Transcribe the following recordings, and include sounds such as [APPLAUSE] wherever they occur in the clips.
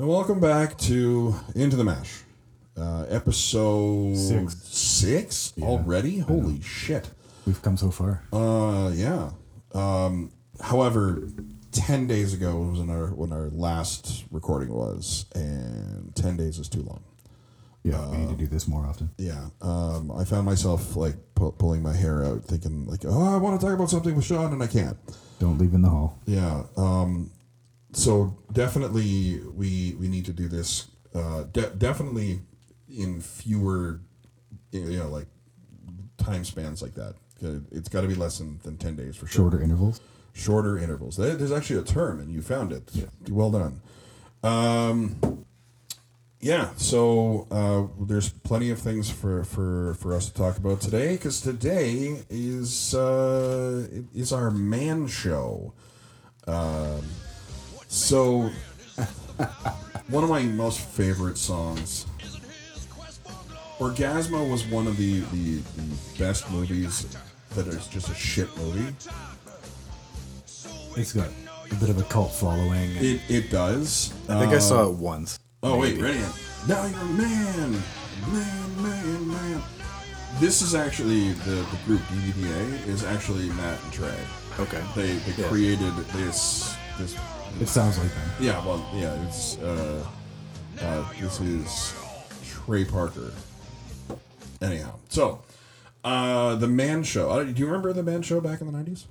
And welcome back to Into the Mash, uh, episode Six. six Yeah, already. Holy shit! We've come so far. Uh, yeah. Um, however, ten days ago was when our when our last recording was, and ten days is too long. Yeah, we need to do this more often. Yeah. Um, I found myself like pu- pulling my hair out, thinking like, oh, I want to talk about something with Sean, and I can't. Don't leave in the hall. Yeah. Um, so definitely we we need to do this. Uh, de- definitely in fewer, you know, like time spans like that. It's got to be less than, than ten days for sure. Shorter intervals. Shorter intervals. There's actually a term, and you found it. Well done. Um, yeah. So uh, there's plenty of things for, for, for us to talk about today, because today is uh, it is our man show. Um, so [LAUGHS] one of my most favorite songs. Orgazmo was one of the, the, the best movies that is just a shit movie. It's got a bit of a cult following. It, it does. I think I saw it um, once. Oh wait, ready? Now you're a man, man, man, man. This is actually the, the group DVDA is actually Matt and Trey. Okay. They they Yeah. created this this. It sounds like them. Yeah, well, yeah, it's uh, uh, this is Trey Parker. Anyhow, so uh, the Man Show. Uh, do you remember the Man Show back in the nineties?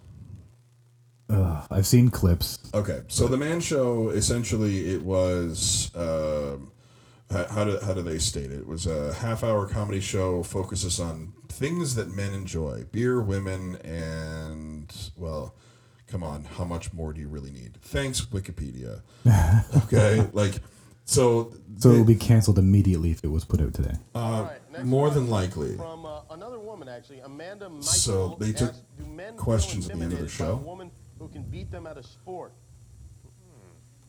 Ugh, I've seen clips. Okay, so the Man Show essentially it was um, how, how do how do they state it? It was a half hour comedy show focuses on things that men enjoy: beer, women, and well, come on, how much more do you really need? Thanks, Wikipedia. [LAUGHS] Okay, like so. So it they- will be canceled immediately if it was put out today. uh, Alright, next more than likely. From uh, another woman, actually, Amanda Michael. So they took asked, "Do men feel questions at the end of the intimidated by a show. woman who can beat them at a sport.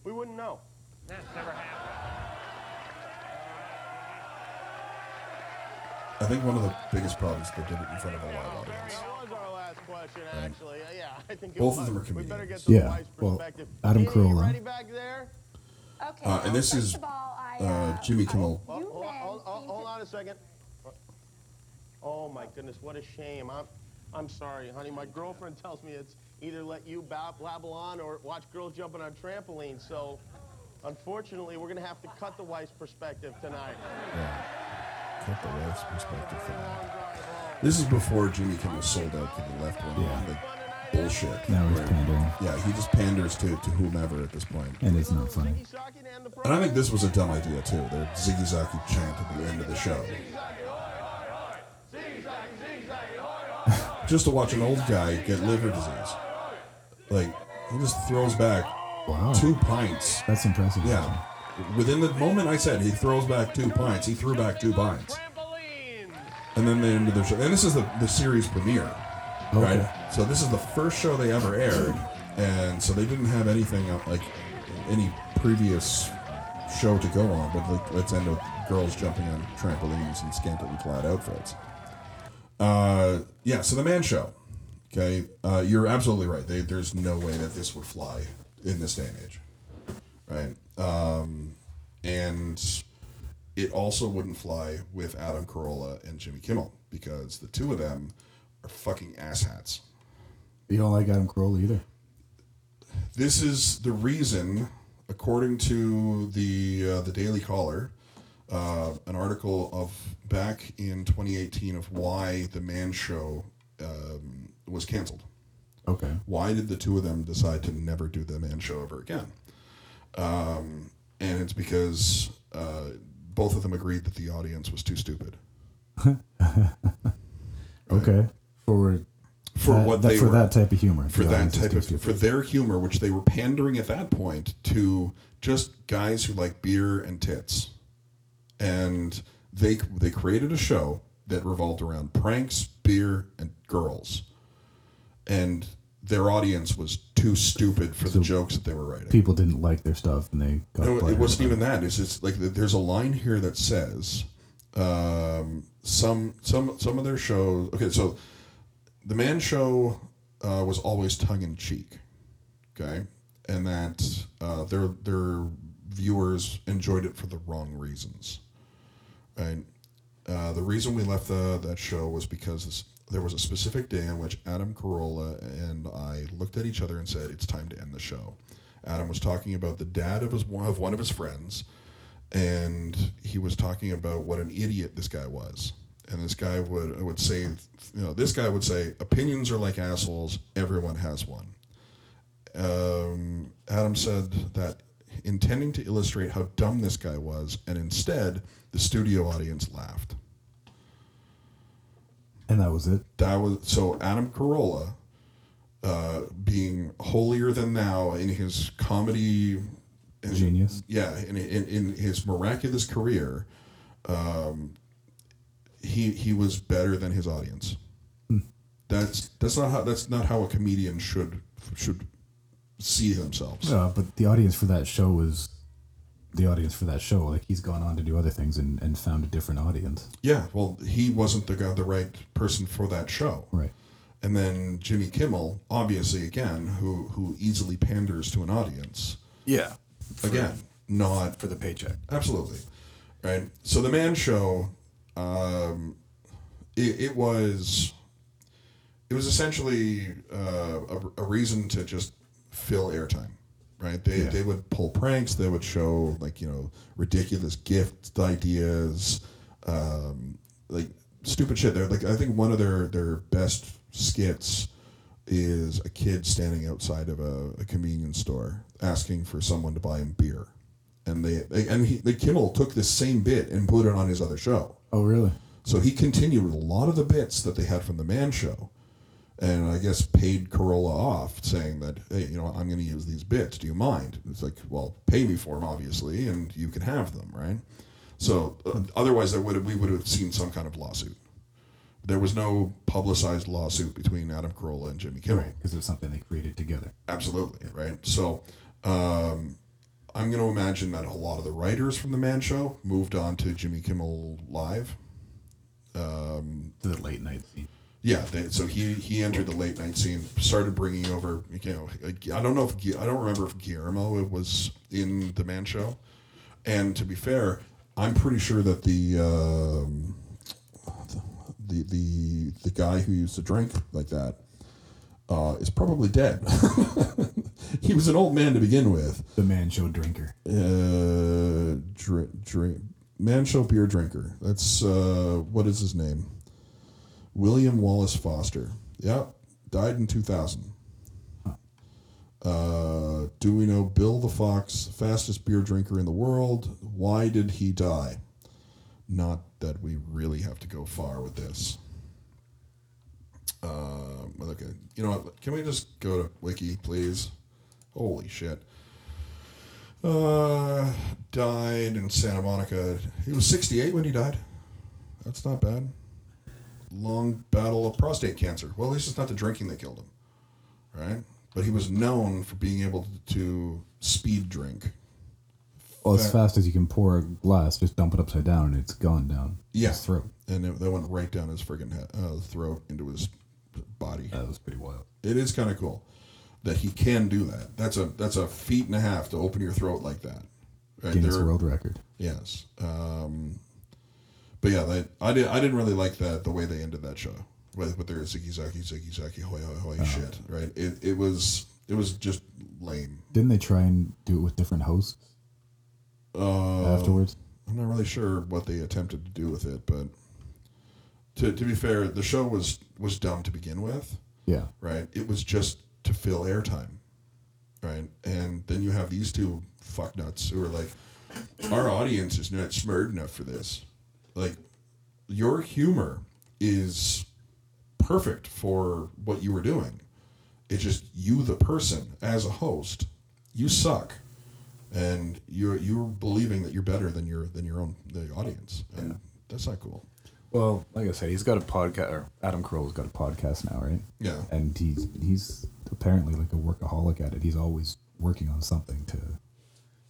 We wouldn't know. That's never happened. I think one of the biggest problems they did it in front of a live audience. Question, actually. Uh, yeah, [LAUGHS] I think it Both of was. them are We better comedians. get the Yeah, wife's well, perspective. Adam Katie, you Carolla. ready back there? Okay. Uh, and this first is, of all, I, uh, uh, Jimmy I- Kimmel. Hold, You hold, men hold, hold, seem hold on a second. Oh my goodness, what a shame. I'm, I'm sorry, honey. My girlfriend tells me it's either let you bab- blabble on or watch girls jumping on trampolines. So, unfortunately, we're gonna have to cut the wife's perspective tonight. Cut the wife's perspective from that. This is before Jimmy Kimmel sold out to the left wing. Yeah. Like bullshit. Now he's pandering. Yeah, he just panders to, to whomever at this point. And it's not funny. Ziggy Zaggy to end the And I think this was a dumb idea too. The Ziggy Zaggy chant at the end of the show. just to watch an old guy get liver disease. Like, he just throws back Wow. two pints. That's impressive. Yeah. Within the moment I said he throws back two pints, he threw back two pints. And then they ended the show. And this is the, the series premiere. Okay. Right? So this is the first show they ever aired. And so they didn't have anything like any previous show to go on. But like, let's end with girls jumping on trampolines in scantily clad outfits. Uh, yeah, so the man show. Okay. Uh, you're absolutely right. They, there's no way that this would fly in this day and age. Right. Um, and it also wouldn't fly with Adam Carolla and Jimmy Kimmel because the two of them are fucking asshats. You don't like Adam Carolla either. This is the reason, according to the uh, the Daily Caller, uh, an article of back in 2018 of why the Man Show um, was canceled. Okay. Why did the two of them decide to never do the Man Show ever again? Um, and it's because uh, both of them agreed that the audience was too stupid [LAUGHS] Okay. For for that, what that- they for were, that type of humor. for that type of stupid. for their humor, which they were pandering at that point to just guys who like beer and tits, and they they created a show that revolved around pranks, beer, and girls, and their audience was too stupid for the jokes that they were writing. people didn't like their stuff and they got No, it wasn't even that. It's just like there's a line here that says um, some some some of their shows. Okay, so the Man Show uh, was always tongue in cheek. Okay, and that uh, their their viewers enjoyed it for the wrong reasons. Right. Uh, the reason we left the, that show was because this, there was a specific day on which Adam Carolla and I looked at each other and said, "It's time to end the show." Adam was talking about the dad of his of one of his friends, and he was talking about what an idiot this guy was. And this guy would would say, you know, this guy would say, opinions are like assholes. Everyone has one. Um, Adam said that intending to illustrate how dumb this guy was, and instead the studio audience laughed. And that was it. That was so Adam Carolla, uh, being holier than thou in his comedy in- Genius. yeah, in, in, in his miraculous career, um, he he was better than his audience. That's that's not how that's not how a comedian should should see themselves. Uh, but the audience for that show was the audience for that show. Like he's gone on to do other things and, and found a different audience. Yeah, well, he wasn't the guy, the right person for that show. Right. And then Jimmy Kimmel, obviously, again, who who easily panders to an audience. Yeah. Again, not For the paycheck. Absolutely. Right. So the Man Show, um, it, it was, it was essentially uh, a, a reason to just fill airtime. Right. They Yeah. they would pull pranks. They would show like you know ridiculous gift ideas, um, like stupid shit. They're like I think one of their their best skits is a kid standing outside of a, a convenience store asking for someone to buy him beer and they, they and he, the Kimmel took this same bit and put it on his other show. Oh, really? So he continued with a lot of the bits that they had from the Man Show, and I guess paid Carolla off, saying that hey, you know, I'm going to use these bits. Do you mind? It's like, well, pay me for them, obviously, and you can have them, right? So uh, otherwise, there would have, we would have seen some kind of lawsuit. There was no publicized lawsuit between Adam Carolla and Jimmy Kimmel. Right. Because it's something they created together. Absolutely, right? So, um, I'm going to imagine that a lot of the writers from the Man Show moved on to Jimmy Kimmel Live. To the late night scene. Yeah, they, so he he entered the late night scene, started bringing over. You know, I don't know if I don't remember if Guillermo was in the Man Show, and to be fair, I'm pretty sure that the um, the the the guy who used to drink like that uh, is probably dead. [LAUGHS] he was an old man to begin with. The man show drinker. Uh, drink, drink, man show beer drinker. That's uh, what is his name? William Wallace Foster. Yep, died in two thousand. Uh, do we know Bill the Fox, fastest beer drinker in the world? Why did he die? Not that we really have to go far with this. Uh, okay, you know what? Can we just go to Wiki, please? Holy shit. Uh, died in Santa Monica. He was 68 when he died. That's not bad. Long battle of prostate cancer. Well, at least it's not the drinking that killed him, right? But he was known for being able to, speed drink. Well, as fast as you can pour a glass, just dump it upside down and it's gone down Yeah. his throat. And it, that went right down his friggin' head, uh, throat into his body. That was pretty wild. It is kind of cool that he can do that. That's a that's a feat and a half to open your throat like that. Right? Guinness There- World Record. Yes. Um, but yeah, that, I did. I didn't really like that the way they ended that show with with their ziggy zaggy ziggy zaggy hoy hoy hoy shit. Right. It it was it was just lame. Didn't they try and do it with different hosts Uh, afterwards? I'm not really sure what they attempted to do with it, but to to be fair, the show was was dumb to begin with. Yeah. Right. It was just to fill airtime. Right. And then you have these two fucknuts who are like, our audience is not smart enough for this. Like, your humor is perfect for what you were doing. It's just you, the person, as a host, you suck, and you're you're believing that you're better than your than your own the audience, and that's not cool. Well, like I said, he's got a podcast. Or Adam Carolla's got a podcast now, right? Yeah. And he's he's apparently like a workaholic at it. He's always working on something to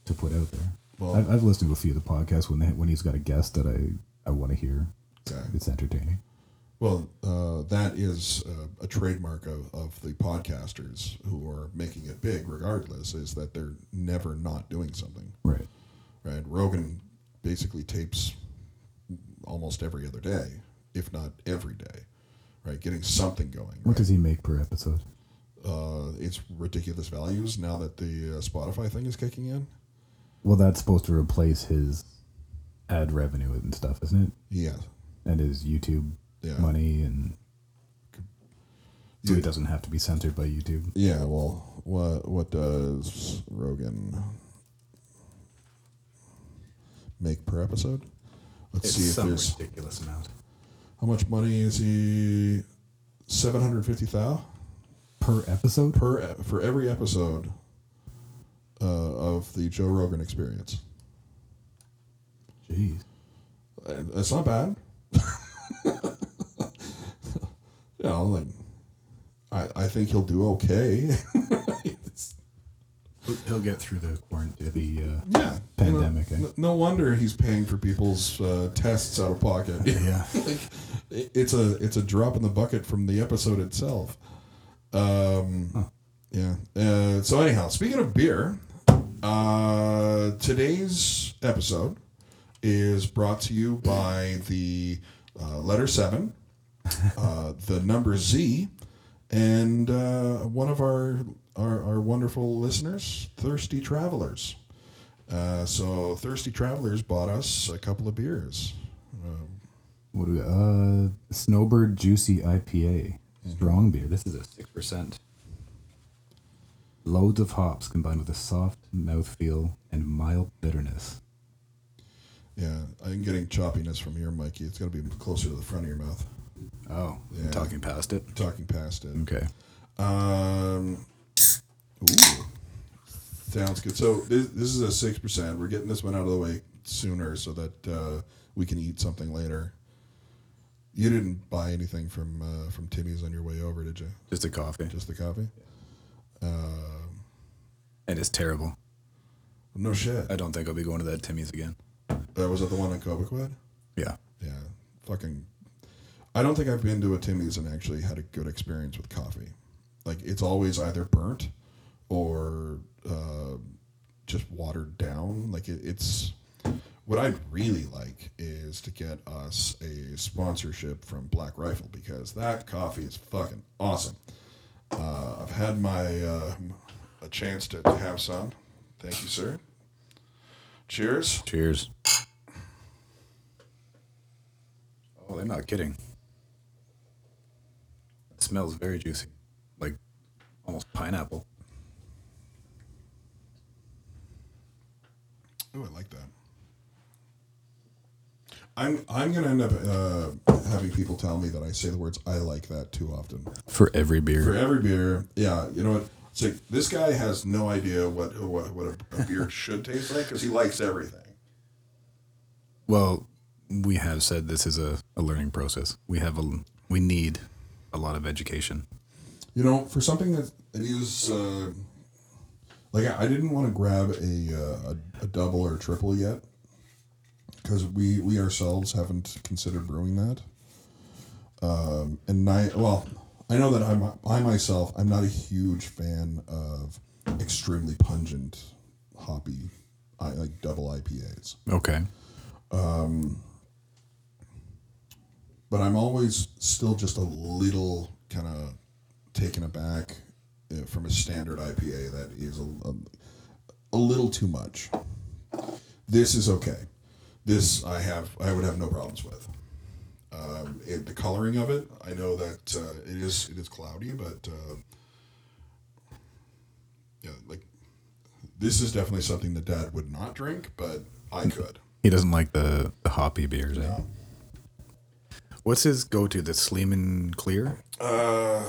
to put out there. Well- I've, I've listened to a few of the podcasts when they, when he's got a guest that I I want to hear. Okay. It's entertaining. Well, uh, that is uh, a trademark of, of the podcasters who are making it big, regardless, is that they're never not doing something. Right. Right. Rogan basically tapes almost every other day, if not every day, right? Getting something going. What right? does he make per episode? uh, it's ridiculous values now that the uh, Spotify thing is kicking in. Well, that's supposed to replace his ad revenue and stuff, isn't it? Yeah, And his YouTube Yeah. money, and so Yeah. doesn't have to be censored by YouTube. yeah. Well, what what does Rogan make per episode? Let's see if there's ridiculous amount how much money is he? Seven hundred fifty thousand per episode. per for every episode uh, of the Joe Rogan Experience. Jeez. That's not bad. [LAUGHS] you know, like I, I think he'll do okay. He'll get through the quarantine, the uh, yeah, Pandemic, eh? no wonder he's paying for people's uh, tests out of pocket. [LAUGHS] yeah. [LAUGHS] like, it's a it's a drop in the bucket from the episode itself. Um, Yeah. Uh, so anyhow, speaking of beer, uh, today's episode is brought to you by the uh, letter seven, uh, the number Z, and uh, one of our, our our wonderful listeners, Thirsty Travelers. Uh, so Thirsty Travelers bought us a couple of beers. What do we? Uh, Snowbird Juicy IPA, strong beer. This is a six percent. Loads of hops combined with a soft mouthfeel and mild bitterness. Yeah, I'm getting choppiness from here, Mikey. It's got to be closer to the front of your mouth. Oh, Yeah. I'm talking past it. Talking past it. Okay. Um, ooh, sounds good. So this, this is a six percent. We're getting this one out of the way sooner so that uh, we can eat something later. You didn't buy anything from uh, from Timmy's on your way over, did you? Just a coffee, Just the coffee. Um, and it's terrible. no shit. I don't think I'll be going to that Timmy's again. That was at the one in Cobequid. Yeah. Yeah, fucking. I don't think I've been to a Timmy's and actually had a good experience with coffee. Like it's always either burnt or uh, just watered down. Like it, it's. What I'd really like is to get us a sponsorship from Black Rifle because that coffee is fucking awesome. Uh, I've had my uh, a chance to, to have some. Thank you, sir. Cheers. Cheers. Oh, they're not kidding. It smells very juicy, like almost pineapple. Oh, I like that. I'm I'm gonna end up uh, having people tell me that I say the words "I like that" too often. For every beer. For every beer, yeah, you know what? This guy has no idea what what, what a, a beer [LAUGHS] should taste like because he likes everything. Well, we have said this is a, a learning process. We have a we need a lot of education. You know, for something that it is uh, like I, I didn't want to grab a, uh, a a double or triple yet because we we ourselves haven't considered brewing that. Um, and I well, I know that I'm I myself I'm not a huge fan of extremely pungent hoppy I like double IPAs. Okay. but I'm always still just a little kind of taken aback uh, from a standard IPA that is a, a, a little too much. This is okay. This I have I would have no problems with. Um, it, the coloring of it, I know that uh, it is it is cloudy, but uh, yeah, like this is definitely something that Dad would not drink, but I could. He doesn't like the, the hoppy beers. Eh? What's his go to? The Sleeman Clear? Uh,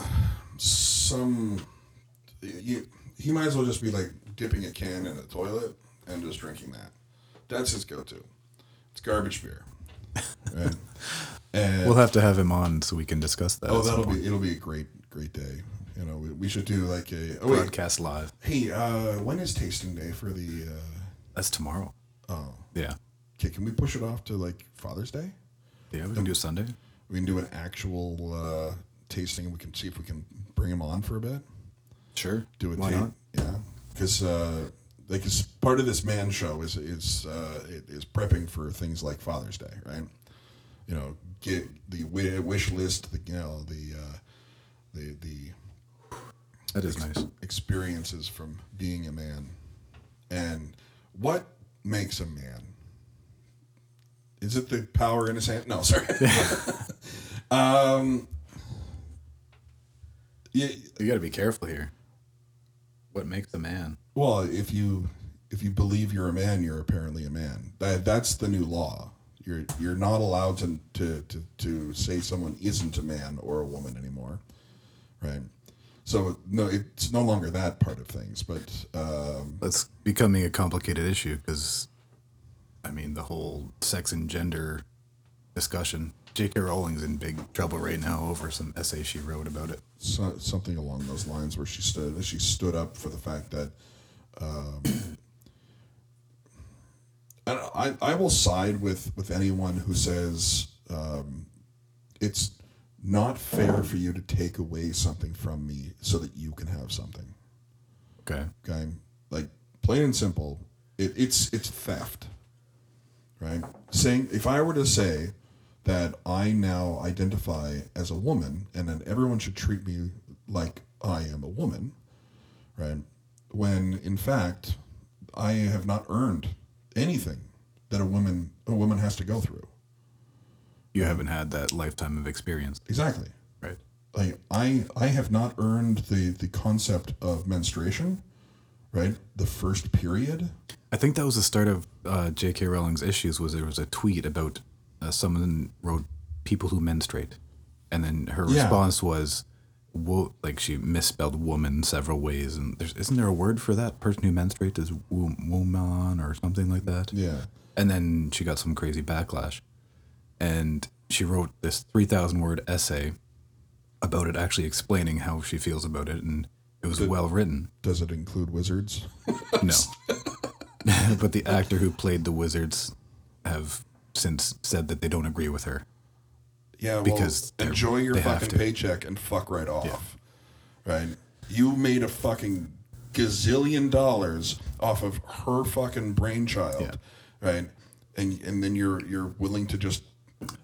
some you, he might as well just be like dipping a can in a toilet and just drinking that. That's his go-to. It's garbage beer. [LAUGHS] Right? And We'll have to have him on so we can discuss that. oh, that'll be it'll be a great great day. You know, we, we should do like a oh wait, broadcast live. hey, uh, when is tasting day for the? Uh, That's tomorrow. oh, Yeah. okay. Can we push it off to like Father's Day? Yeah, we can do a Sunday. We can do an actual uh, tasting. We can see if we can bring him on for a bit. Sure. do it. Why tape. not? Yeah, because uh, like it's part of this man show is is uh, it is prepping for things like Father's Day, right? You know, get the wish list, the you know the uh, the the That is nice. experiences from being a man, and what makes a man. Is it the power in his hand? No, sorry. [LAUGHS] [LAUGHS] um, yeah, You got to be careful here. What makes a man? Well, if you if you believe you're a man, you're apparently a man. That that's the new law. You're you're not allowed to to to, to say someone isn't a man or a woman anymore, right? So no, it's no longer that part of things. But um, That's becoming a complicated issue because, I mean, the whole sex and gender discussion. J.K. Rowling's in big trouble right now over some essay she wrote about it. so, something along those lines, where she stood she stood up for the fact that. Um, I, I will side with, with anyone who says um, it's not fair for you to take away something from me so that you can have something. Okay. Okay, like plain and simple, it, it's it's theft, right? Saying if I were to say that I now identify as a woman and then everyone should treat me like I am a woman, right? When in fact I have not earned anything that a woman a woman has to go through. You haven't had that lifetime of experience. Exactly. Right. like I I have not earned the the concept of menstruation, right? The first period. I think that was the start of uh, J.K. Rowling's issues. Was there was a tweet about uh, someone wrote people who menstruate, and then her Yeah. response was, wo- like she misspelled woman several ways, and there's isn't there a word for that person who menstruates is wo- woman or something like that? Yeah. And then she got some crazy backlash, and she wrote this three thousand word essay about it, actually explaining how she feels about it, and it was well written. Does it include wizards? [LAUGHS] No. [LAUGHS] but the actor who played the wizards have since said that they don't agree with her. Yeah, well, Because they're- enjoy your fucking paycheck and fuck right off. Right? You made a fucking gazillion dollars off of her fucking brainchild, Yeah. right? And and then you're you're willing to just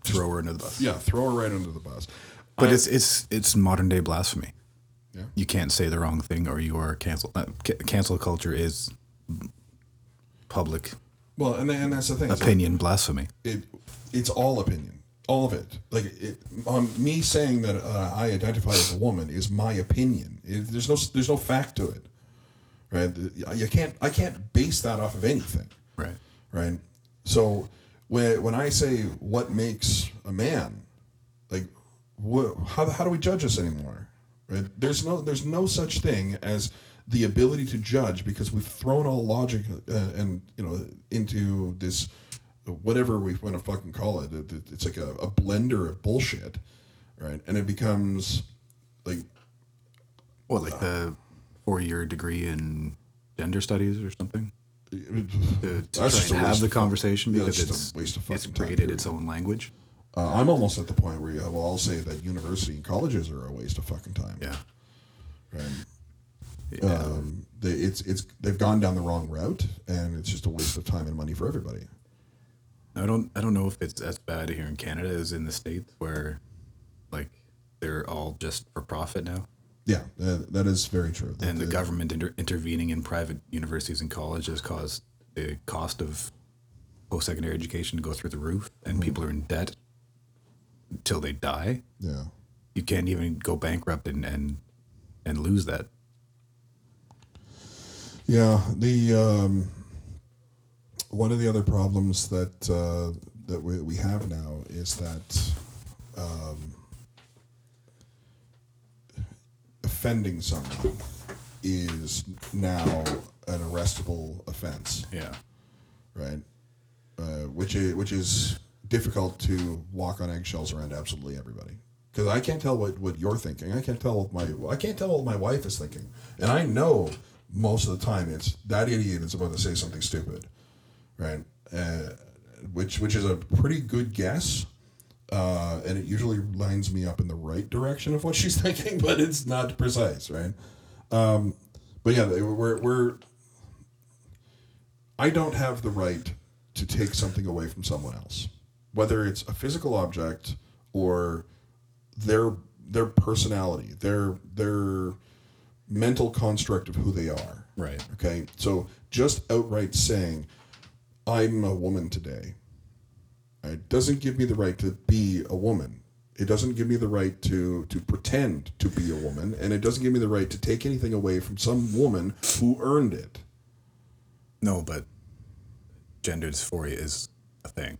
Throw her under the bus. yeah throw her right under the bus. But it's it's it's modern day blasphemy. Yeah. You can't say the wrong thing or you are canceled. Uh, ca- cancel culture is public Well, and and that's the thing. opinion blasphemy. It it's all opinion, all of it. Like it, on me saying that uh, I identify as a woman is my opinion. It, there's no there's no fact to it, right? You can't I can't base that off of anything. Right. right? So when when I say what makes a man, like what, how how do we judge this anymore? Right? There's no there's no such thing as the ability to judge because we've thrown all logic uh, and you know into this whatever we want to fucking call it. It- it- It's like a, a blender of bullshit, right? And it becomes like What like the four year degree in gender studies or something? To, to That's try and have the conversation yeah, because it's a waste of it's fucking time, created its own language. uh, I'm almost at the point where you, well, I'll say that university and colleges are a waste of fucking time. Yeah. Right. Yeah. um, they, it's it's they've gone down the wrong route, and it's just a waste of time and money for everybody. I don't I don't know if it's as bad here in Canada as in the states where like they're all just for profit now Yeah, that, that is very true. and the government inter- intervening in private universities and colleges caused the cost of post-secondary education to go through the roof and people are in debt until they die Yeah, you can't even go bankrupt and and, and lose that yeah. The um, one of the other problems that uh, that we, we have now is that um, offending someone is now an arrestable offense. yeah right? Uh, which is which is difficult to walk on eggshells around absolutely everybody because I can't tell what, what you're thinking. I can't tell what my I can't tell what my wife is thinking, and I know most of the time it's that idiot is about to say something stupid, right? Uh, which which is a pretty good guess. Uh, and it usually lines me up in the right direction of what [LAUGHS] she's thinking, but it's not precise, right? Um, but yeah, we're, we're I don't have the right to take something away from someone else, whether it's a physical object or their their personality, their their mental construct of who they are. Right. Okay, so just outright saying, "I'm a woman today," it doesn't give me the right to be a woman. It doesn't give me the right to to pretend to be a woman, and it doesn't give me the right to take anything away from some woman who earned it. No, but gender dysphoria is a thing.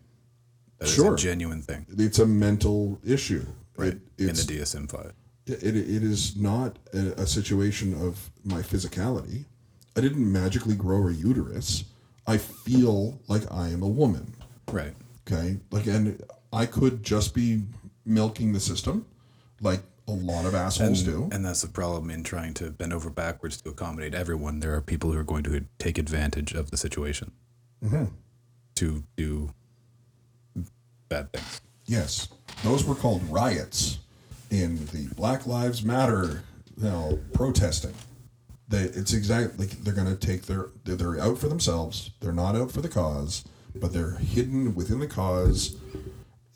That Sure. a genuine thing. It's a mental issue. Right. It, in the DSM five. it, it is not a, a situation of my physicality. I didn't magically grow a uterus. I feel like I am a woman. Right. Okay. Like, and I could just be milking the system like a lot of assholes do. And that's the problem in trying to bend over backwards to accommodate everyone. There are people who are going to take advantage of the situation Mm-hmm. to do bad things. Yes. Those were called riots in the Black Lives Matter you know, protesting. They, it's exactly like they're going to take their, they're, they're out for themselves. They're not out for the cause, but they're hidden within the cause.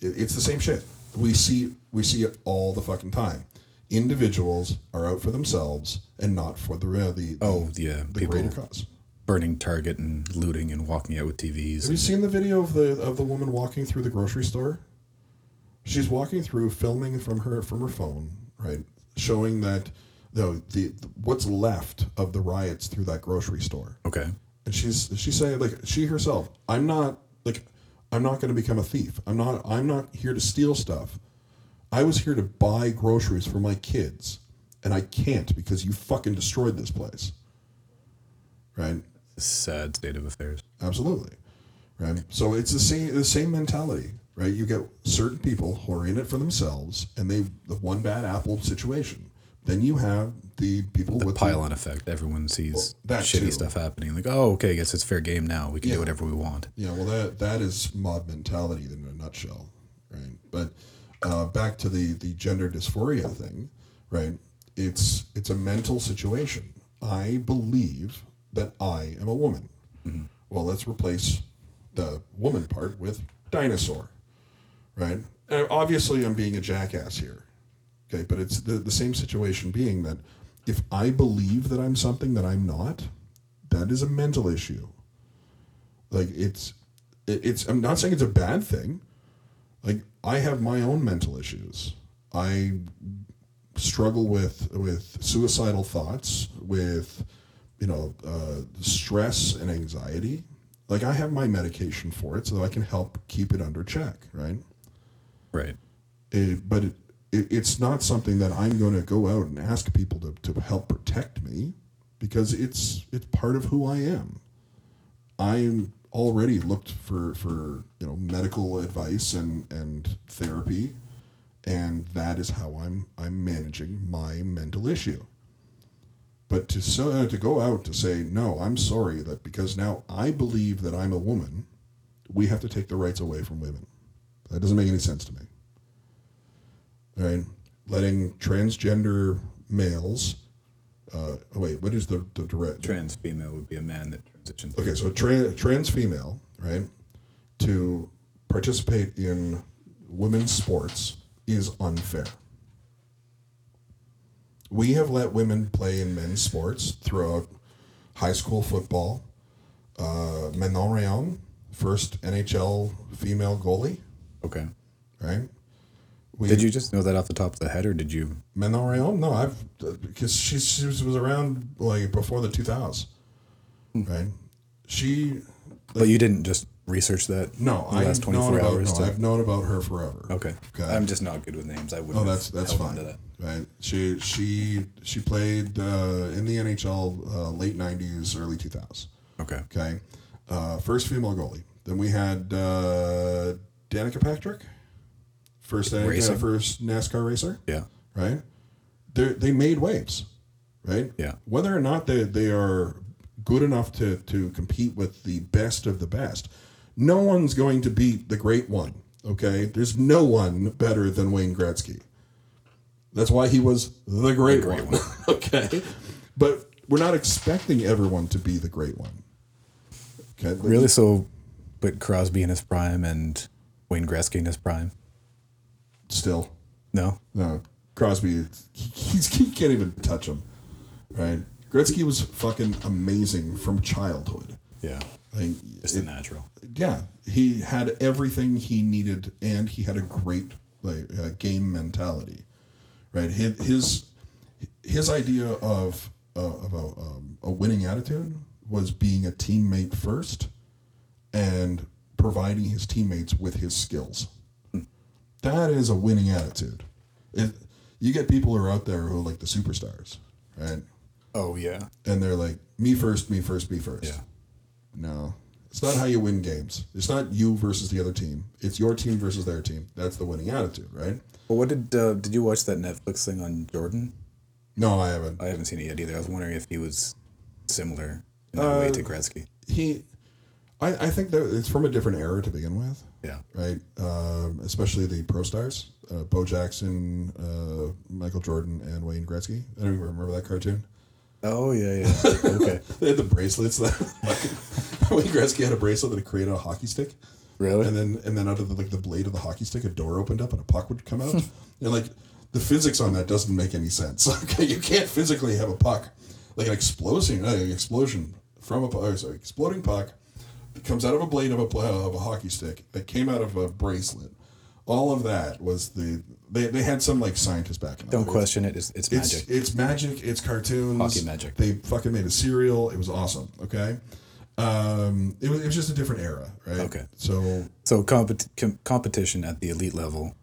It, it's the same shit. We see, we see it all the fucking time. Individuals are out for themselves and not for the, uh, the, Oh, yeah. the People greater cause. burning Target and looting and walking out with TVs. Have you seen the video of the of the woman walking through the grocery store? She's walking through, filming from her from her phone, right, showing that the, the what's left of the riots through that grocery store. Okay. And she's she's saying like she herself, I'm not like I'm not going to become a thief. I'm not I'm not here to steal stuff. I was here to buy groceries for my kids, and I can't because you fucking destroyed this place. Right? Sad state of affairs. Absolutely. Right. So it's the same the same mentality, right? You get certain people who are in it for themselves and they the one bad apple situation. Then you have the people The with pile on effect. Everyone sees that shitty too. stuff happening. Like, oh, okay, I guess it's fair game now. We can Yeah. do whatever we want. Yeah, well, that that is mob mentality in a nutshell, right? But uh, back to the the gender dysphoria thing, right? It's it's a mental situation. I believe that I am a woman. Well, let's replace the woman part with dinosaur, right? And obviously, I'm being a jackass here, okay? But it's the the same situation being that if I believe that I'm something that I'm not, that is a mental issue like it's it- it's i'm not saying it's a bad thing like i have my own mental issues i struggle with with suicidal thoughts with you know uh, stress and anxiety like i have my medication for it so that i can help keep it under check right Right. it, but it, it, it's not something that I'm going to go out and ask people to, to help protect me because it's it's part of who I am. I'm already looked for for you know medical advice and and therapy, and that is how I'm I'm managing my mental issue. But to so uh, to go out to say no, I'm sorry that because now I believe that I'm a woman, we have to take the rights away from women. That doesn't make any sense to me. Right, letting transgender males. Uh, oh wait, what is the the direct? Trans female would be a man that transitions. Okay, so a tra- trans female, right, to participate in women's sports is unfair. We have let women play in men's sports throughout high school football. Uh, Manon Rhéaume, first NHL female goalie, Okay. right? We, Did you just know that off the top of the head, or did you? Manon Rhéaume? No, I've because she, she was was around like before the 2000s, right? She But you didn't just research that. No, in the last I've known about. hours. No, to- I've known about her forever. okay. Okay. I'm just not good with names. I wouldn't. Oh, that's that's fine. that. Right? She she she played uh, in the NHL uh, late '90s, early 2000s. Okay. Okay, uh, first female goalie. Then we had uh, Danica Patrick, first uh, first NASCAR racer. Yeah. Right? They they made waves. Right? Yeah. Whether or not they they are good enough to to compete with the best of the best, no one's going to beat the great one. Okay, there's no one better than Wayne Gretzky. That's why he was the great, great one. [LAUGHS] okay, but we're not expecting everyone to be the great one. Okay, Really? So, but Crosby in his prime and Wayne Gretzky in his prime? Still, No. no. Crosby, he, he's, he can't even touch him, right? Gretzky was fucking amazing from childhood. Yeah. Like, Just it- natural. yeah, he had everything he needed, and he had a great like uh, game mentality, right? His his, his idea of uh, of a, um, a winning attitude was being a teammate first, and providing his teammates with his skills. That is a winning attitude. It, you get people who are out there who are like the superstars, right? Oh yeah. And they're like, me first, me first, me first. Yeah. No. It's not how you win games. It's not you versus the other team. It's your team versus their team. That's the winning attitude, right? Well, what did uh, did you watch that Netflix thing on Jordan? No, I haven't. I haven't seen it yet either. I was wondering if he was similar in that way Uh, to Gretzky. He, I, I think that it's from a different era to begin with, Yeah. right? Um, especially the pro stars, uh, Bo Jackson, uh, Michael Jordan, and Wayne Gretzky. I don't even remember that cartoon. Oh yeah, yeah. okay. [LAUGHS] They had the bracelets that like, [LAUGHS] Wayne Gretzky had a bracelet that created a hockey stick. Really? and then and then out of the, like the blade of the hockey stick, a door opened up and a puck would come out. [LAUGHS] and like the physics on that doesn't make any sense. Okay, you can't physically have a puck like an explosion, uh, an explosion from a pu- or sorry, exploding puck that comes out of a blade of a of a hockey stick that came out of a bracelet. All of that was the they, they had some like scientists back in the Don't question it. It's, it's It's magic. it's magic. It's cartoons. Hockey magic. They fucking made a cereal. It was awesome. Okay, um, it was it was just a different era, right? Okay. So So compet- com- competition at the elite level.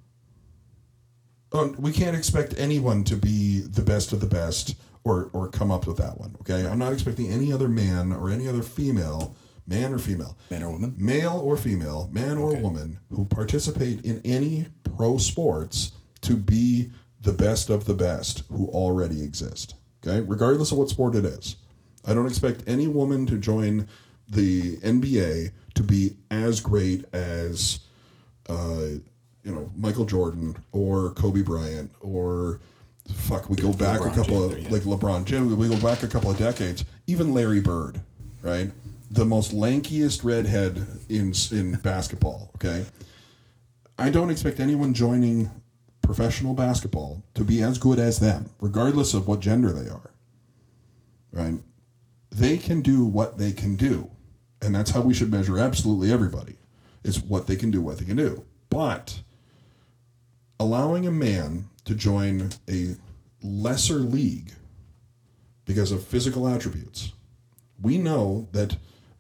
um, we can't expect anyone to be the best of the best or or come up with that one. Okay, I'm not expecting any other man or any other female, man or female, Man or woman? male or female, man or woman who participate in any pro sports to be the best of the best who already exist. Okay, regardless of what sport it is. I don't expect any woman to join the NBA to be as great as, uh, you know, Michael Jordan or Kobe Bryant or fuck. We go back LeBron a couple James, of yeah. like LeBron James. We go back a couple of decades. Even Larry Bird, right? The most lankiest redhead in in basketball. Okay, I don't expect anyone joining professional basketball to be as good as them, regardless of what gender they are. Right? They can do what they can do. And that's how we should measure absolutely everybody. Is what they can do, what they can do. But allowing a man to join a lesser league because of physical attributes. We know that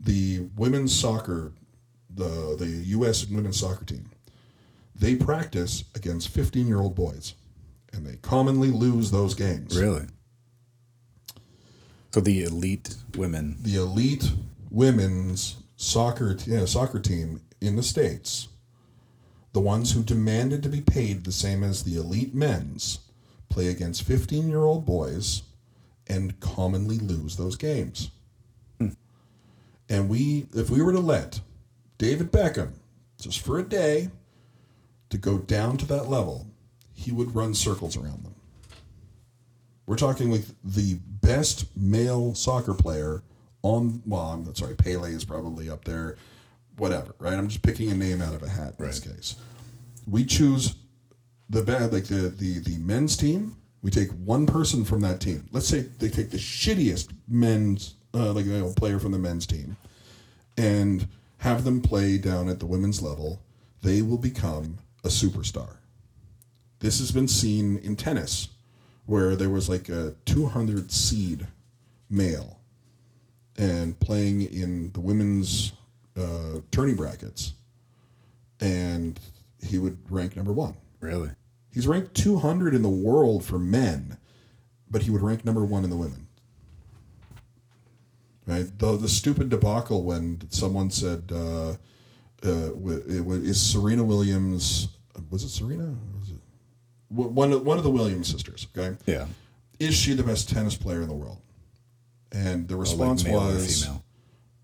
the women's soccer, the the U.S. women's soccer team, they practice against 15 year old boys, and they commonly lose those games. Really? So the elite women. The elite women's soccer t- yeah, soccer team in the states, the ones who demanded to be paid the same as the elite men's, play against 15 year old boys and commonly lose those games. And we, if we were to let David Beckham, just for a day, to go down to that level, he would run circles around them. We're talking like the best male soccer player on. Well, I'm sorry, Pele is probably up there. Whatever, right? I'm just picking a name out of a hat in this case. We choose the bad, like the the the men's team. We take one person from that team. Let's say they take the shittiest men's, uh, like you know, player from the men's team, and have them play down at the women's level. They will become a superstar. This has been seen in tennis, where there was like a 200 seed male and playing in the women's uh, tourney brackets, and he would rank number one. Really? He's ranked 200 in the world for men, but he would rank number one in the women. Right? The, the stupid debacle when someone said, uh, uh, it is Serena Williams, was it Serena? Was it, one, of- one of the Williams sisters, okay? Yeah. Is she the best tennis player in the world? And the Oh, like response male or was, female.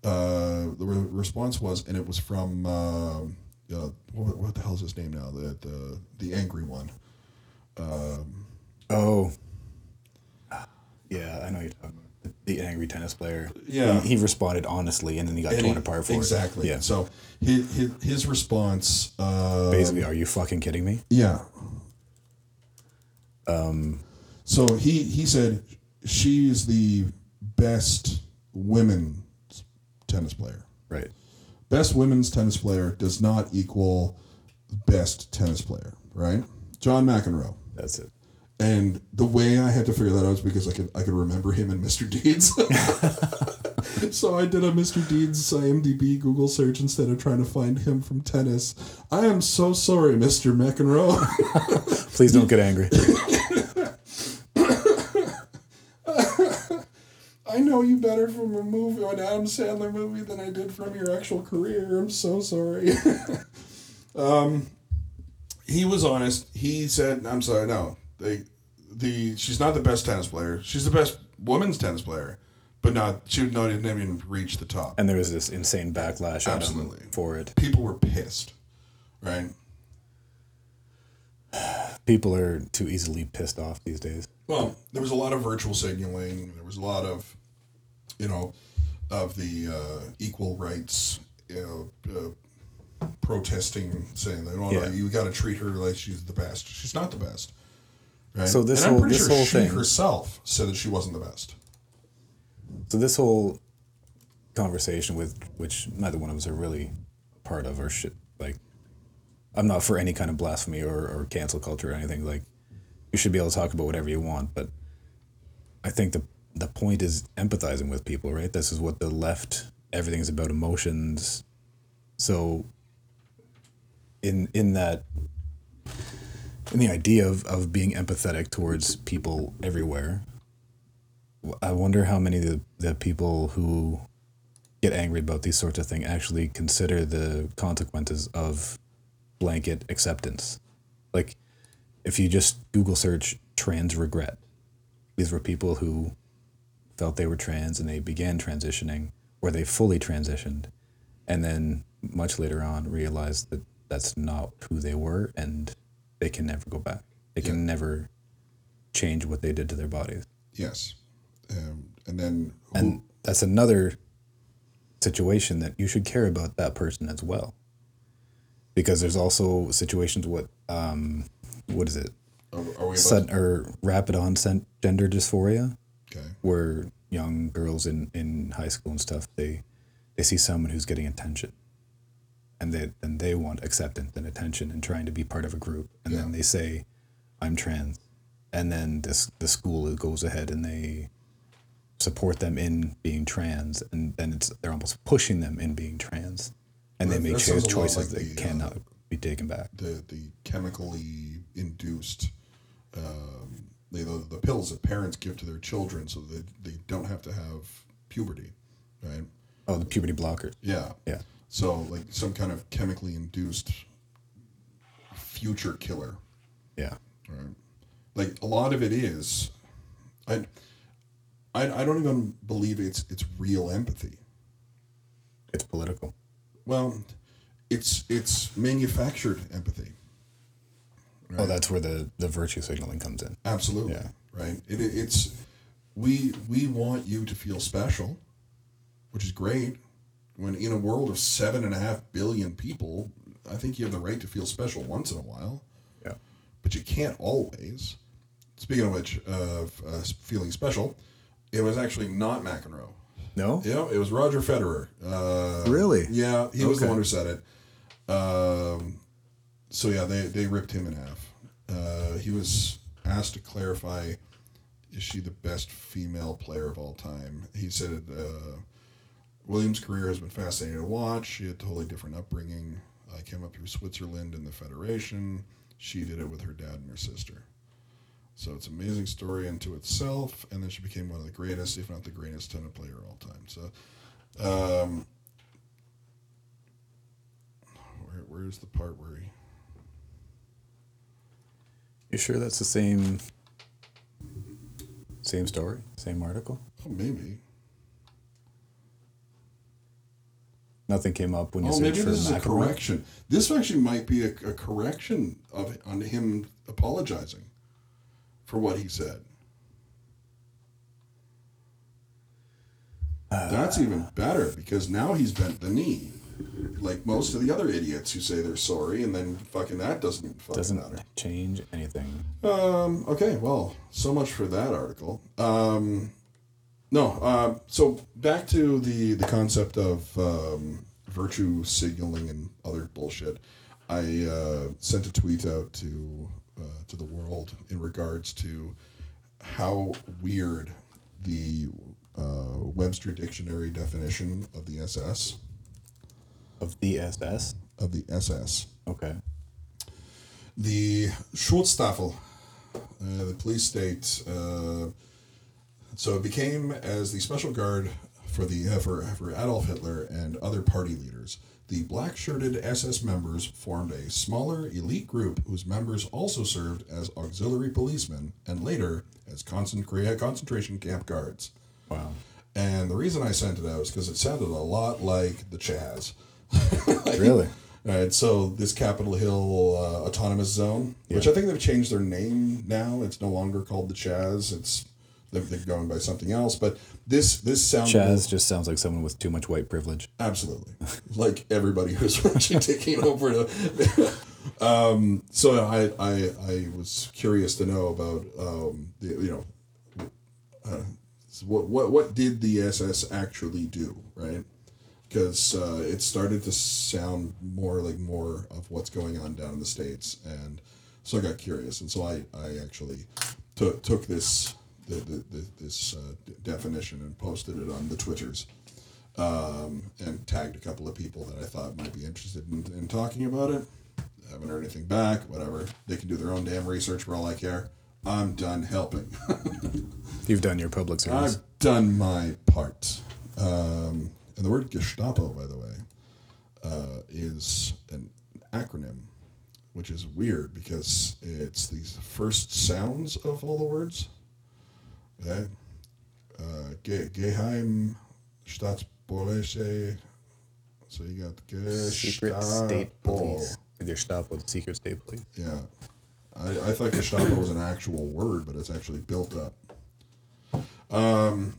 uh, the re- response was, and it was from uh, uh, what, what the hell is his name now? The the the angry one. Oh. Yeah, I know you're talking about. The angry tennis player. Yeah. he, he responded honestly, and then he got And torn he- apart for exactly. it. Yeah, So his his, his response. Uh, basically, are you fucking kidding me? Yeah. Um. So he he said she is the best women's tennis player. Right. Best women's tennis player does not equal best tennis player, right? John McEnroe. That's it. And the way I had to figure that out was because I could I could remember him in Mr. Deeds. [LAUGHS] so I did a Mr. Deeds IMDb Google search instead of trying to find him from tennis. I am so sorry, Mr. McEnroe. [LAUGHS] Please don't get angry. [LAUGHS] I know you better from a movie, an Adam Sandler movie, than I did from your actual career. I'm so sorry. um, he was honest. He said, "I'm sorry, no. They, the she's not the best tennis player. She's the best women's tennis player, but not she would not didn't even reach the top. And there was this insane backlash at him Absolutely. for it. People were pissed, right? [SIGHS] People are too easily pissed off these days. Well, there was a lot of virtual signaling. There was a lot of, you know, of the uh, equal rights, you know, uh, protesting, saying that, oh, no, Yeah. you got to treat her like she's the best. She's not the best. Right? So this and I'm whole- pretty this sure whole she thing- herself said that she wasn't the best. So this whole conversation with which neither one of us are really part of or shit like I'm not for any kind of blasphemy or, or cancel culture or anything like you should be able to talk about whatever you want but I think the the point is empathizing with people right this is what the left everything's about emotions so in in that in the idea of, of being empathetic towards people everywhere I wonder how many of the, the people who get angry about these sorts of things actually consider the consequences of blanket acceptance. Like, if you just Google search trans regret, these were people who felt they were trans and they began transitioning or they fully transitioned and then much later on realized that that's not who they were and they can never go back. They can never change what they did to their bodies. Yes. Um, and then who, And that's another situation that you should care about that person as well. Because there's also situations what um what is it? are, are we or rapid onset gender dysphoria okay. where young girls in, in high school and stuff they they see someone who's getting attention and they and they want acceptance and attention and trying to be part of a group. And then they say i'm trans. And then this the school goes ahead and they support them in being trans. And then it's they're almost pushing them in being trans. And That- they make that cho- sounds a lot choices like that the, cannot uh, be taken back. The, the chemically induced, um, the, the, the pills that parents give to their children so that they don't have to have puberty, right? oh the puberty blockers. Yeah. yeah So like some kind of chemically induced future killer. yeah Right. Like a lot of it is, I, I, I don't even believe it's it's real empathy. it's political Well, it's it's manufactured empathy. oh that's where the the virtue signaling comes in Absolutely. Yeah. Right. It- it's we we want you to feel special, which is great. When in a world of seven and a half billion people, I think you have the right to feel special once in a while. yeah but you can't always. Speaking of which, of uh, feeling special, it was actually not McEnroe. no know, it was Roger Federer. Uh, Really? Yeah, he was the one who said it. Um, so yeah, they they ripped him in half. Uh, he was asked to clarify: Is she the best female player of all time? He said, uh, "Williams' career has been fascinating to watch. She had a totally different upbringing. I came up through Switzerland and the Federation. She did it with her dad and her sister." So it's an amazing story unto itself, and then she became one of the greatest, if not the greatest, tennis player of all time. So, um, where, where's the part where he? You sure that's the same same story, same article? Oh, maybe. Nothing came up when you Oh, searched maybe for this is a correction. This actually might be a, a correction of on him apologizing for what he said. That's even better because now he's bent the knee. Like most of the other idiots who say they're sorry and then fucking that doesn't fucking Doesn't matter. change anything. Um, okay, well, so much for that article. Um, no, uh, so back to the, the concept of um, virtue signaling and other bullshit. I uh, sent a tweet out to uh, to the world in regards to how weird the uh, Webster Dictionary definition of the SS Of the SS? of the SS Okay. the Schutzstaffel, uh, the police state. So it became as the special guard for the uh, for, for Adolf Hitler and other party leaders. The black shirted SS members formed a smaller elite group whose members also served as auxiliary policemen and later as concentra- concentration camp guards. Wow. And the reason I sent it out is because it sounded a lot like the Chaz. Like, [LAUGHS] Really? all right, so this Capitol Hill uh, Autonomous Zone, which I think they've changed their name now. It's no longer called the Chaz. It's they're, going by something else. But this this sounds Chaz just sounds like someone with too much white privilege. absolutely [LAUGHS] like everybody who's [LAUGHS] watching taking over. To, [LAUGHS] um, so I, I I was curious to know about um, the, you know uh, what what what did the SS actually do, right? Because uh, it started to sound more like more of what's going on down in the states, and so I got curious, and so I I actually took took this the, the, the, this uh, d- definition and posted it on the twitters, um, and tagged a couple of people that I thought might be interested in, in talking about it. haven't heard anything back. Whatever, they can do their own damn research for all I care. I'm done helping. [LAUGHS] You've done your public service. I've done my part. Um, and the word Gestapo, by the way, uh, is an acronym, which is weird because it's these first sounds of all the words. Okay? Uh, Ge- Geheim Staatspolizei. So you got Gestapo. Secret state police. Gestapo, the secret state police. Yeah. I, I thought Gestapo was an actual word, but it's actually built up. Um,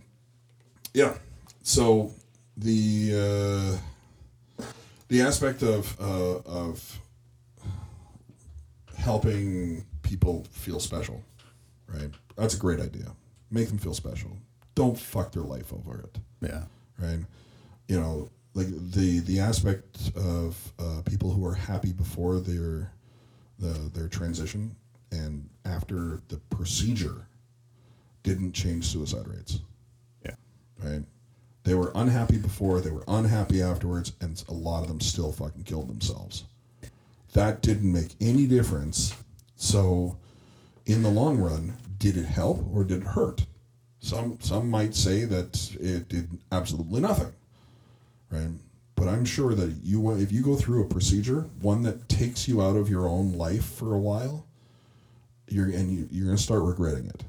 yeah. So the uh, the aspect of uh, of helping people feel special, right? That's a great idea. Make them feel special. Don't fuck their life over it Yeah. right? You know, like the the aspect of uh, people who are happy before their the their transition and after the procedure didn't change suicide rates, Yeah. right? They were unhappy before, they were unhappy afterwards, and a lot of them still fucking killed themselves. That didn't make any difference. So, in the long run, did it help or did it hurt? Some some might say that it did absolutely nothing, right? But I'm sure that you if you go through a procedure, one that takes you out of your own life for a while, you're and you, you're gonna start regretting it.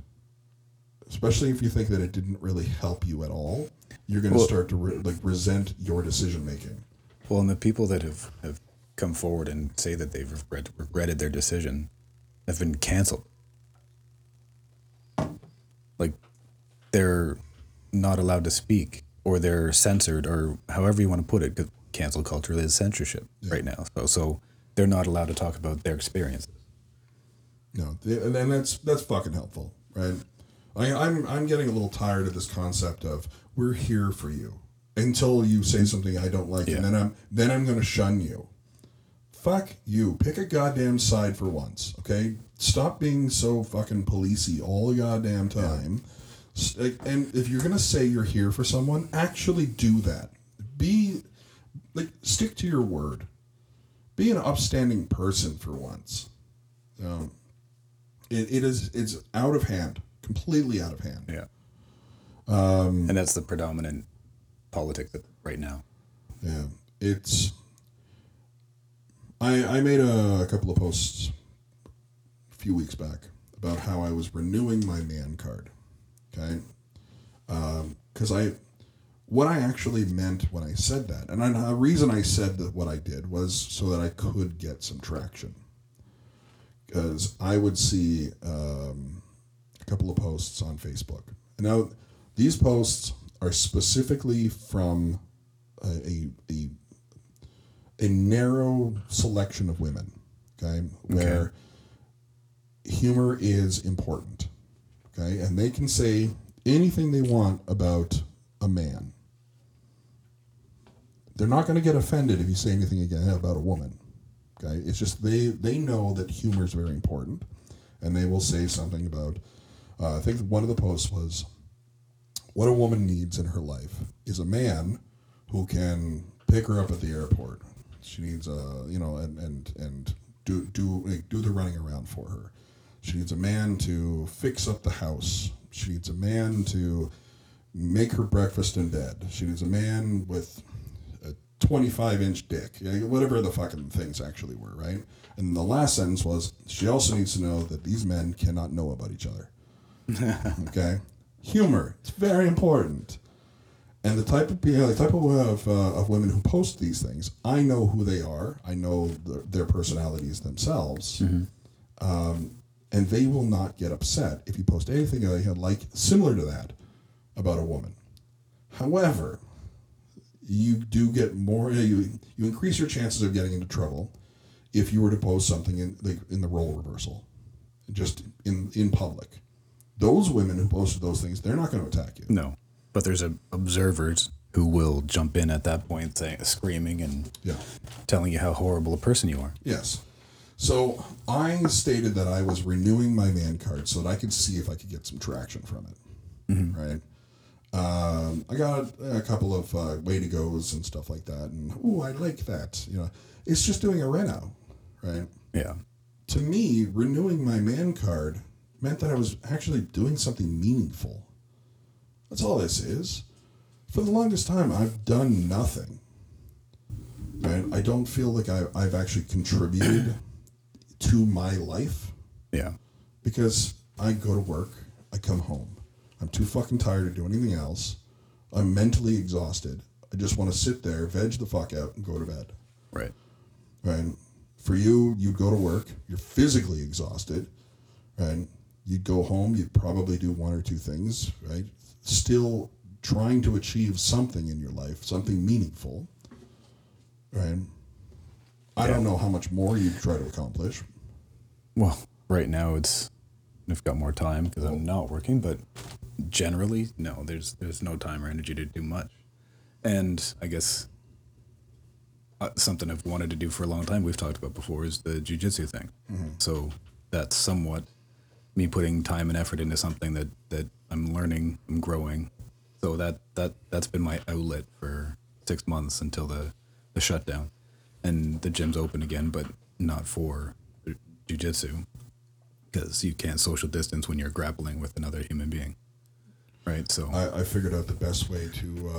Especially if you think that it didn't really help you at all, you're gonna Well- start to re- like resent your decision making. Well, and the people that have, have come forward and say that they've regret, regretted their decision have been canceled. Like, they're not allowed to speak, or they're censored, or however you want to put it because cancel culture is censorship right now. So, so they're not allowed to talk about their experiences. No, and that's that's fucking helpful, right? I, I'm I'm getting a little tired of this concept of we're here for you until you say something I don't like, Yeah. and then I'm then I'm gonna shun you. Fuck you. Pick a goddamn side for once, okay? Stop being so fucking policey all the goddamn time. Like, And if you're gonna say you're here for someone, actually do that. Be like stick to your word. Be an upstanding person for once. Um, it, it is it's out of hand, completely out of hand. Yeah. Um, and that's the predominant politics of- right now. Yeah, it's. I I made a, a couple of posts a few weeks back about how I was renewing my man card. Okay, because I what I actually meant when I said that, and I, the reason I said that what I did was so that I could get some traction. Because I would see um, a couple of posts on Facebook. Now these posts are specifically from a, a, a, a narrow selection of women, okay, where humor is important, okay, and they can say anything they want about a man. They're not going to get offended if you say anything again about a woman. Okay, it's just they they know that humor is very important, and they will say something about. Uh, I think one of the posts was, "What a woman needs in her life is a man who can pick her up at the airport. She needs a you know and and and do do like, do the running around for her. She needs a man to fix up the house. She needs a man to make her breakfast in bed. She needs a man with a 25 inch dick, yeah, whatever the fucking things actually were, right? And the last sentence was she also needs to know that these men cannot know about each other. [LAUGHS] okay? Humor, it's very important. And the type of the type of, uh, of women who post these things, I know who they are. I know the, their personalities themselves, um, and they will not get upset if you post anything uh, like similar to that about a woman. However, you do get more. You you increase your chances of getting into trouble if you were to post something in like in the role reversal, just in in public. Those women who posted those things, they're not going to attack you. No, but there's a, observers who will jump in at that point, saying, screaming and Yeah. telling you how horrible a person you are. Yes. So I stated that I was renewing my man card so that I could see if I could get some traction from it. Right. Um, I got a couple of uh, way to goes and stuff like that, and oh, I like that. You know, it's just doing a reno, right? Yeah. To me, renewing my man card meant that I was actually doing something meaningful. That's all this is. For the longest time, I've done nothing. Right? I don't feel like I, I've actually contributed [CLEARS THROAT] to my life Yeah. because I go to work, I come home. I'm too fucking tired to do anything else. I'm mentally exhausted. I just want to sit there, veg the fuck out, and go to bed. Right. Right? For you, you'd go to work, you're physically exhausted, right? You'd go home, you'd probably do one or two things, right? Still trying to achieve something in your life, something meaningful, right? I don't know how much more you try to accomplish. Well, right now it's I've got more time because I'm not working, but generally, no, there's there's no time or energy to do much. And I guess uh, something I've wanted to do for a long time, we've talked about before, is the jujitsu thing. So that's somewhat me putting time and effort into something that that I'm learning, I'm growing. So that that that's been my outlet for six months until the the shutdown, and the gym's open again, but not for jujitsu because you can't social distance when you're grappling with another human being, right? So I, I figured out the best way to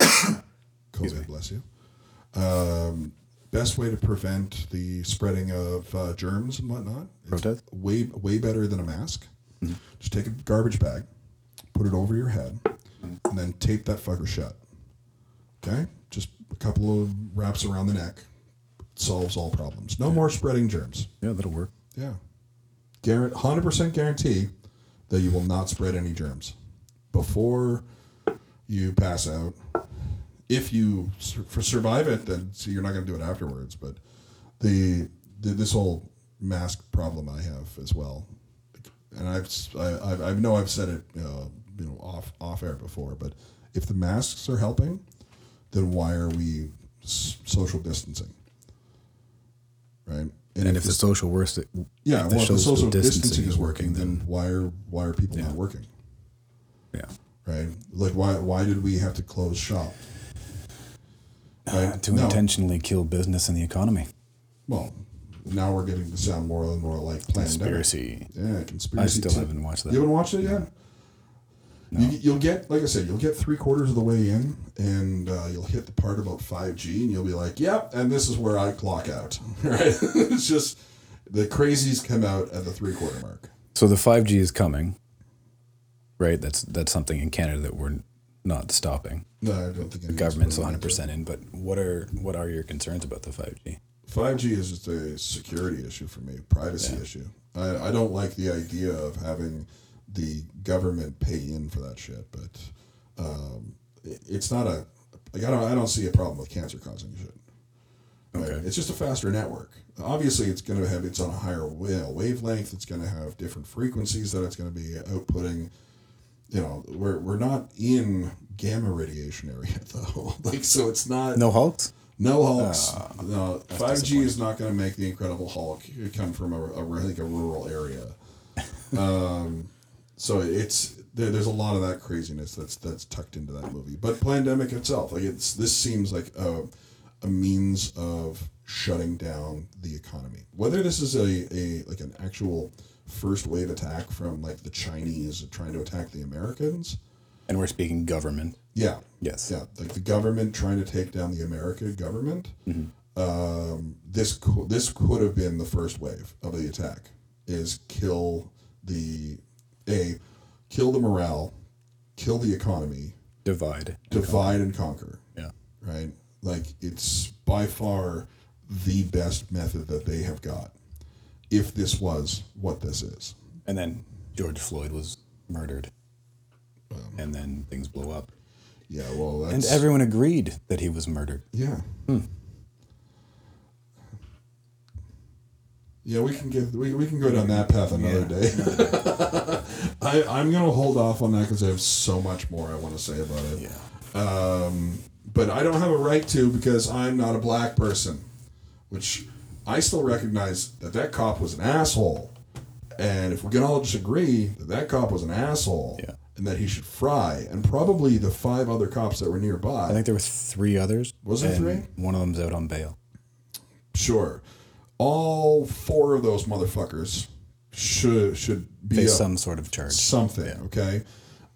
uh, [COUGHS] COVID, bless you. Um, best way to prevent the spreading of uh, germs and whatnot. It's Protest? way way better than a mask. Just take a garbage bag, put it over your head, and then tape that fucker shut. Okay, just a couple of wraps around the neck solves all problems. No more spreading germs. yeah, that'll work. Yeah. Guarant- 100% guarantee that you will not spread any germs before you pass out. If you sur- for survive it, then see, you're not going to do it afterwards. But the, the this whole mask problem I have as well, and I've I, I've- I know I've said it uh, you know off off air before, but if the masks are helping, then why are we s- social distancing? Right. And, if the the social worst, yeah, well, if the social social distancing is working, then then why are why are people not working? yeah, Right? Like why why did we have to close shop? Right? to No. intentionally kill business and the economy. Well, now we're getting to sound more and more like Plandemic. Conspiracy. Yeah, conspiracy. I still too. haven't watched that. You haven't watched it yet. You, you'll get, like I said, you'll get three quarters of the way in, and uh, you'll hit the part about five G, and you'll be like, "Yep," and this is where I clock out. [LAUGHS] Right? it's just the crazies come out at the three quarter mark. So the 5G is coming, right? That's that's something in Canada that we're not stopping. No, I don't think The government's 100 percent in, but what are what are your concerns about the 5G? Five G is just a security issue for me, privacy issue. I, I don't like the idea of having the government pay in for that shit, but um, it's not a like I don't I don't see a problem with cancer causing shit. Right? Okay. It's just a faster network. Obviously, it's going to have it's on a higher wa- wavelength. It's going to have different frequencies that it's going to be outputting. You know, we're we're not in gamma radiation area [LAUGHS] though. like so, it's not No Hulks? no hulks. Ah, no, five G is not going to make the Incredible Hulk come from a, a I think a rural area. [LAUGHS] um, so it's there, there's a lot of that craziness that's that's tucked into that movie. But pandemic itself, like it's this seems like a, a means of shutting down the economy. Whether this is a, a like an actual first wave attack from like the Chinese trying to attack the Americans. And we're speaking government. Yeah. Yes. Yeah, like the government trying to take down the American government. Um, this co- this could have been the first wave of the attack. Is kill the a kill the morale, kill the economy, Divide. divide and conquer. Yeah. Right, like it's by far the best method that they have got. If this was what this is, And then George Floyd was murdered. and then things blew up. yeah, well, that's And everyone agreed that he was murdered. Yeah. Yeah, we can get we, we can go down that path another day. [LAUGHS] I I'm gonna hold off on that because I have so much more I want to say about it. Yeah. Um, but I don't have a right to because I'm not a black person, which I still recognize that that cop was an asshole. And if we can all just agree that that cop was an asshole Yeah. and that he should fry, and probably the five other cops that were nearby, I think there were three others. Was there three? One of them's out on bail. Sure. All four of those motherfuckers should should be Face a- some sort of charge. something. Okay.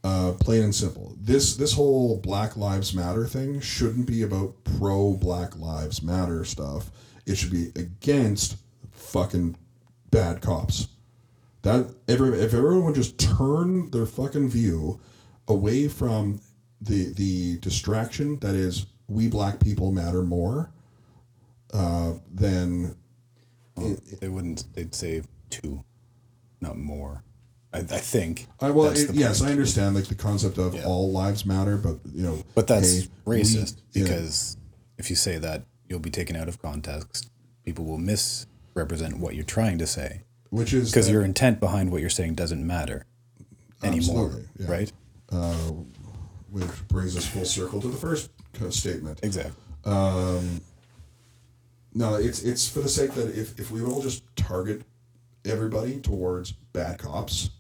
Uh, plain and simple. This this whole Black Lives Matter thing shouldn't be about pro Black Lives Matter stuff. It should be against fucking bad cops. That every if everyone would just turn their fucking view away from the the distraction that is we black people matter more, uh, then They wouldn't. They'd say two, not more. I, I think. I, well, it, yes. I understand like the concept of Yeah. all lives matter, but you know, But that's hey, we- racist yeah, because if you say that, you'll be taken out of context. People will misrepresent what you're trying to say which is because your intent behind what you're saying doesn't matter anymore, yeah. right? Uh, which brings us full circle to the first co- statement. Exactly. Um, no, it's it's for the sake that if, if we would all just target everybody towards bad cops,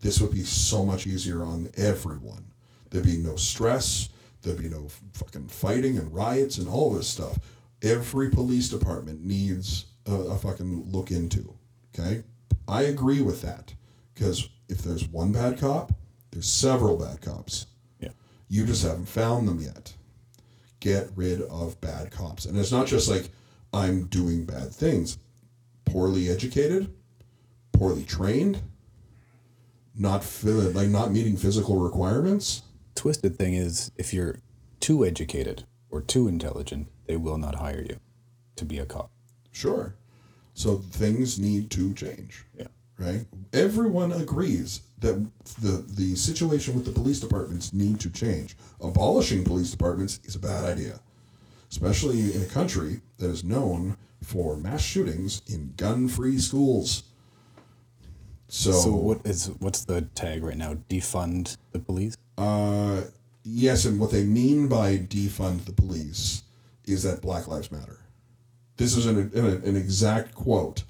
this would be so much easier on everyone. There'd be no stress. There'd be no fucking fighting and riots and all this stuff. Every police department needs a, a fucking look into. Okay, I agree with that because if there's one bad cop, there's several bad cops. Yeah. You just haven't found them yet. Get rid of bad cops. And it's not just like I'm doing bad things. Poorly educated, poorly trained, not like not meeting physical requirements. Twisted thing is, if you're too educated or too intelligent, they will not hire you to be a cop. Sure. So things need to change. Yeah. Right? Everyone agrees that the the situation with the police departments need to change. Abolishing police departments is a bad idea. Especially in a country that is known for mass shootings in gun-free schools. So, So what is what's the tag right now? Defund the police. uh, yes, and what they mean by defund the police is that Black Lives Matter. This is an, an, an exact quote.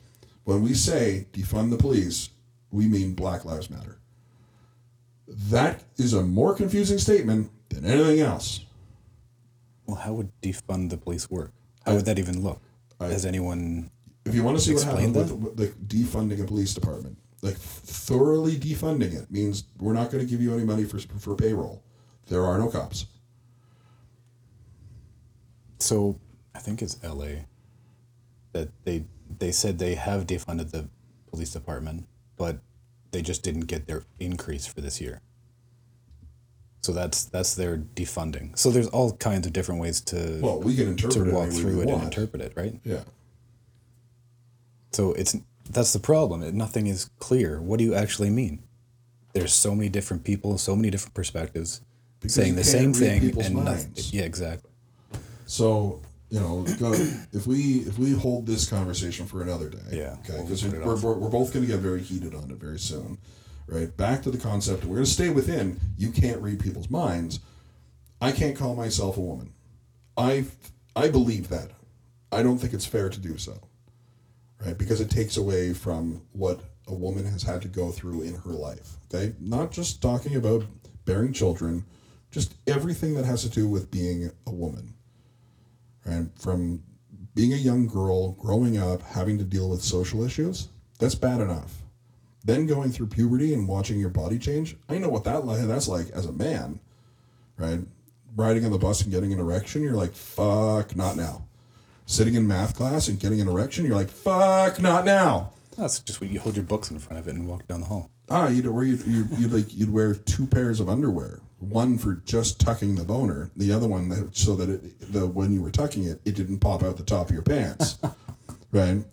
When we say defund the police, we mean Black Lives Matter. That is a more confusing statement than anything else. Well, how would defund the police work? How would that even look? Has anyone? If you want to see what happened with, with like defunding a police department, like thoroughly defunding it means we're not going to give you any money for for payroll. There are no cops. So I think it's L.A. that they they said they have defunded the police department, but they just didn't get their increase for this year. So that's that's their defunding. So there's all kinds of different ways to Well, we can interpret to walk through it and interpret it, right? Yeah. So it's that's the problem. Nothing is clear. What do you actually mean? There's so many different people, so many different perspectives. Because saying the same thing and nothing. Yeah, exactly. So you know, go, if we if we hold this conversation for another day, Yeah, okay, we'll we're, we're, we're both going to get very heated on it very soon, right? Back to the concept. We're going to stay within. You can't read people's minds. I can't call myself a woman. I I believe that. I don't think it's fair to do so, right? Because it takes away from what a woman has had to go through in her life. Okay, not just talking about bearing children, just everything that has to do with being a woman right? From being a young girl, growing up, having to deal with social issues, that's bad enough. Then going through puberty and watching your body change, I know what that like, that's like as a man, right? Riding on the bus and getting an erection, you're like, fuck, not now. Sitting in math class and getting an erection, you're like, fuck, not now. That's just what you hold your books in front of it and walk down the hall. Ah, you'd wear you you you'd like you'd wear two pairs of underwear, one for just tucking the boner, the other one that, so that it, the when you were tucking it, it didn't pop out the top of your pants, [LAUGHS] right?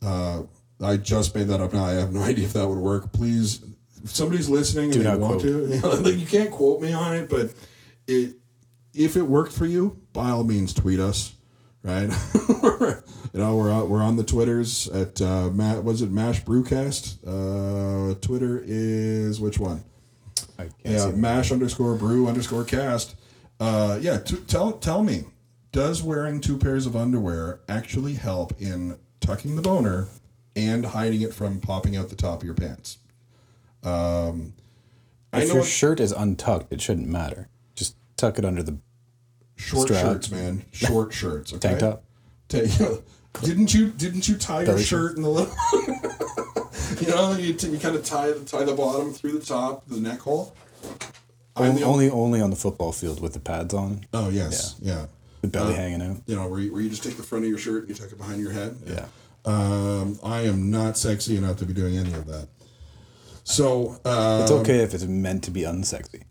Uh, I just made that up. Now I have no [LAUGHS] idea if that would work. Please, if somebody's listening Do and they want to, you, [LAUGHS] know, like, you can't quote me on it, but it if it worked for you, by all means, tweet us. Right, you know we're on, we're on the Twitters at uh, Matt. Was it Mash Brewcast? Uh, Twitter is which one? I Yeah, mash underscore brew underscore cast. Uh, yeah, t- tell tell me, does wearing two pairs of underwear actually help in tucking the boner and hiding it from popping out the top of your pants? Um, If your it- shirt is untucked, it shouldn't matter. Just tuck it under the short strap. shirts, man, short shirts. [LAUGHS] Okay? tank top. Ta- [LAUGHS] didn't you didn't you tie your shirt in the little? [LAUGHS] [LAUGHS] you know, you, t- you kind of tie tie the bottom through the top, the neck hole. I'm the Only, only on the football field with the pads on, Oh yes, yeah. the belly hanging out. You know, where you, where you just take the front of your shirt and you tuck it behind your head. Yeah. Um, I am not sexy enough to be doing any of that. So uh, It's okay if it's meant to be unsexy.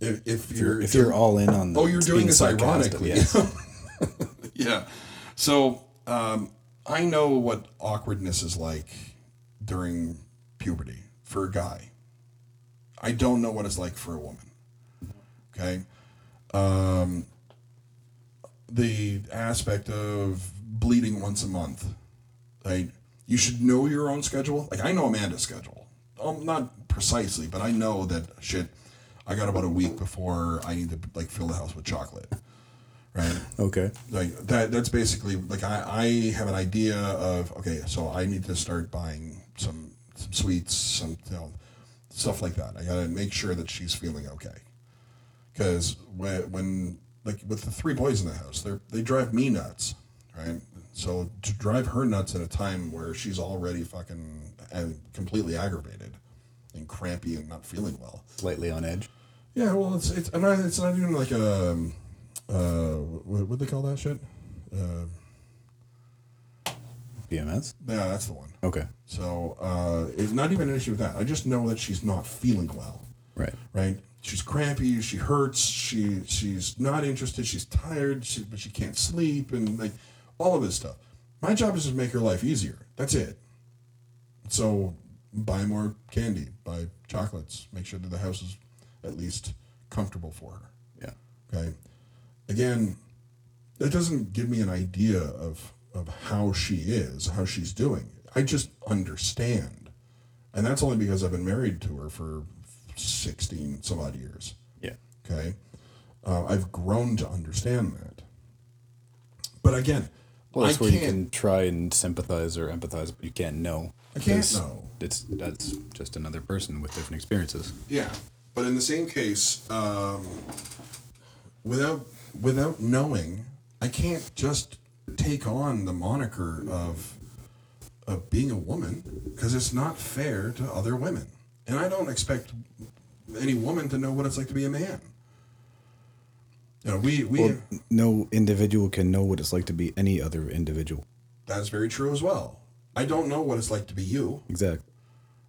if, if If you're you're, if you're all in on the oh you're doing being this sarcastic, ironically. yes. [LAUGHS] yeah. So um, I know what awkwardness is like during puberty for a guy. I don't know what it's like for a woman. Okay. Um, the aspect of bleeding once a month. Like you should know your own schedule. Like I know Amanda's schedule. Um, not precisely, but I know that shit. I got about a week before I need to like fill the house with chocolate. Right Okay. like that that's basically like I, I have an idea of okay so i need to start buying some some sweets some you know, stuff like that i gotta make sure that she's feeling okay because when, when like with the three boys in the house they they drive me nuts right so to drive her nuts at a time where she's already fucking and completely aggravated and crampy and not feeling well Slightly on edge. yeah, well, it's it's I'm not, it's not even like a um, uh what what they call that shit? Uh, PMS. yeah, that's the one. Okay. So uh, it's not even an issue with that. I just know that she's not feeling well. Right. Right? She's crampy. She hurts. She she's not interested. She's tired. She, but she can't sleep and like all of this stuff. My job is to make her life easier. That's it. So buy more candy, buy chocolates, make sure that the house is at least comfortable for her. Yeah. Okay. Again, that doesn't give me an idea of of how she is, how she's doing. I just understand, and that's only because I've been married to her for sixteen some odd years. Yeah. Okay, uh, I've grown to understand that. But again, Well, that's I where you can try and sympathize or empathize, but you can't know. I can't know. It's that's just another person with different experiences. Yeah, but in the same case, um, without without knowing, I can't just take on the moniker of of being a woman because it's not fair to other women, and I don't expect any woman to know what it's like to be a man. You know, we we Well, no individual can know what it's like to be any other individual. that's very true as well. I don't know what it's like to be you. Exactly.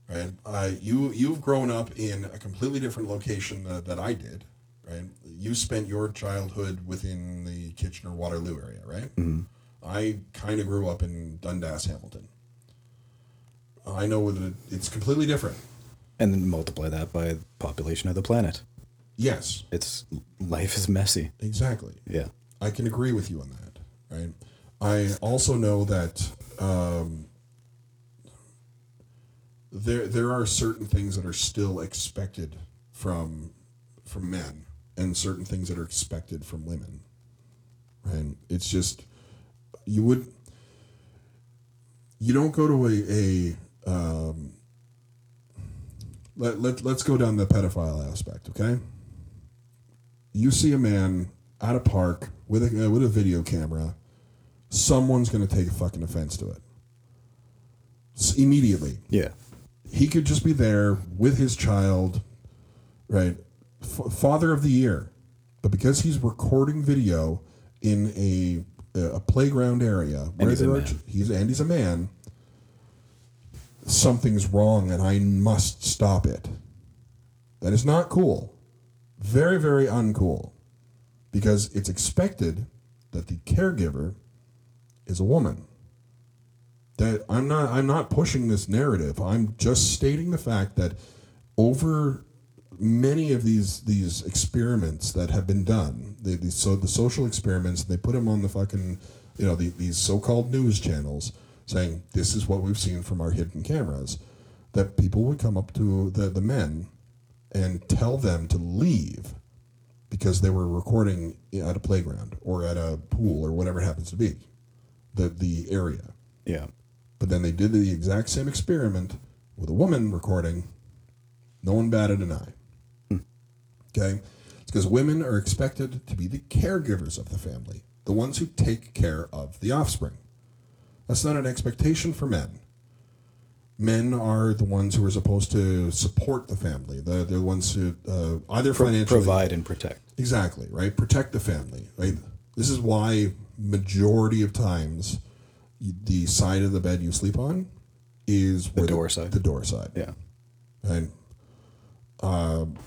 right? Uh, you you've grown up in a completely different location that, that I did, right? You spent your childhood within the Kitchener Waterloo area, right? Mm-hmm. I kind of grew up in Dundas, Hamilton. I know that it's completely different. And then multiply that by the population of the planet. Yes, It's life is messy. exactly. Yeah. I can agree with you on that. Right. I also know that um, there there are certain things that are still expected from from men, and certain things that are expected from women. Right. It's just you would you don't go to a a um, let, let let's go down the pedophile aspect, okay? You see a man at a park with a uh, with a video camera, someone's going to take a fucking offense to it. S- immediately. Yeah. He could just be there with his child, right? F- father of the year. But because he's recording video in a a playground area where he's a there are he's and he's a man, something's wrong and I must stop it. That is not cool. Very, very uncool. Because it's expected that the caregiver is a woman. That I'm not I'm not pushing this narrative. I'm just stating the fact that over many of these these experiments that have been done, the, so the social experiments, they put them on the fucking you know the, these so-called news channels saying this is what we've seen from our hidden cameras. That people would come up to the, the men and tell them to leave because they were recording at a playground or at a pool or whatever it happens to be, the the area. Yeah. But then they did the exact same experiment with a woman recording. No one batted an eye. Hmm. Okay? It's because women are expected to be the caregivers of the family, the ones who take care of the offspring. That's not an expectation for men. Men are the ones who are supposed to support the family. They're, they're the ones who uh, either Pro- financially provide and protect. Exactly, right? Protect the family, right? This is why majority of times the side of the bed you sleep on is the door side. The door side. Yeah. Right. Um,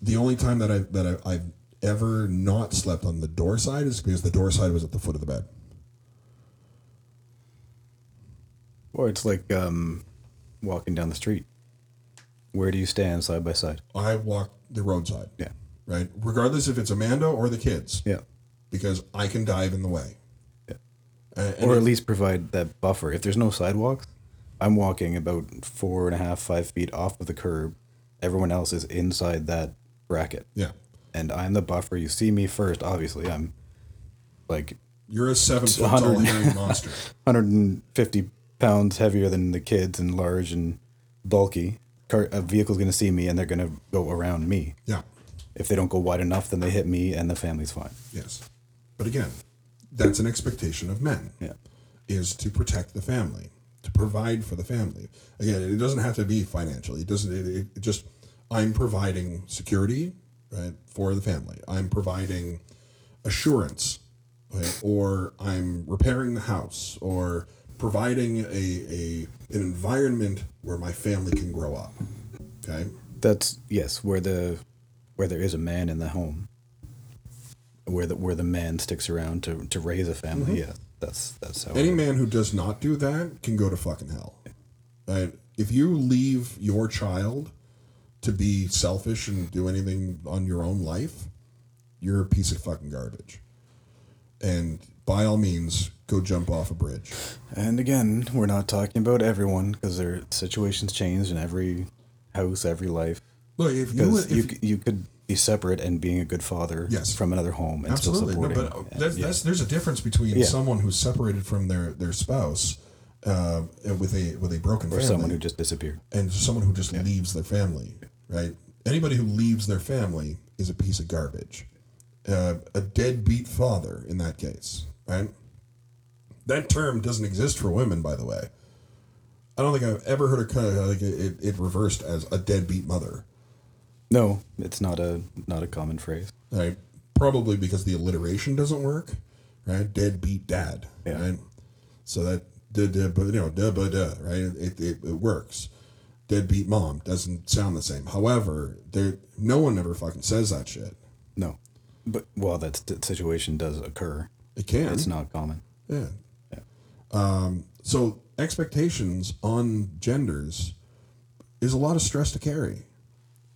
the only time that I that I, I've ever not slept on the door side is because the door side was at the foot of the bed. Or it's like um, walking down the street. Where do you stand side by side? I walk the roadside, Yeah. right? Regardless if it's Amanda or the kids, Yeah. because I can dive in the way. Yeah. Uh, Or at least provide that buffer. If there's no sidewalks, I'm walking about four and a half, five feet off of the curb. Everyone else is inside that bracket. yeah, And I'm the buffer. You see me first, obviously. I'm like you're a seven foot tall 100 hairy [LAUGHS] monster. 150 pounds heavier than the kids and large and bulky. Car, a vehicle's going to see me and they're going to go around me. Yeah. If they don't go wide enough, then they hit me and the family's fine. Yes. But again, that's an expectation of men. Yeah. Is to protect the family, to provide for the family. Again, it doesn't have to be financially. It doesn't it, it just I'm providing security, right, for the family. I'm providing assurance, right, or I'm repairing the house or providing a, a an environment where my family can grow up. Okay? That's yes, where the where there is a man in the home, where the where the man sticks around to, to raise a family. Mm-hmm. Yeah, that's that's how. Any man who does not do that can go to fucking hell. Right? If you leave your child to be selfish and do anything on your own life, you're a piece of fucking garbage. And by all means, go jump off a bridge. And again, we're not talking about everyone because their situations change in every house, every life. Look, if you, if, you you could be separate and being a good father Yes. from another home and absolutely, still no, but uh, that's, yeah. that's there's a difference between Yeah. someone who's separated from their their spouse uh, with a with a broken or family, someone who just disappeared. and someone who just leaves their family, right? Anybody who leaves their family is a piece of garbage. Uh, a deadbeat father, in that case, right? That term doesn't exist for women, by the way. I don't think I've ever heard of like it, it reversed as a deadbeat mother, No, it's not a not a common phrase. right? Probably because the alliteration doesn't work, right? Deadbeat dad, Yeah. right? So that da da but you know da ba da right? It, it it works. Deadbeat mom doesn't sound the same. However, there no one ever fucking says that shit. No, but well, that situation does occur. It can. It's not common. Yeah. Um, so expectations on genders is a lot of stress to carry.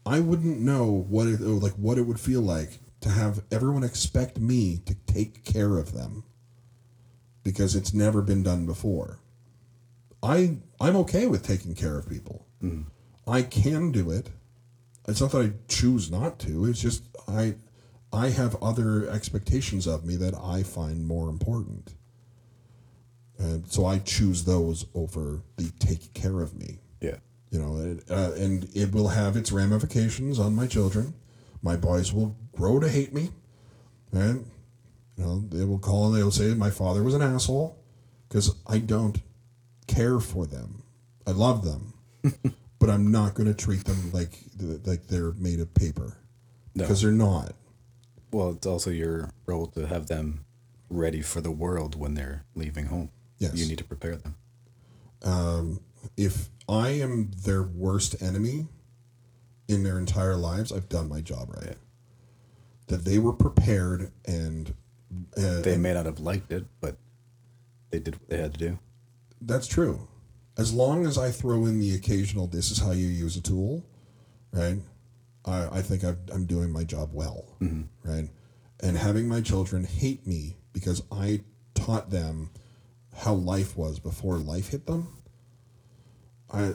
I wouldn't know what it like what it would feel like to have everyone expect me to take care of them because it's never been done before. I I'm okay with taking care of people. I can do it. It's not that I choose not to. It's just I I have other expectations of me that I find more important. And so I choose those over the take care of me Yeah. you know, and, uh, and it will have its ramifications on my children. My boys will grow to hate me, and you know they will call and they will say my father was an asshole because I don't care for them. I love them, [LAUGHS] but I'm not going to treat them like like they're made of paper No. because they're not. Well, it's also your role to have them ready for the world when they're leaving home. Yes. You need to prepare them. If I am their worst enemy in their entire lives, I've done my job right. That they were prepared and uh, They may not have liked it, but they did what they had to do. That's true. As long as I throw in the occasional, this is how you use a tool, right? I, I think I've, I'm doing my job well, right? And having my children hate me because I taught them how life was before life hit them. I,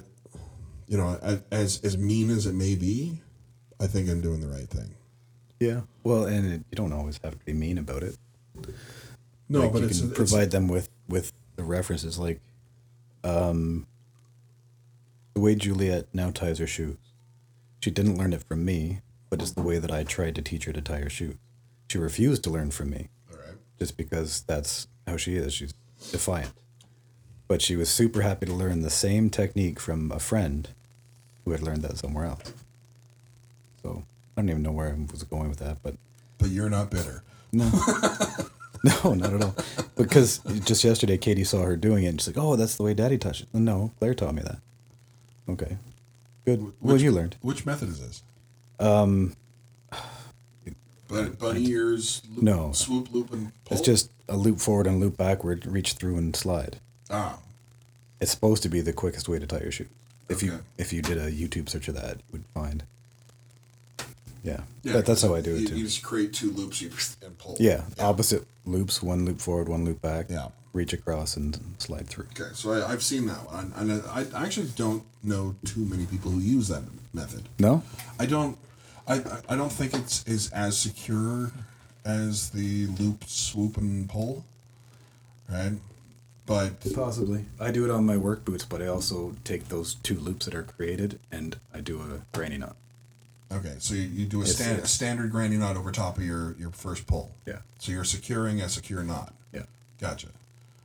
you know, I, as as mean as it may be, I think I'm doing the right thing. Yeah. Well, and it, you don't always have to be mean about it. No, Like, but you it's, can it's provide them with with the references like um the way Juliet now ties her shoes. She didn't learn it from me, but it's the way that I tried to teach her to tie her shoes. She refused to learn from me all right. just because that's how she is. She's defiant. But she was super happy to learn the same technique from a friend who had learned that somewhere else. So I don't even know where I was going with that, but But you're not bitter. no. [LAUGHS] no, not at all. Because just yesterday, Katie saw her doing it, and she's like, "Oh, that's the way Daddy touched it." No, Claire taught me that. Okay, good. Which- you learned. Which method is this? Um, but bunny ears. Loop, No. swoop, loop, and pull. It's just a loop forward and loop backward, reach through and slide. ah. It's supposed to be the quickest way to tie your shoe. If you if you did a YouTube search of that, you would find. Yeah, Yeah, that, that's how I do you, it too. You just create two loops you and pull. yeah, opposite loops, one loop forward, one loop back. Yeah. reach across and slide through. Okay, so I, I've seen that one, and I, I actually don't know too many people who use that method. No, I don't. I, I- I don't think it's is as secure as the loop, swoop, and pull. Right, but Possibly. I do it on my work boots, but I also take those two loops that are created and I do a granny knot. Okay, so you, you do a It's- stand, standard granny knot over top of your your first pull. Yeah. So you're securing a secure knot. Yeah. Gotcha.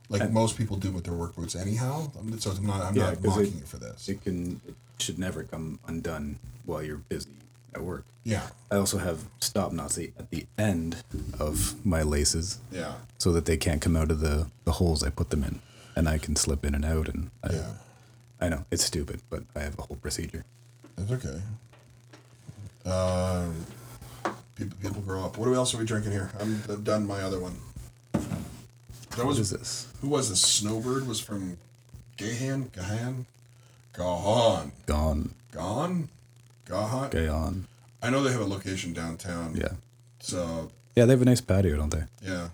Like most people do with their work boots, anyhow. I'm- So I'm not. I'm Yeah, not 'cause mocking it- you for this. It can it should never come undone while you're busy at work. yeah. I also have stop knots at the end of my laces Yeah. so that they can't come out of the, the holes I put them in. And I can slip in and out and I, Yeah. I know, it's stupid, but I have a whole procedure. That's okay. Um, people, people grow up. What else are we drinking here? I'm, I've done my other one. That was is this? who was this? Snowbird was from Gahan, Gahan, Gahan, Gone. Gone, Gahan. On. I know they have a location downtown. Yeah. So Yeah, they have a nice patio, don't they? yeah,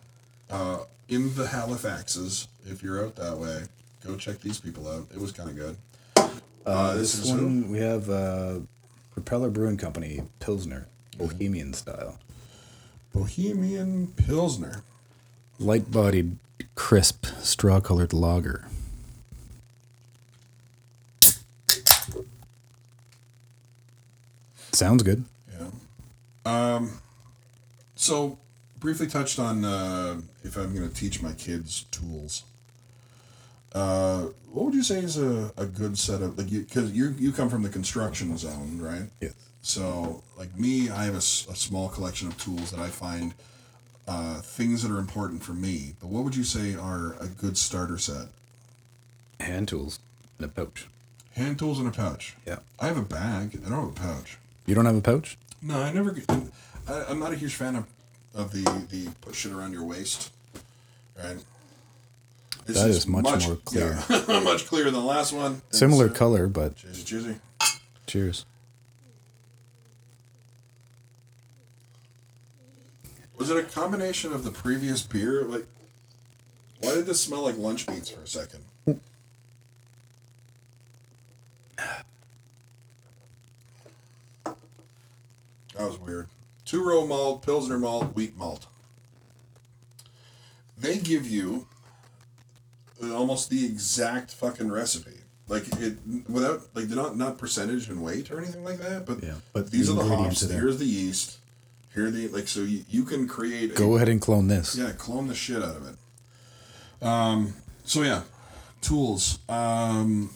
uh, in the Halifaxes, if you're out that way, go check these people out. It was kind of good. Uh, this, This is who? one we have uh, Propeller Brewing Company Pilsner, Bohemian style, Bohemian Pilsner. light-bodied, crisp, straw-colored lager. Sounds good. Yeah. Um, so briefly touched on uh, if I'm going to teach my kids tools. Uh, what would you say is a, a good set of like because you you come from the construction zone, right? Yes. So like me, I have a small collection of tools that I find uh, things that are important for me. But what would you say are a good starter set? Hand tools in a pouch. Hand tools in a pouch. Yeah. I have a bag. I don't have a pouch. You don't have a pouch? No, I never. get- I, I'm not a huge fan of, of the the put shit around your waist, right? This that is, is much, much, more [LAUGHS] clear. Yeah, [LAUGHS] much clearer than the last one. Similar uh, color, but. Cheers, cheers. Cheers. Was it a combination of the previous beer? Like, why did this smell like lunch meats for a second? That was weird. Two row malt, Pilsner malt, wheat malt. They give you almost the exact fucking recipe. Like it without like they're not not percentage and weight or anything like that. But Yeah, but these the are the hops. Here's the yeast. Here are the like so you, you can create. Go a, ahead and clone this. Yeah, clone the shit out of it. Um. So yeah, tools. Um.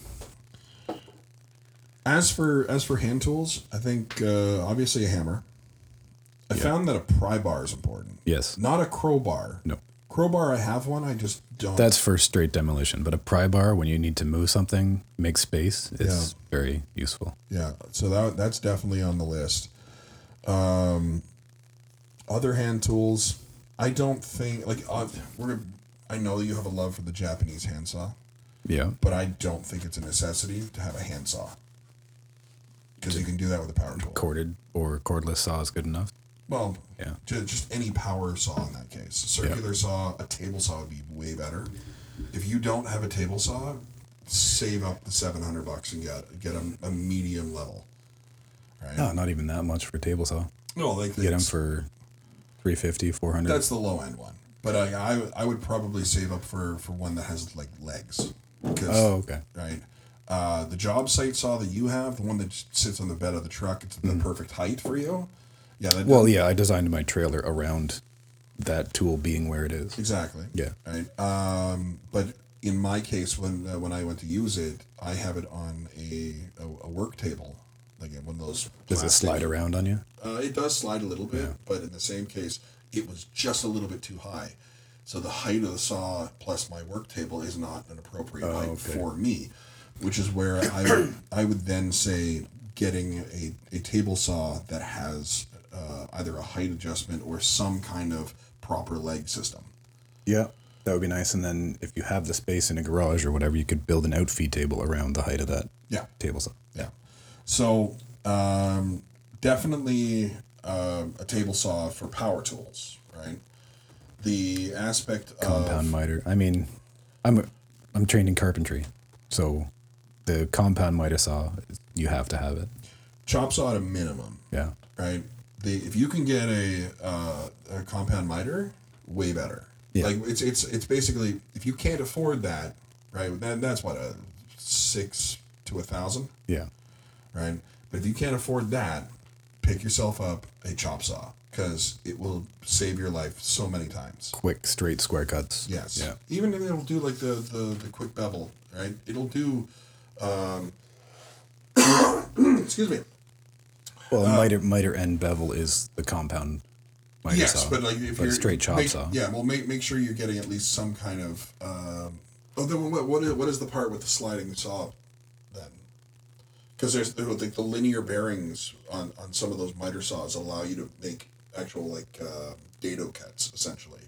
As for as for hand tools, I think uh, obviously a hammer. I found that a pry bar is important. Yes. Not a crowbar. No. Crowbar, I have one. I just don't. That's for straight demolition, but a pry bar when you need to move something, make space, is Yeah. very useful. Yeah, so that that's definitely on the list. Um, other hand tools, I don't think like uh, we're. I know you have a love for the Japanese handsaw, Yeah. but I don't think it's a necessity to have a handsaw because you can do that with a power tool. Corded or cordless saw is good enough. Well, Yeah. ju- just any power saw in that case. A circular saw, a table saw would be way better. If you don't have a table saw, save up the seven hundred bucks and get get a, a medium level. Right? No, not even that much for a table saw. No, like Get them for 350, 400. That's the low end one. But I, I, I would probably save up for, for one that has like legs. Because, oh, okay. Right. Uh, the job site saw that you have, the one that sits on the bed of the truck, it's the perfect height for you. Yeah. Well, yeah, I designed my trailer around that tool being where it is. Exactly. Yeah. Right. Um, but in my case, when uh, when I went to use it, I have it on a a, a work table, like one of those. Does it slide around on you? Uh, it does slide a little bit, but in the same case, it was just a little bit too high. So the height of the saw plus my work table is not an appropriate height Oh, okay. for me, which is where I would, I would then say getting a, a table saw that has uh, either a height adjustment or some kind of proper leg system. Yeah. That would be nice. And then if you have the space in a garage or whatever, you could build an outfeed table around the height of that Yeah. table saw. Yeah. So um, definitely uh, a table saw for power tools, right? The aspect of Compound of miter. I mean, I'm a, I'm trained in carpentry, so the compound miter saw you have to have it. chop saw at a minimum, Yeah. right? The if you can get a uh, a compound miter, way better. Yeah. Like it's it's it's basically if you can't afford that, right? That, that's what a six to a thousand, Yeah. right? But if you can't afford that, pick yourself up a chop saw because it will save your life so many times. Quick, straight square cuts. Yes. Yeah. Even if it'll do like the, the, the quick bevel, right? It'll do. Um, [COUGHS] excuse me. Well, miter miter and bevel is the compound miter Yes, saw. but like if but you're straight chop make- saw. Yeah, well, make make sure you're getting at least some kind of. Um, oh, then what what is, what is the part with the sliding saw? Then, because there's there, like the linear bearings on on some of those miter saws allow you to make actual like uh, dado cuts essentially.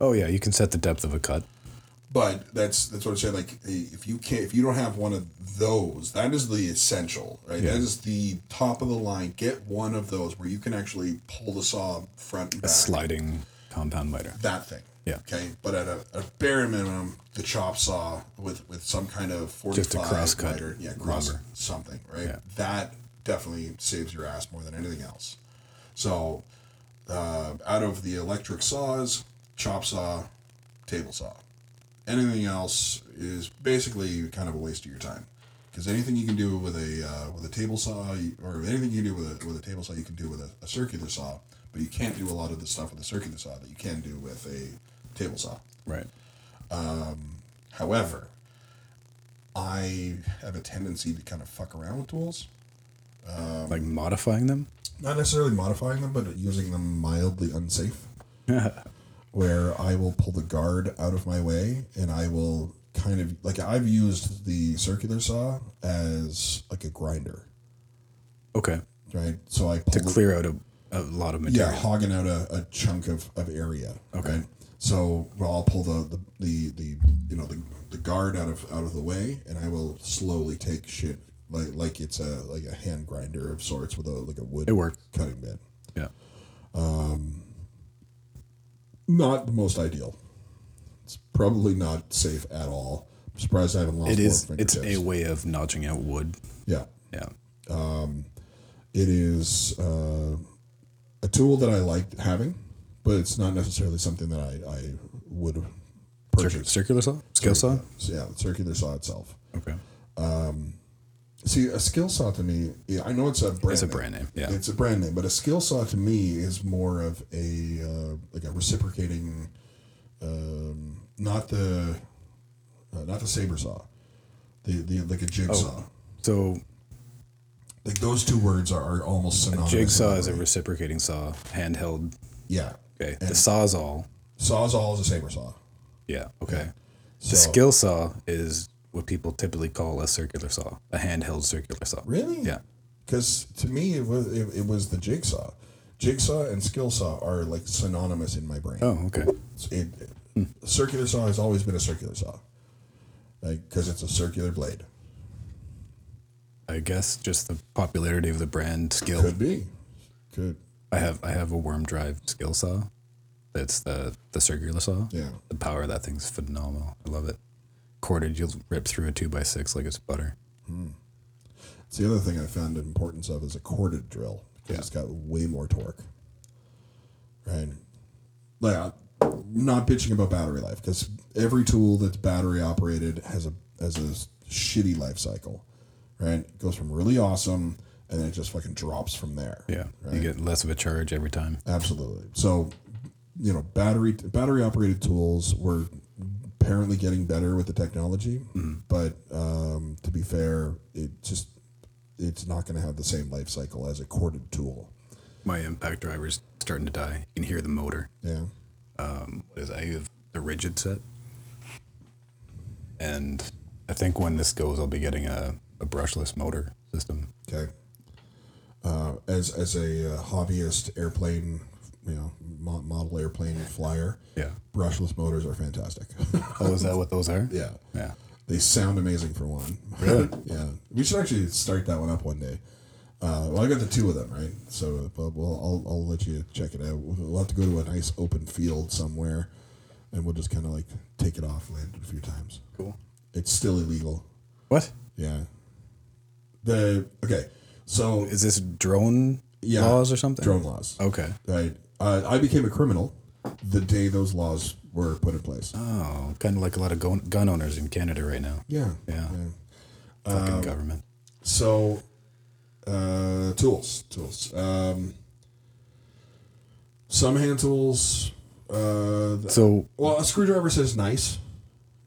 Oh yeah, you can set the depth of a cut. But that's that's what I'm saying. Like if you can't, if you don't have one of those, that is the essential, right? Yeah. That is the top of the line. Get one of those where you can actually pull the saw front and A sliding compound miter. That thing. Yeah. Okay. But at a, a bare minimum, the chop saw with with some kind of forty Just a cross-cut miter, yeah, cross lumber. something, right? Yeah. That definitely saves your ass more than anything else. So, uh, out of the electric saws, chop saw, table saw. Anything else is basically kind of a waste of your time. Because anything you can do with a uh, with a table saw, or anything you can do with a with a table saw, you can do with a, a circular saw. But you can't do a lot of the stuff with a circular saw that you can do with a table saw. Right. However, I have a tendency to kind of fuck around with tools. Um, like modifying them. not necessarily modifying them, but using them mildly unsafe. [LAUGHS] where I will pull the guard out of my way and I will kind of like I've used the circular saw as like a grinder, Okay. right? So I pull To clear out a, a lot of material. yeah, hogging out a, a chunk of, of area. Okay. Right? So well, I'll pull the, the, the, the you know the, the guard out of out of the way, and I will slowly take shit like like it's a like a hand grinder of sorts with a like a wood It works. cutting bit. Yeah. Um, not the most ideal. It's probably not safe at all. I'm surprised I haven't lost It is. It's a way of notching out wood. yeah. Yeah. It is uh, a tool that I like having, but it's not necessarily something that I, I would purchase. circular saw, skill saw. Yeah, the circular saw itself. Okay. See, a skill saw to me, yeah, I know it's a brand. It's a name. brand name, yeah. it's a brand name, but a skill saw to me is more of a uh, like a reciprocating, um, not the, uh, not the saber saw, the the like a jigsaw. So Like those two words are, are almost synonymous. jigsaw is a reciprocating saw, handheld. yeah. Okay. The And sawzall. sawzall is a saber saw. Yeah. Okay. So, The skill saw is what people typically call a circular saw, a handheld circular saw. Really? Yeah. Because to me, it was it, it was the jigsaw. Jigsaw and skill saw are like synonymous in my brain. Oh, okay. It, it- circular saw has always been a circular saw, like because it's a circular blade. I guess just the popularity of the brand skill. Could be, could I have I have a worm drive skill saw. That's the the circular saw. yeah. The power of that thing's phenomenal. I love it. Corded, you'll rip through a two by six like it's butter. Hmm. It's the other thing I found the importance of is a corded drill because Yeah. it's got way more torque. Right. Like, I'm not bitching about battery life because every tool that's battery operated has a has a shitty life cycle. Right. It goes from really awesome and then it just fucking drops from there. Yeah. Right. You get less of a charge every time. Absolutely. So, you know, battery battery operated tools were apparently getting better with the technology, but um, to be fair, it just it's not going to have the same life cycle as a corded tool. My impact driver is starting to die. You can hear the motor. Yeah. Um, what is? I have the Ridgid set. And I think when this goes, I'll be getting a, a brushless motor system. Okay. Uh, as as a uh, hobbyist airplane, you know, model airplane flyer, Yeah. brushless motors are fantastic. Oh, is that what those are? [LAUGHS] yeah. Yeah. They sound amazing for one. Really? [LAUGHS] yeah. We should actually start that one up one day. Uh, well, I got the two of them, right? So, but we'll, I'll, I'll let you check it out. We'll have to go to a nice open field somewhere, and we'll just kind of like take it off, land it a few times. Cool. It's still illegal. What? Yeah. The okay, so Is this drone yeah, laws or something? Drone laws, Okay. right? Uh, I became a criminal the day those laws were put in place. Oh, kind of like a lot of gun, gun owners in Canada right now. Yeah, Yeah. yeah. Fucking government. So, uh, tools, tools. Um, some hand tools. Uh, So, well, a screwdriver says nice,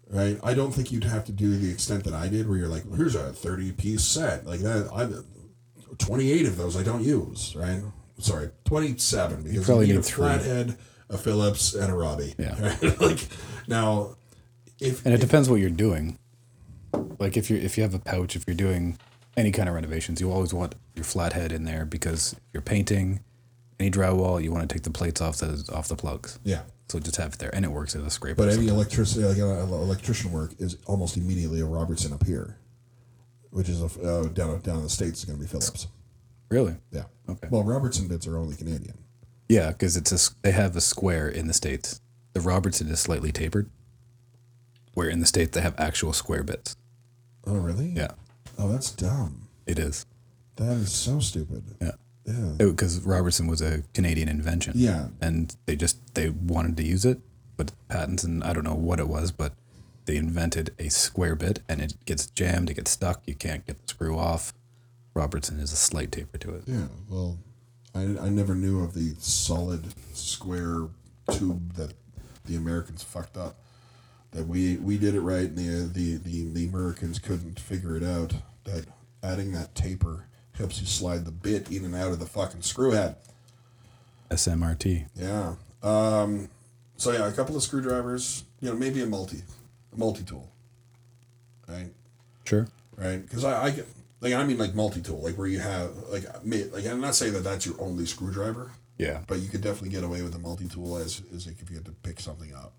right? I don't think you'd have to do the extent that I did, where you're like, well, here's a thirty piece set like that. I twenty eight of those I don't use, right? Sorry, twenty seven because you, probably need, need a flathead, a Phillips, and a Robbie. Yeah. right? [LAUGHS] like now, if and it depends what you're doing. Like if you if you have a pouch, if you're doing any kind of renovations, you always want your flathead in there because if you're painting any drywall, you want to take the plates off the off the plugs. yeah, So just have it there, and it works as a scraper. But any electricity, like uh, electrician work, is almost immediately a Robertson up here, which is a, uh, down down in the states is going to be Phillips. Really? Yeah. Okay. Well, Robertson bits are only Canadian. Yeah, because it's a they have a square in the states. The Robertson is slightly tapered, where in the states they have actual square bits. Oh, really? Yeah, Oh, that's dumb. it is. That is so stupid. Yeah, Yeah. because Robertson was a Canadian invention. Yeah. and they just they wanted to use it, but patents and I don't know what it was, but they invented a square bit and it gets jammed, it gets stuck, you can't get the screw off. Robertson has a slight taper to it. Yeah. Well, I, I never knew of the solid square tube that the Americans fucked up. That we we did it right, and the the the, the Americans couldn't figure it out. That adding that taper helps you slide the bit in and out of the fucking screw head. SMRT. Yeah. Um, so yeah, a couple of screwdrivers. You know, maybe a multi, a multi tool. Right. Sure. Right. Because I, I get like I mean like multi tool, like where you have like me like I'm not saying that that's your only screwdriver, Yeah. but you could definitely get away with a multi tool as as like if you had to pick something up.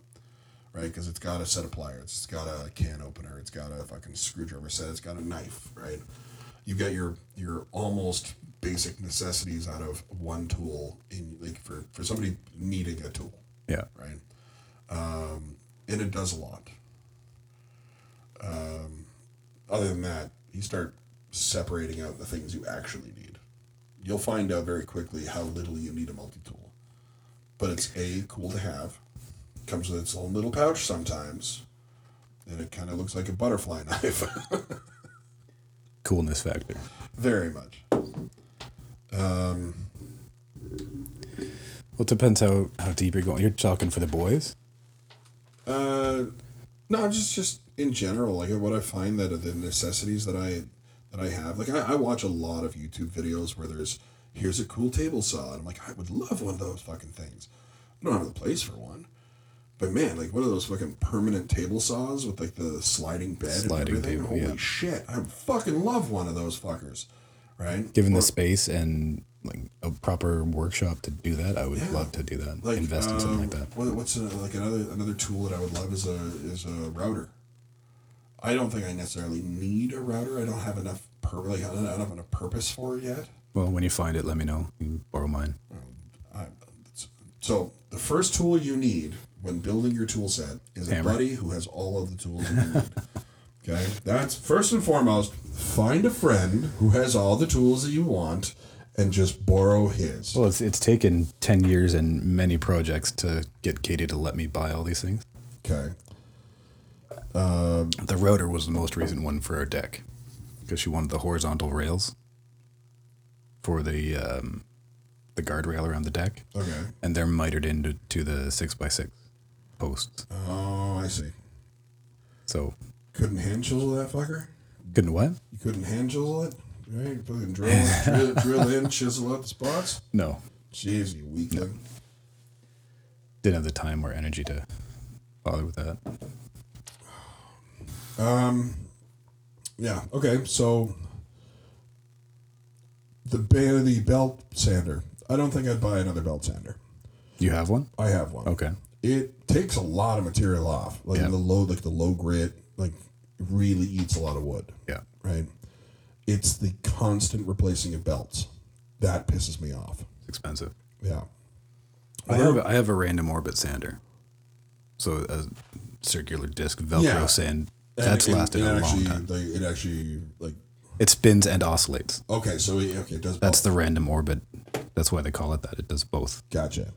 Right, because it's got a set of pliers, it's got a can opener, it's got a fucking screwdriver set, it's got a knife. Right, you got your your almost basic necessities out of one tool in like for for somebody needing a tool Yeah. right? Um, and it does a lot. Um, other than that, you start separating out the things you actually need. You'll find out very quickly how little you need a multi tool. But it's A, cool to have, comes with its own little pouch sometimes, and it kind of looks like a butterfly [LAUGHS] knife. Coolness factor. very much. Well, it depends how, how deep you're going. You're talking for the boys? Uh, no, just just in general, like what I find that are the necessities that I that I have, like I, I watch a lot of YouTube videos where there's here's a cool table saw, and I'm like, I would love one of those fucking things. I don't have the place for one, but man, like one of those fucking permanent table saws with like the sliding bed Sliding and everything. table, Holy yeah. shit, I fucking love one of those fuckers, right? Given Or- the space and like a proper workshop to do that, I would Yeah. love to do that. like Invest in something like um, that. What, what's a, like another another tool that I would love is a is a router. I don't think I necessarily need a router. I don't have enough per like I don't have enough purpose for it yet. Well, when you find it, let me know. You can borrow mine. Um, I, so the first tool you need when building your tool set is Hammer. a buddy who has all of the tools you need. [LAUGHS] okay, that's first and foremost. Find a friend who has all the tools that you want, and just borrow his. Well, it's it's taken ten years and many projects to get Katie to let me buy all these things. Okay. The router was the most recent one for our deck because she wanted the horizontal rails for the um, the guardrail around the deck, Okay. and they're mitered into to the six by six posts. Oh, I see. So Couldn't hand chisel that fucker. couldn't what? You couldn't hand chisel it? Right? Fucking drill, drill, [LAUGHS] drill in, chisel out the spots? No, Jeez, you weakling. didn't have the time or energy to bother with that. Um, yeah, okay, so the, the belt sander. I don't think I'd buy another belt sander. You have one? I have one. Okay. It takes a lot of material off. Like Yeah. the low like the low grit, like really eats a lot of wood. Yeah. Right? It's the constant replacing of belts. That pisses me off. It's expensive. Yeah. I have I have a random orbit sander, so a circular disc Velcro Yeah. sand. That's it- lasted it a long actually, time. Like, it actually like It spins and oscillates. okay, so it, okay, it does Both. That's the random orbit. That's why they call it that. It does both. Gotcha.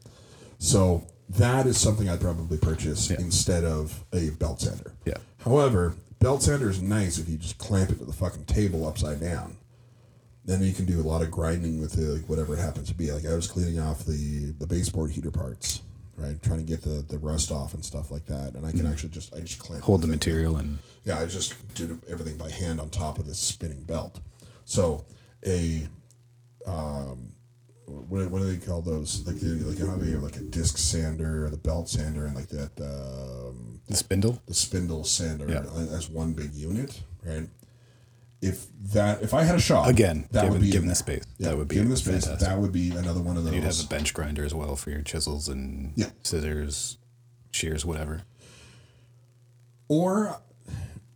So that is something I'd probably purchase Yeah. instead of a belt sander. Yeah. However, belt sander is nice if you just clamp it to the fucking table upside down. Then you can do a lot of grinding with it, like whatever it happens to be. Like I was cleaning off the the baseboard heater parts, right? Trying to get the, the rust off and stuff like that. And I can actually just I just clamp Mm-hmm. Hold the material and yeah, I just did everything by hand on top of this spinning belt. So a um, what, what do they call those? Like the, like they have like a disc sander, or the belt sander, and like that um, the spindle. the spindle sander Yeah. as one big unit, right? If that if I had a shop Again, that given, would be given the space, yeah, that would be given the space, fantastic. that would be another one of those. You'd have a bench grinder as well for your chisels and Yeah. scissors, shears, whatever. or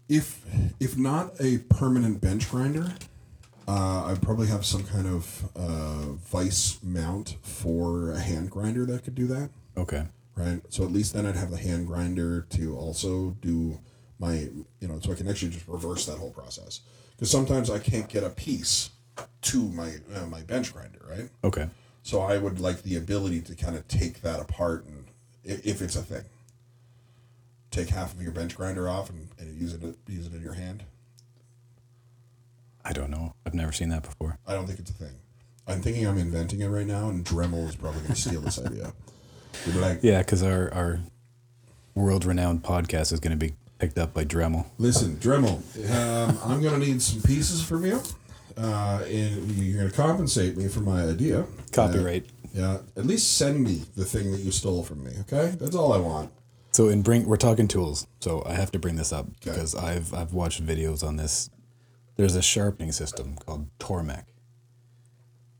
if if not a permanent bench grinder uh, i'd probably have some kind of uh, vice mount for a hand grinder that could do that Okay. right so at least then i'd have the hand grinder to also do my you know so i can actually just reverse that whole process because sometimes i can't get a piece to my uh, my bench grinder right Okay. so i would like the ability to kind of take that apart and if it's a thing take half of your bench grinder off and, and use it use it in your hand. I don't know. I've never seen that before. I don't think it's a thing. I'm thinking I'm inventing it right now, and Dremel is probably going to steal this idea. Like, Yeah, because our, our world renowned podcast is going to be picked up by Dremel. listen, Dremel, um, I'm going to need some pieces from you, uh, and you're going to compensate me for my idea. Copyright. Uh, yeah, at least send me the thing that you stole from me. Okay, that's all I want. So in bring we're talking tools, so I have to bring this up because I've I've watched videos on this. There's a sharpening system called Tormek.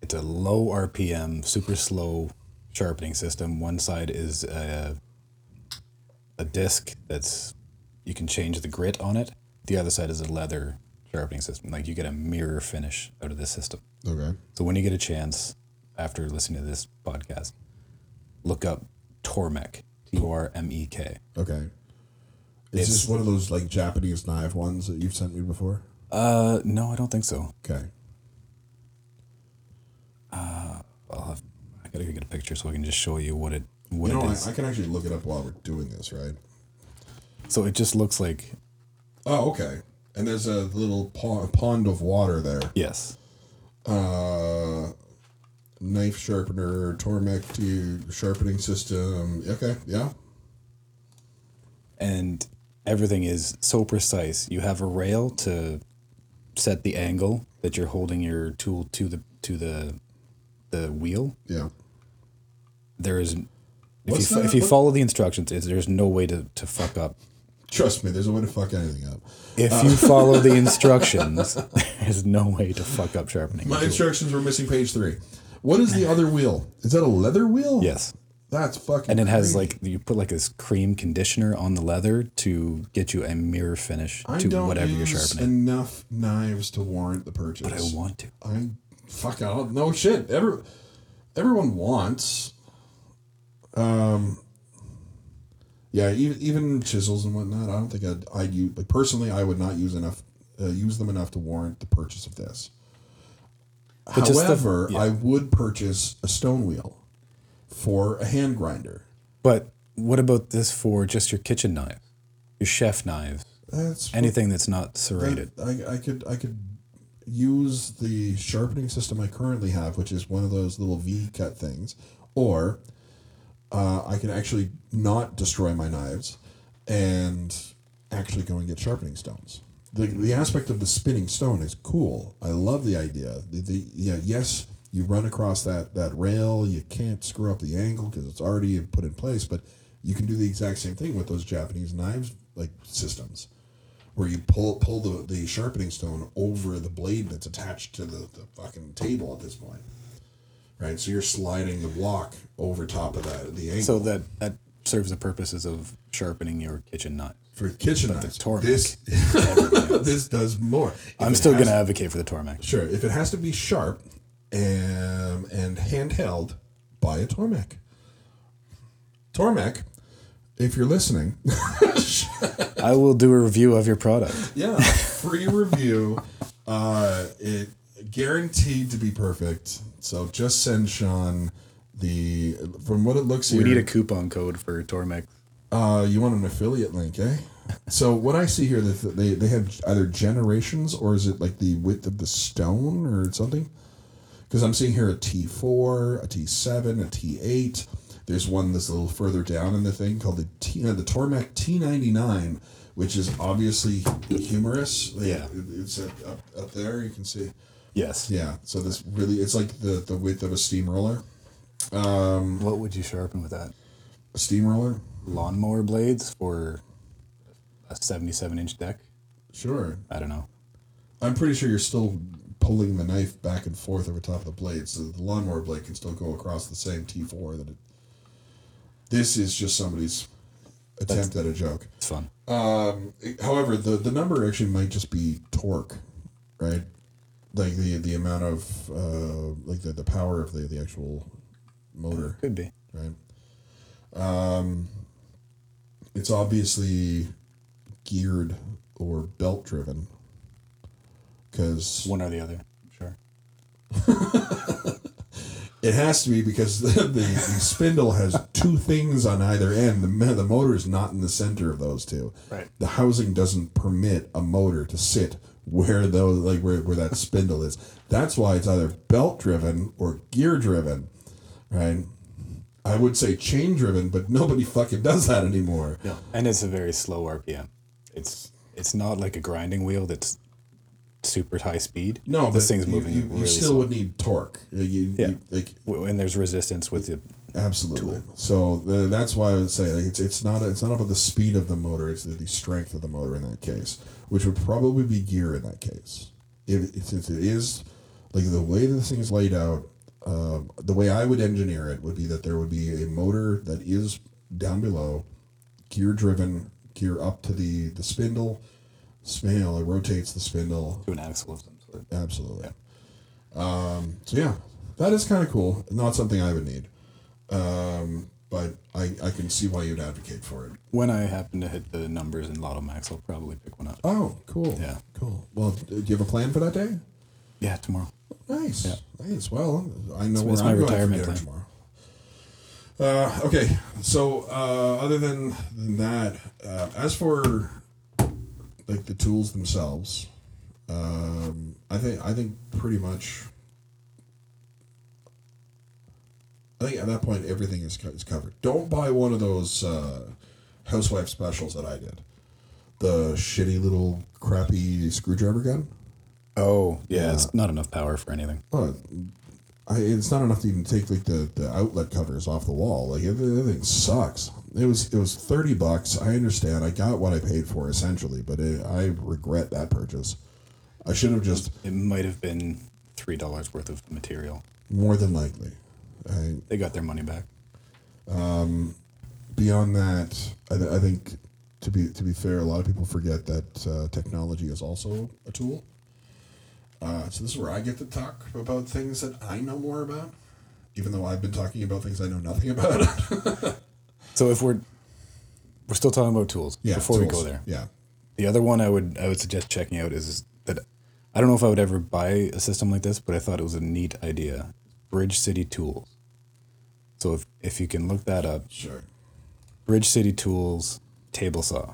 It's a low RPM, super slow sharpening system. One side is a a disc that's you can change the grit on it. The other side is a leather sharpening system. Like you get a mirror finish out of this system. Okay. So when you get a chance after listening to this podcast, look up Tormek. T O R M E K. Okay. Is It's- this one of those like Japanese knife ones that you've sent me before? Uh, no, I don't think so. Okay. I'll have. I gotta get a picture so I can just show you what it what You know, it I. I can actually look it up while we're doing this, right? So it just looks like Oh, okay. And there's a little pond, pond of water there. yes. Uh, knife sharpener, Tormek to sharpening system. Okay, yeah. and everything is so precise. You have a rail to set the angle that you're holding your tool to the to the the wheel. Yeah. There is, if What's you that? if you follow the instructions, there's no way to, to fuck up. Trust me, there's a way to fuck anything up. If you follow the [LAUGHS] instructions, there's no way to fuck up sharpening. My instructions were missing page three. What is the other wheel? Is that a leather wheel? Yes, That's fucking. and it has like you put like this cream conditioner on the leather to get you a mirror finish I to whatever you're sharpening. enough knives to warrant the purchase. But I want to. I fuck. I don't no shit. Every everyone wants. Um. Yeah, even even chisels and whatnot. I don't think I'd I'd use. Like personally, I would not use enough. Uh, use them enough to warrant the purchase of this. But just the- However, yeah. I would purchase a stone wheel for a hand grinder. But what about this for just your kitchen knives, your chef knives, That's anything that's not serrated? I, I could I could use the sharpening system I currently have, which is one of those little V cut things, or uh, I can actually not destroy my knives and actually go and get sharpening stones. The, the aspect of the spinning stone is cool. I love the idea. The, the yeah yes you run across that that rail you can't screw up the angle because it's already put in place, but you can do the exact same thing with those Japanese knives like systems where you pull pull the, the sharpening stone over the blade that's attached to the, the fucking table at this point. Right? So you're sliding the block over top of that the angle. So that that serves the purposes of sharpening your kitchen knife. for kitchen knives. Tormek. This [LAUGHS] [LAUGHS] this does more. If I'm still going to advocate for the Tormek. Sure. If it has to be sharp and and handheld, buy a Tormek. Tormek, if you're listening, [LAUGHS] I will do a review of your product. yeah, free review. Uh, it guaranteed to be perfect. So just send Sean the from what it looks We here. need a coupon code for Tormek. Uh, you want an affiliate link, eh? [LAUGHS] So what I see here that they they have either generations or is it like the width of the stone or something? Because I'm seeing here a T four, a T seven, a T eight. There's one that's a little further down in the thing called the T uh, the Tormek T ninety nine, which is obviously humorous. Yeah. it- it's up, up up there. You can see. Yes. Yeah. So this really it's like the the width of a steamroller. Um, What would you sharpen with that? a steamroller. Lawnmower blades for a 77 inch deck? Sure. I don't know. I'm pretty sure you're still pulling the knife back and forth over top of the blade, so the lawnmower blade can still go across the same T4 that it. This is just somebody's attempt at a joke. It's fun. Um, however, the the number actually might just be torque, right? Like the the amount of uh, like the, the power of the the actual motor, Could be. right? Um, it's obviously geared or belt driven because One or the other. Sure. [LAUGHS] It has to be because the, the, the spindle has two things on either end. The, the motor is not in the center of those two. Right. The housing doesn't permit a motor to sit where those like where, where that spindle is. That's why it's either belt driven or gear driven, right? I would say chain driven, but nobody fucking does that anymore. Yeah. And it's a very slow RPM. It's it's not like a grinding wheel that's super high speed. No, this thing's you, moving you, you really still slow. would need torque. You, you, Yeah. you- like And there's resistance with the Absolutely. So the, that's why I would say like, it's it's not it's not about the speed of the motor; it's the, the strength of the motor in that case, which would probably be gear in that case. If, it is like the way this thing is laid out, um, the way I would engineer it would be that there would be a motor that is down below, gear driven, gear up to the the spindle. Spindle it rotates the spindle to an axle of some sort. Absolutely. Um, so yeah, that is kind of cool. Not something I would need. Um, but I, I can see why you'd advocate for it. When I happen to hit the numbers in Lotto Max, I'll probably pick one up. Oh, cool. Yeah. Cool. Well, do you have a plan for that day? Yeah, tomorrow. Nice. Yeah. Nice. Well, I know It's- where I'm going retirement dinner tomorrow. Uh, okay, so uh, other than, than that, uh, as for like the tools themselves, um, I think I think pretty much. I think at that point everything is, is covered. Don't buy one of those uh, housewife specials that I did. The shitty little crappy screwdriver gun. Oh, yeah, Yeah. it's not enough power for anything. Oh, I, it's not enough to even take like the, the outlet covers off the wall. Like everything everything sucks. It was it was thirty bucks. I understand. I got what I paid for essentially, but it, I regret that purchase. I should have just It might have been three dollars worth of material. more than likely. I, They got their money back. beyond that, I, th- I think to be to be fair, a lot of people forget that uh, technology is also a tool. Uh, so this is where I get to talk about things that I know more about, even though I've been talking about things I know nothing about. [LAUGHS] So if we're we're still talking about tools yeah. before we go there. Yeah. The other one I would I would suggest checking out is that I don't know if I would ever buy a system like this, but I thought it was a neat idea. Bridge City Tools. So if if you can look that up, Sure. Bridge City Tools table saw.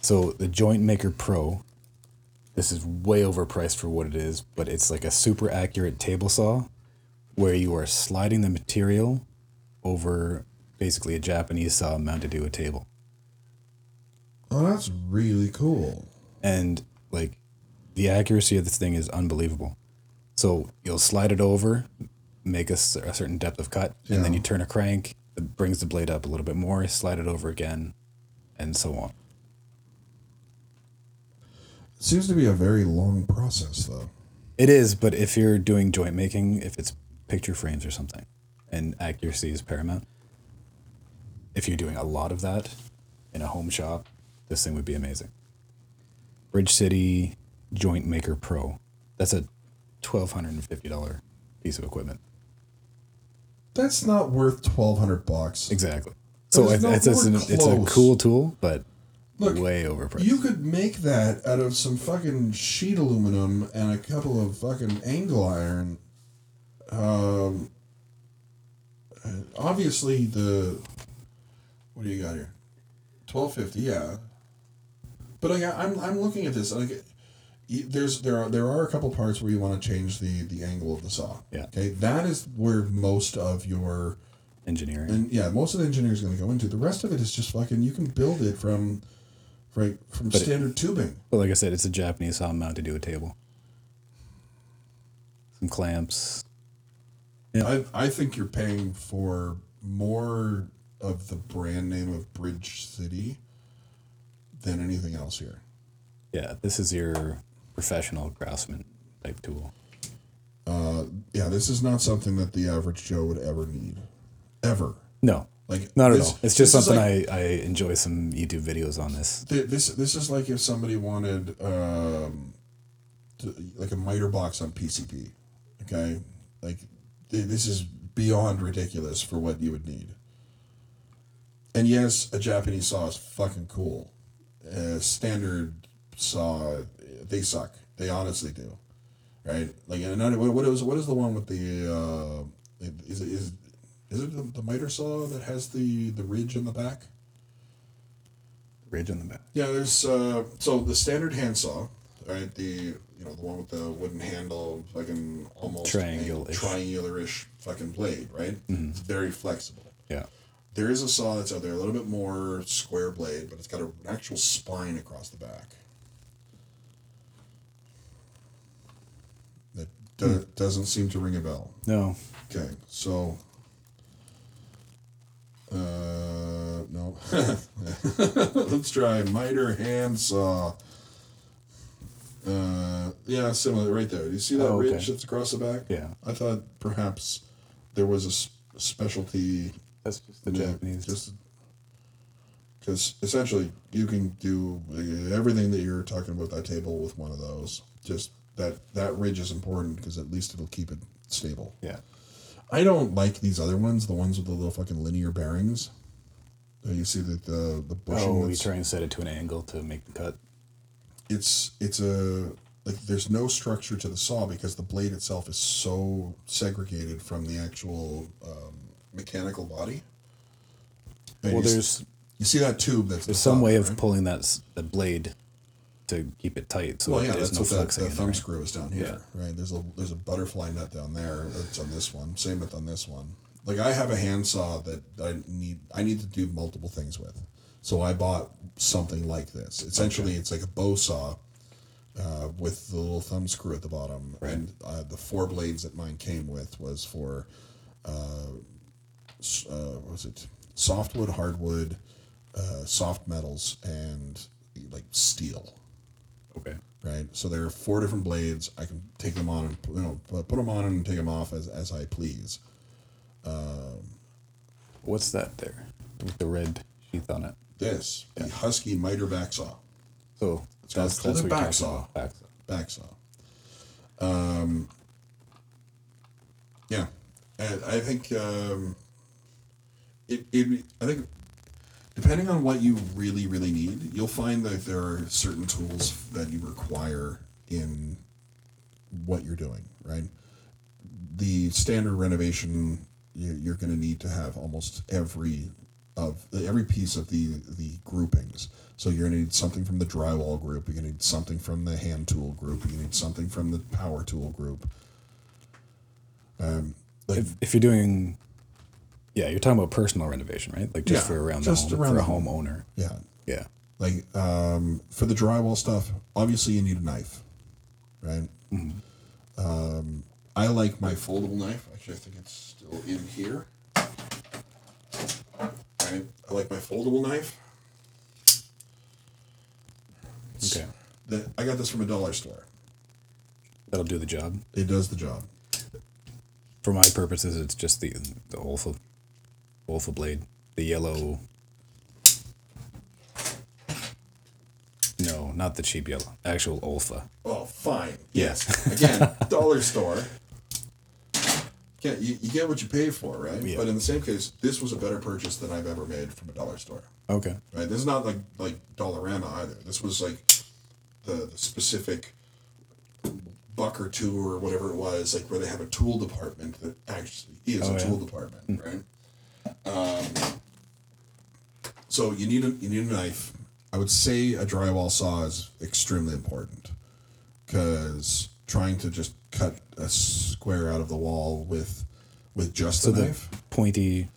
So the Joint Maker Pro, this is way overpriced for what it is, but it's like a super accurate table saw where you are sliding the material over basically a Japanese saw mounted to a table. Oh, that's really cool. and like the accuracy of this thing is unbelievable. So you'll slide it over, make a, a certain depth of cut, and then you turn a crank, it brings the blade up a little bit more, slide it over again, and so on. It seems to be a very long process, though. It is, but if you're doing joint making, if it's picture frames or something, and accuracy is paramount, if you're doing a lot of that in a home shop, this thing would be amazing. Bridge City Joint Maker Pro. That's a twelve hundred and fifty dollar piece of equipment. That's not worth twelve hundred bucks. Exactly. So it's, it's, an, it's a cool tool, but Look, way overpriced. You could make that out of some fucking sheet aluminum and a couple of fucking angle iron. Um, obviously the what do you got here? Twelve fifty, yeah. But I, I'm I'm looking at this. Like, there's there are there are a couple parts where you want to change the the angle of the saw. Yeah. Okay, that is where most of your Engineering. and yeah, most of the engineering is going to go into. The rest of it is just fucking. You can build it from, right from But it- standard tubing. But like I said, it's a Japanese saw mounted to a table. Some clamps. Yeah. I I think you're paying for more of the brand name of Bridge City than anything else here. Yeah, this is your professional craftsman type tool. Yeah, this is not something that the average Joe would ever need, ever. No, Like not at all. It's just something like- I, I enjoy some YouTube videos on this. Th- This this is like if somebody wanted um, to, like a miter box on PCP. Okay, like th- this is beyond ridiculous for what you would need. And yes, a Japanese saw is fucking cool. A standard saw, they suck. They honestly do, right? Like, and another, what, what is what is the one with the? Uh, is it is is it the, the miter saw that has the the ridge in the back? Ridge in the back. Yeah, there's uh, so the standard handsaw, right? The you know the one with the wooden handle, fucking almost Triangle-ish. triangular-ish fucking blade, right? It's very flexible. Yeah. There is a saw that's out there, a little bit more square blade, but it's got a, an actual spine across the back. That do, doesn't seem to ring a bell. No. Okay, so. Uh, no. [LAUGHS] Let's try miter handsaw. Uh, yeah, similar right there. Do you see that Oh, okay. ridge that's across the back? Yeah. I thought perhaps there was a s- specialty. That's just the Japanese. Just because essentially you can do uh, everything that you're talking about that table with one of those. Just that that ridge is important because at least it'll keep it stable. Yeah. I don't like these other ones, the ones with the little fucking linear bearings. You see that the the bushing. Oh, you that's- try and set it to an angle to make the cut. it's it's a like there's no structure to the saw because the blade itself is so segregated from the actual um, mechanical body. And Well, you, s- there's you see that tube that's there's the some top, way of right? pulling that s- the blade to keep it tight, so Well, yeah, that's no what that, that thumb there. screw is down here, right? There's a there's a butterfly nut down there. That's on this one. Same with on this one. Like I have a handsaw that I need I need to do multiple things with, so I bought something like this. Essentially, it's like a bow saw. Uh, with the little thumb screw at the bottom, and uh, the four blades that mine came with was for, uh, uh, what was it softwood, hardwood, uh, soft metals, and like steel Okay. right? So there are four different blades. I can take them on and you know put them on and take them off as, as I please. What's that there with the red sheath on it? This the Husky miter back saw, So It's that's called that's a back saw. Back saw. back saw. Um, yeah, and I think um, it, it. I think depending on what you really really need, you'll find that there are certain tools that you require in what you're doing. Right, the standard renovation you- you're going to need to have almost every of every piece of the the groupings. So you're going to need something from the drywall group. You're going to need something from the hand tool group. You need something from the power tool group. Um, like If, if you're doing, yeah, you're talking about personal renovation, right? Like just Yeah, for around just the home, around for a home. homeowner. yeah, Yeah. like um, for the drywall stuff, obviously you need a knife, right? Um, I like my foldable knife. Actually, I think it's still in here. Right, I like my foldable knife. Okay. That I got this from a dollar store. That'll do the job. It does the job. For my purposes, it's just the the Olfa, Olfa blade, the yellow. No, not the cheap yellow. Actual Olfa. Oh, fine. Yes. Again, dollar store. Yeah, you, you get what you pay for, right? Yeah. But in the same case, this was a better purchase than I've ever made from a dollar store. Okay. Right? This is not like like Dollarama either. This was like the, the specific buck or two or whatever it was, like where they have a tool department that actually is Oh, a yeah. tool department, right? Um, so you need a you need a knife. I would say a drywall saw is extremely important because trying to just cut a square out of the wall with with just So a the knife. pointy,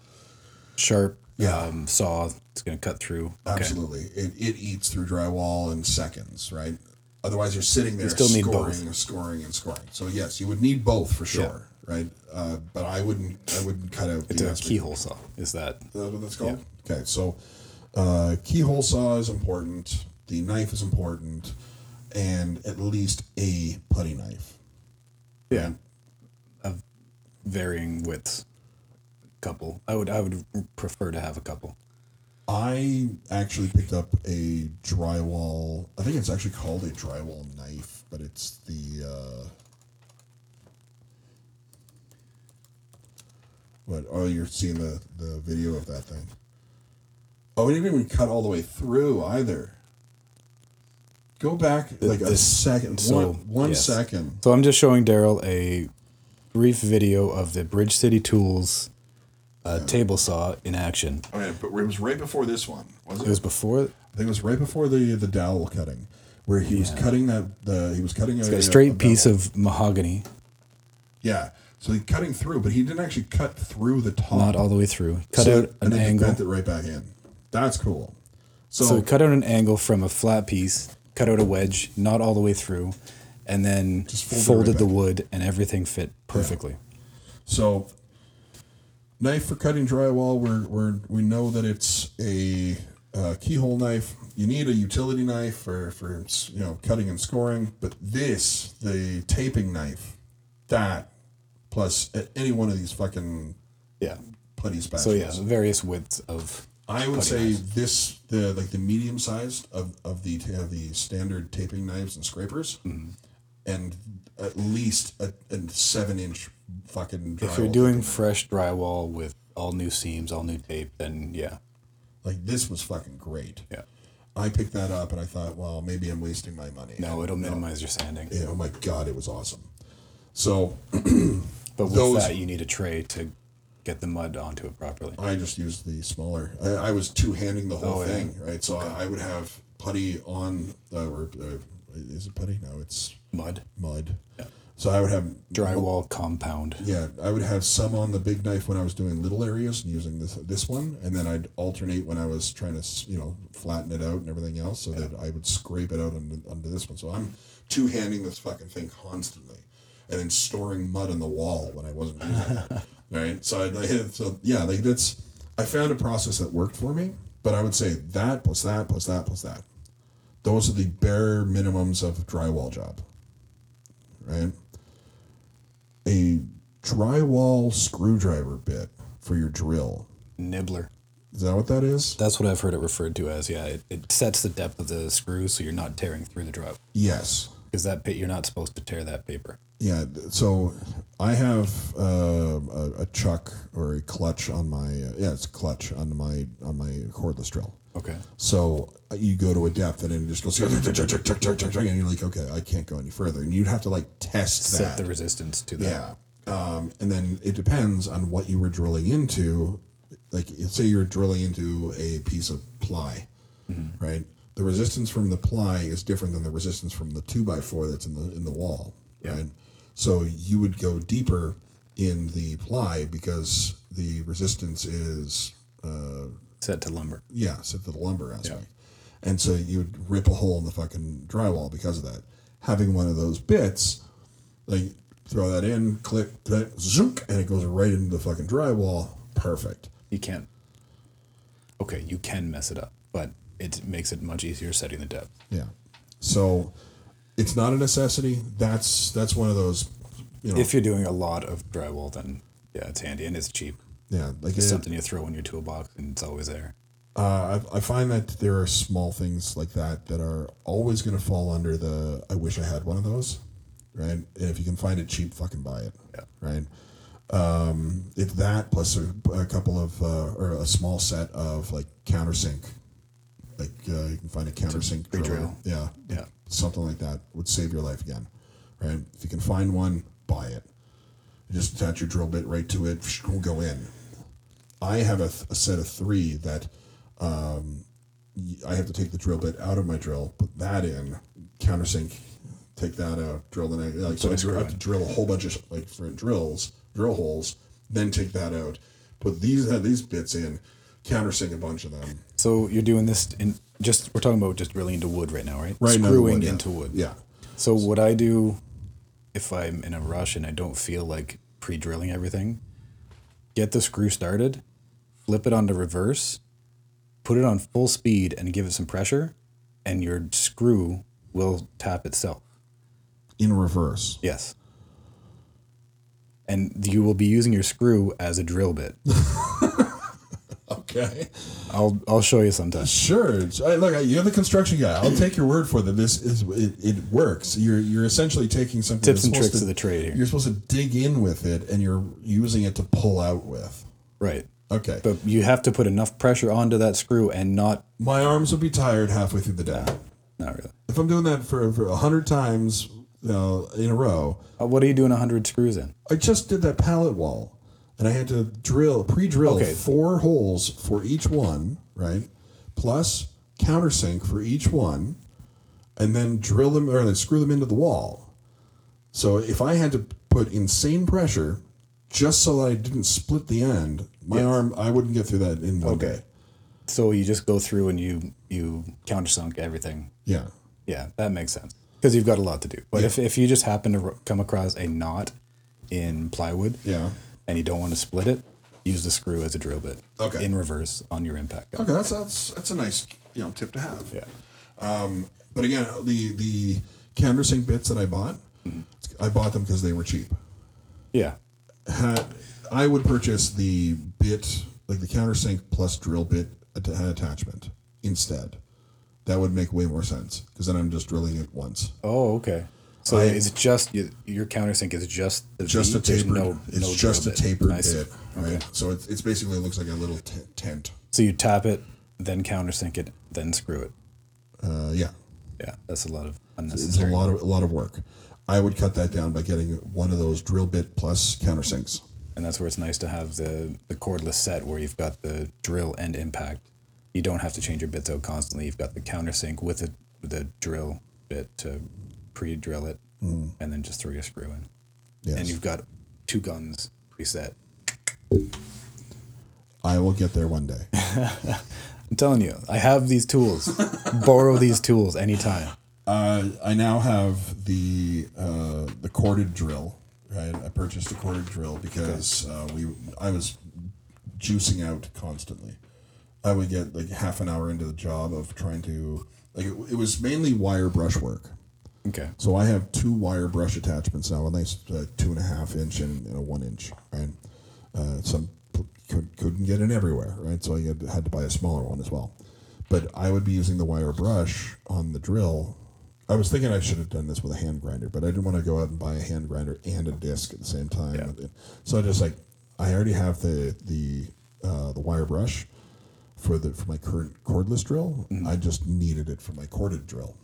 sharp Yeah. um, saw. It's gonna cut through. Okay. Absolutely, it, it eats through drywall in seconds, right? Otherwise, you're sitting there still need scoring both. and scoring and scoring. So yes, you would need both for sure, right? Uh, but I wouldn't. I wouldn't cut out. It's the a keyhole saw. Is that? Is that what that's called? Okay, so uh, keyhole saw is important. The knife is important, and at least a putty knife. Yeah. Of varying widths. Couple. I would. I would prefer to have a couple. I actually picked up a drywall. I think it's actually called a drywall knife, but it's the. Uh, what? Oh, you're seeing the the video of that thing. Oh, it didn't even cut all the way through either. Go back like a second. so, one one yes. second. So I'm just showing Daryl a brief video of the Bridge City Tools uh, table saw in action. Oh yeah, but it was right before this one, was It It was before. I think it was right before the the dowel cutting, where he was cutting that the he was cutting a, a straight a piece bevel. of mahogany, Yeah. So he cutting through, but he didn't actually cut through the top. not all the way through. Cut So- out and an then angle. Bent it right back in. That's cool. So, So cut out an angle from a flat piece, cut out a wedge, not all the way through, and then Just fold folded right the wood, and everything fit perfectly. so knife for cutting drywall. We're, we're we know that it's a uh, keyhole knife. You need a utility knife for for you know cutting and scoring. But this, the taping knife, that plus a- any one of these fucking Yeah. putty spatulas. So yeah, various widths of. I would say knives. this the like the medium sized of of the of the standard taping knives and scrapers, Mm-hmm. and at least a, a seven inch fucking. If you're doing fresh drywall with all new seams, all new tape, then yeah, like this was fucking great. yeah. I picked that up and I thought, well, maybe I'm wasting my money. No, it'll No. minimize your sanding. Yeah, oh my god, it was awesome. So [CLEARS THROAT] But with Those- that, you need a tray to get the mud onto it properly. I just used the smaller. I, I was two handing the whole Oh, yeah. thing, right? So I, I would have putty on, uh, or uh, is it putty? No, it's Mud, mud. Yeah. So I would have drywall compound. Yeah, I would have some on the big knife when I was doing little areas and using this this one, and then I'd alternate when I was trying to you know flatten it out and everything else, so that I would scrape it out onto, onto this one. So I'm two handing this fucking thing constantly, and then storing mud in the wall when I wasn't using it. [LAUGHS] Right, so I, I so yeah, like that's I found a process that worked for me, but I would say that plus that plus that plus that, those are the bare minimums of a drywall job. Right a drywall screwdriver bit for your drill. Nibbler. Is that what that is? That's what I've heard it referred to as. Yeah, it, it sets the depth of the screw so you're not tearing through the drywall. Yes. Because that you're not supposed to tear that paper. Yeah. So I have uh, a, a chuck or a clutch on my uh, yeah, it's a clutch on my on my cordless drill. Okay. So uh, you go to a depth and it just goes and you're like, okay, I can't go any further, and you'd have to like test Set that. the resistance to that. Yeah. Um, and then it depends on what you were drilling into. Like, say you're drilling into a piece of ply, right? The resistance from the ply is different than the resistance from the two by four that's in the in the wall, right? So you would go deeper in the ply because the resistance is uh, Set to lumber. yeah, set to the lumber aspect. And so you would rip a hole in the fucking drywall because of that. Having one of those bits, like throw that in, click, click, zoom, and it goes right into the fucking drywall. Perfect. You can't. Okay, you can mess it up, but it makes it much easier setting the depth. Yeah. So it's not a necessity. That's that's one of those, you know. If you're doing a lot of drywall, then yeah, it's handy and it's cheap. yeah, like It's it- something you throw in your toolbox and it's always there. Uh, I, I find that there are small things like that that are always going to fall under the I wish I had one of those, right? And if you can find it cheap, fucking buy it, Yeah. right? Um, it's that plus a, a couple of uh, or a small set of like countersink, like uh, you can find a countersink driller, pre-drill. yeah, Yeah. Something like that would save your life again, right? If you can find one, buy it. You just attach your drill bit right to it, will go in. I have a, th- a set of three that um, I have to take the drill bit out of my drill, put that in, countersink, take that out, drill the next. Like, so I have to drill a whole bunch of like different drills, drill holes, then take that out, put these uh, these bits in, countersink a bunch of them. So you're doing this in just we're talking about just drilling into wood right now, right? Right Screwing wood, yeah. into wood. Yeah. So what I do if I'm in a rush and I don't feel like pre-drilling everything, get the screw started, flip it onto reverse, put it on full speed and give it some pressure, and your screw will tap itself. In reverse. Yes. And you will be using your screw as a drill bit. [LAUGHS] Okay. I'll I'll show you sometime. Sure. I, look, you're the construction guy. I'll take your word for that. This is it, it works. You're you're essentially taking something Tips and tricks to- of the trade here. You're supposed to dig in with it, and you're using it to pull out with. Right. Okay. But you have to put enough pressure onto that screw and not My arms will be tired halfway through the day. not really. If I'm doing that for for a hundred times, you know, in a row, Uh, What are you doing 100 screws in? I just did that pallet wall, and I had to drill, pre-drill Okay. four holes for each one, right? Plus countersink for each one, and then drill them or then screw them into the wall. So if I had to put insane pressure just so that I didn't split the end, my arm, I wouldn't get through that in one Okay. day. So you just go through and you you countersunk everything. Yeah. Yeah, that makes sense because you've got a lot to do. But if if you just happen to come across a knot in plywood, Yeah. And you don't want to split it, use the screw as a drill bit. Okay. In reverse on your impact gun. Okay, that's that's that's a nice you know tip to have. Yeah. Um, but again, the the countersink bits that I bought, I bought them because they were cheap. Yeah. Had I would purchase the bit like the countersink plus drill bit at- attachment instead. That would make way more sense because then I'm just drilling it once. Oh, okay. So I- is it just you, your countersink is just the just V? a tapered. no- it's no just a drill bit. tapered I bit, right? Okay. So it's, it's basically looks like a little t- tent. So you tap it, then countersink it, then screw it. Uh, yeah, Yeah, that's a lot of unnecessary. it's a lot of a lot of work. I would cut that down by getting one of those drill bit plus countersinks. and that's where it's nice to have the the cordless set where you've got the drill and impact. You don't have to change your bits out constantly. You've got the countersink with the the drill bit to pre-drill it, and then just throw your screw in. Yes. And you've got two guns preset. I will get there one day. [LAUGHS] I'm telling you, I have these tools. [LAUGHS] Borrow these tools anytime. Uh, I now have the uh, the corded drill. Right, I purchased a corded drill because uh, we I was juicing out constantly. I would get like half an hour into the job of trying to like it, it was mainly wire brushwork. Okay. So I have two wire brush attachments now, a nice uh, two and a half inch and, and a one inch. Right, uh, some p- could, couldn't get in everywhere. Right, so I had, had to buy a smaller one as well. But I would be using the wire brush on the drill. I was thinking I should have done this with a hand grinder, but I didn't want to go out and buy a hand grinder and a disc at the same time. Yeah. So I just like I already have the the uh, the wire brush for the for my current cordless drill. I just needed it for my corded drill.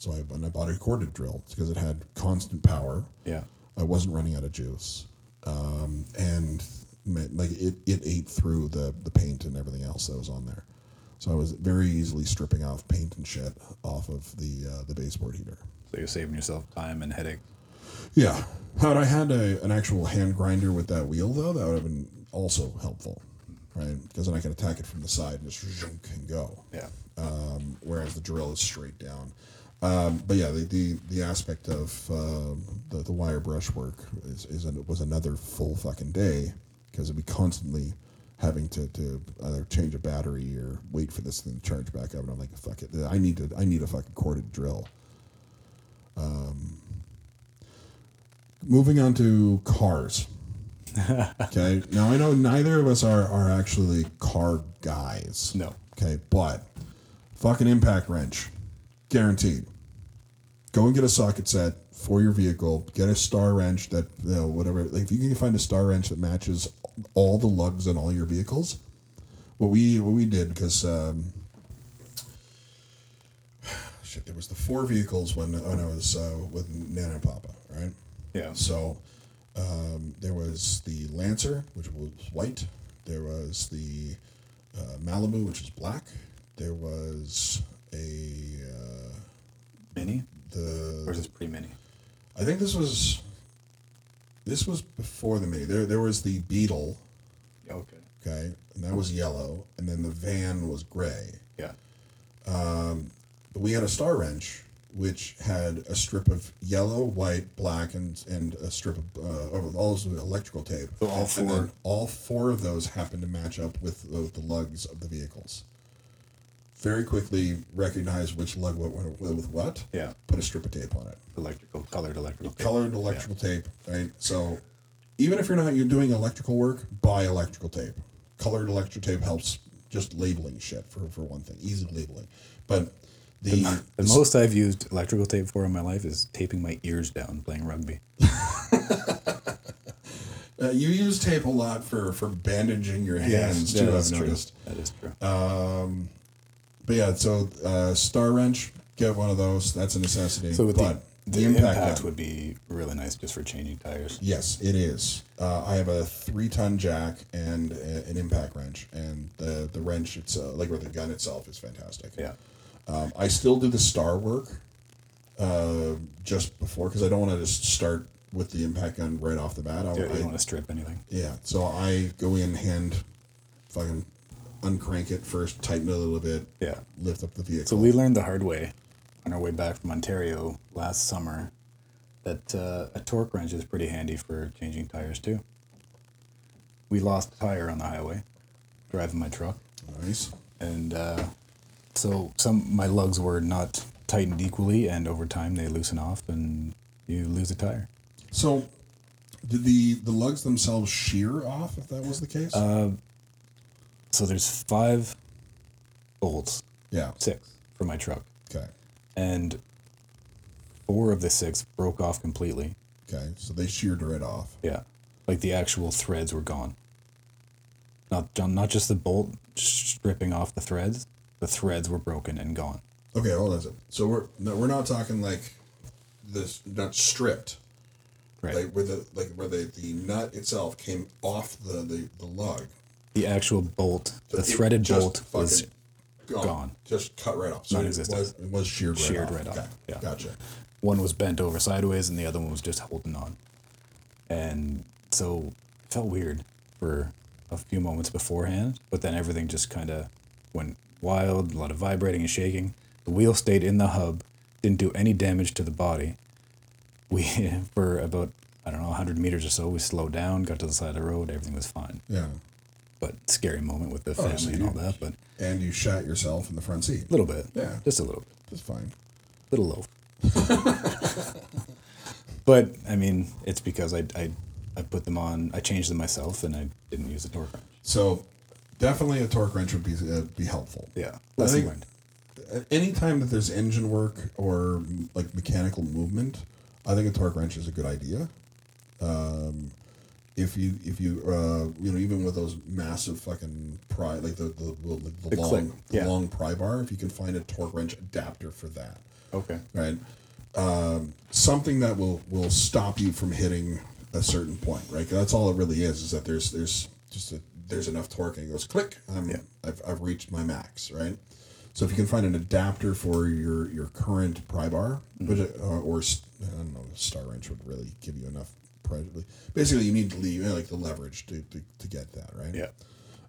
So I, when I bought a corded drill because it had constant power. Yeah. I wasn't running out of juice, um, and like it, it ate through the the paint and everything else that was on there. So I was very easily stripping off paint and shit off of the uh, the baseboard heater. So you're saving yourself time and headache. Yeah. Had I had a, an actual hand grinder with that wheel though, that would have been also helpful, right? Because then I can attack it from the side and just and go. Yeah. um, whereas the drill is straight down. Um, but yeah, the, the, the aspect of um, the, the wire brushwork is, is an, was another full fucking day because it'd be constantly having to, to either change a battery or wait for this thing to charge back up. And I'm like, fuck it, I need to I need a fucking corded drill. Um, moving on to cars. [LAUGHS] okay, now I know neither of us are, are actually car guys. No. Okay, but fucking impact wrench, guaranteed. Go and get a socket set for your vehicle. Get a star wrench that you know whatever. Like if you can find a star wrench that matches all the lugs on all your vehicles, what we what we did because um, [SIGHS] shit, there was the four vehicles when when I was uh, with Nana and Papa, right? Yeah. So um, there was the Lancer, which was white. There was the uh, Malibu, which was black. There was a uh, Mini? The. Or is this pretty mini? I think this was. This was before the Mini. There, there was the Beetle, Okay. okay, and that was yellow, and then the van was gray. Yeah. Um, But we had a Star Wrench, which had a strip of yellow, white, black, and and a strip of uh, over all those electrical tape. So all four- all four of those happened to match up with the, the lugs of the vehicles. Very quickly recognize which lug went with what. Yeah. Put a strip of tape on it. Electrical, colored electrical. tape. Colored electrical tape, right? So even if you're not you're doing electrical work, buy electrical tape. Colored electrical tape helps just labeling shit for, for one thing, easy labeling. But the, The most I've used electrical tape for in my life is taping my ears down playing rugby. [LAUGHS] Uh, you use tape a lot for, for bandaging your hands yeah, too. I've true. noticed. That is true. But yeah, so uh, star wrench, get one of those. That's a necessity. so with but the, the impact, gun, would be really nice just for changing tires. yes, it is. Uh, I have a three ton jack and a, an impact wrench, and the the wrench it's uh, like with the gun itself is fantastic. Yeah. Um, I still do the star work uh, just before because I don't want to just start with the impact gun right off the bat. I, Yeah, you I- don't want to strip anything. Yeah, so I go in hand, fucking uncrank it first, tighten it a little bit, Yeah. lift up the vehicle. So we learned the hard way on our way back from Ontario last summer that uh, a torque wrench is pretty handy for changing tires too. We lost a tire on the highway driving my truck, nice. and uh, so some my lugs were not tightened equally, and over time they loosen off, and you lose a tire. So, did the the lugs themselves shear off? If that was the case, Uh, So there's five bolts, yeah. six for my truck, Okay. and four of the six broke off completely. Okay, so they sheared right off. Yeah, like the actual threads were gone. Not not just the bolt stripping off the threads. The threads were broken and gone. Okay, hold on. So we're no, we're not talking like this not stripped. Right. Like where the like where the, the nut itself came off the, the, the lug. The actual bolt, the threaded bolt was gone. gone. Just cut right off. So it was, it was sheared right Sheared off. right off, Okay. yeah. Gotcha. one was bent over sideways and the other one was just holding on. And so it felt weird for a few moments beforehand, but then everything just kind of went wild, a lot of vibrating and shaking. The wheel stayed in the hub, didn't do any damage to the body. We, [LAUGHS] for about, I don't know, 100 meters or so, we slowed down, got to the side of the road, everything was fine. Yeah. But scary moment with the Oh, family so and all that, but And you shot yourself in the front seat. a little bit. Yeah. Just a little bit. That's fine. little loaf. but I mean, it's because I, I I put them on. I changed them myself, and I didn't use a torque wrench. So definitely a torque wrench would be uh, be helpful. Yeah, lesson learned. anytime that there's engine work or like mechanical movement, I think a torque wrench is a good idea. Um, if you if you uh, you know even with those massive fucking pry like the the, the, the, The long yeah. long pry bar, if you can find a torque wrench adapter for that, Okay. right? Um, something that will will stop you from hitting a certain point, right? that's all it really is. Is that there's there's just a, there's enough torque and it goes click. I'm, Yeah. I've I've reached my max, right? So if you can find an adapter for your your current pry bar, which, uh, or I don't know, a star wrench would really give you enough. Basically, you need to leave, you know, like the leverage to, to, to get that right. Yeah.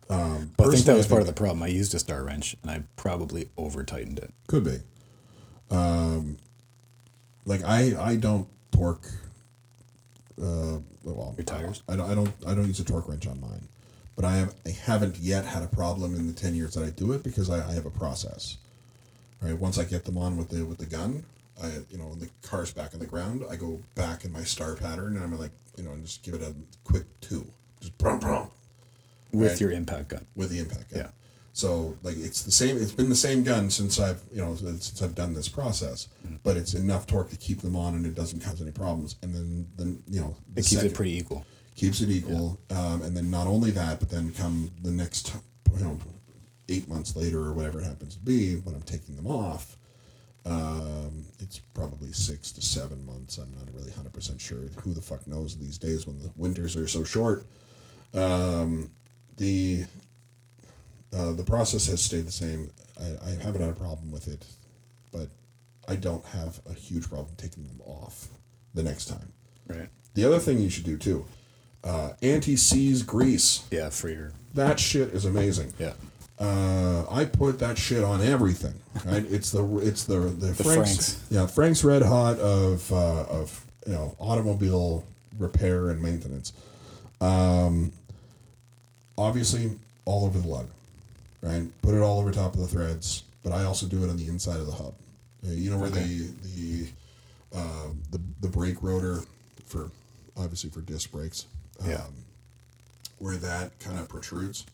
Um, But I think that was part of the problem. I used a star wrench, and I probably over tightened it. Could be. Um, like I I don't torque. Uh, well, Your tires? I don't I don't I don't use a torque wrench on mine, but I have I haven't yet had a problem in the ten years that I do it because I, I have a process. Right. Once I get them on with the with the gun, I you know when the car's back on the ground, I go back in my star pattern and I'm like you know and just give it a quick two, just brum brum with Right. your impact gun. with the impact gun. Yeah. So like it's the same. It's been the same gun since I've you know since I've done this process, Mm-hmm. but it's enough torque to keep them on and it doesn't cause any problems. And then then you know the It keeps it pretty equal. keeps it equal. Um, and then not only that, but then come the next you know eight months later or whatever it happens to be when I'm taking them off. Um, it's probably six to seven months. I'm not really hundred percent sure. Who the fuck knows these days when the winters are so short. Um, the uh, the process has stayed the same. I, I haven't had a problem with it, but I don't have a huge problem taking them off the next time. Right. The other thing you should do too, uh, anti-seize grease. Yeah, for your That shit is amazing. yeah. Uh, I put that shit on everything. Right? it's the it's the the, Frank's, Frank's. yeah Frank's Red Hot of uh, of you know automobile repair and maintenance. Um, obviously all over the lug, right? Put it all over top of the threads, but I also do it on the inside of the hub. You know where the the uh, the the brake rotor for obviously for disc brakes. Yeah. Um, where that kind of protrudes,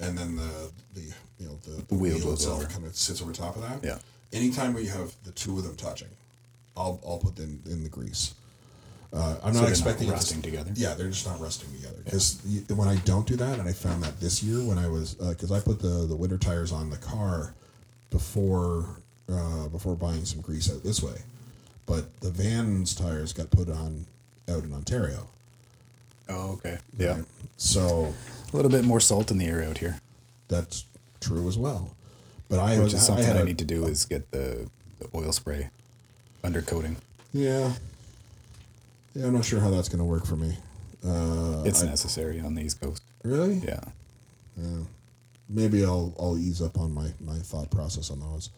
and then the the you know the, the wheel wheel, itself over. kind of sits over top of that. Yeah. Anytime we have the two of them touching, I'll I'll put them in the grease. Uh, I'm So not expecting not it to- rusting together? Yeah, they're just not rusting together. Because when I don't do that, and I found that this year when I was because I put the the winter tires on the car before uh, before buying some grease out this way, but the van's tires got put on out in Ontario. Oh, okay. Yeah. right? So A little bit more salt in the air out here, that's true as well. But I which is I something had I a- need to do is get the, the oil spray undercoating. Yeah. Yeah, I'm not sure how that's going to work for me. Uh, It's I- necessary on the East Coast. really? Yeah. maybe I'll I'll ease up on my, my thought process on those.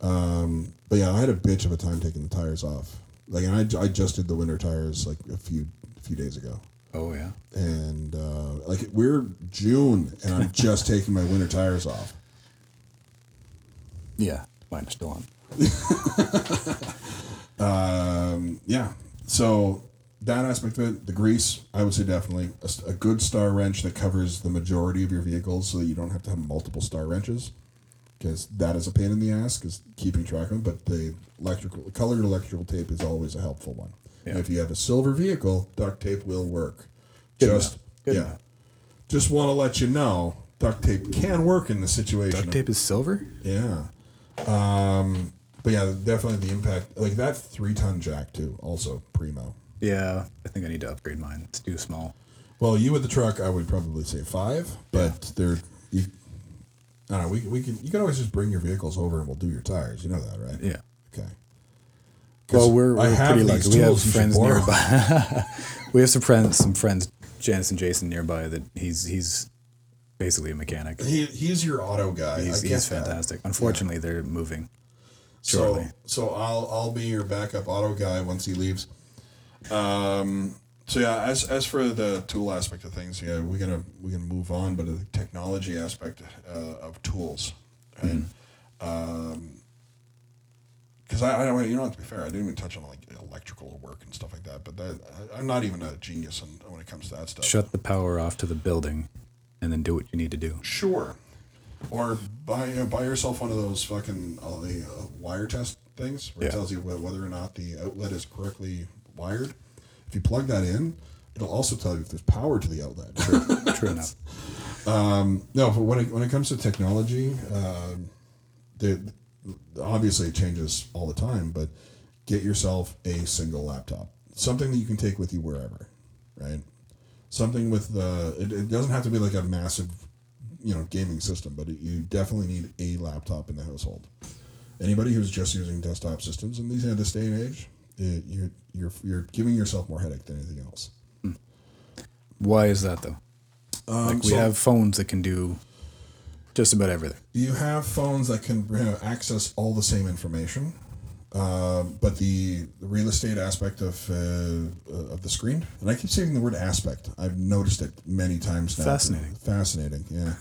Um, but yeah, I had a bitch of a time taking the tires off. Like, and I, I just did the winter tires like a few a few days ago, Oh yeah. and uh, like we're June, and I'm just taking my winter tires off. Yeah. Mine are still on. Um, yeah, so that aspect of it, the grease, I would say definitely a good star wrench that covers the majority of your vehicles, so that you don't have to have multiple star wrenches. because that is a pain in the ass because keeping track of them. But the electrical colored electrical tape is always a helpful one. Yeah. if you have a silver vehicle, duct tape will work. Good just. Yeah, enough. just want to let you know duct tape can work in the situation. Duct tape is silver. Yeah. Um, but yeah, definitely the impact like that three ton jack too. Also primo. Yeah, I think I need to upgrade mine. It's too small. Well, you with the truck, I would probably say five, but they're you. I don't know. We, we can you can always just bring your vehicles over and we'll do your tires. You know that, right? Yeah. Okay. Well, we're, we're pretty lucky. We have friends nearby. [LAUGHS] we have some friends, some friends, Janice and Jason nearby. That he's he's basically a mechanic. He, he's your auto guy. He's, he's that. fantastic. Unfortunately, they're moving. So, shortly. so I'll I'll be your backup auto guy once he leaves. Um. So yeah, as as for the tool aspect of things, yeah, we're gonna we're gonna move on, but the technology aspect uh, of tools, right? Um. Because I, I don't, you know, to be fair, I didn't even touch on like electrical work and stuff like that. But that, I, I'm not even a genius on, when it comes to that stuff. Shut the power off to the building, and then do what you need to do. Sure. Or buy you know, buy yourself one of those fucking uh, the uh, wire test things where it Yeah. tells you whether or not the outlet is correctly wired. If you plug that in, it'll also tell you if there's power to the outlet. True, true [LAUGHS] enough. no, but when it, when it comes to technology, um, the, obviously it changes all the time. But get yourself a single laptop, something that you can take with you wherever, right? Something with the it, it doesn't have to be like a massive, you know, gaming system, but it, you definitely need a laptop in the household. Anybody who's just using desktop systems in these in this day and age, it, you're you're you're giving yourself more headache than anything else. Hmm. Why is that though? Um, like we so- have phones that can do just about everything. you have phones that can you know, access all the same information, um, but the, the real estate aspect of uh, uh, of the screen, and I keep saying the word aspect. I've noticed it many times now. Fascinating. Fascinating, yeah.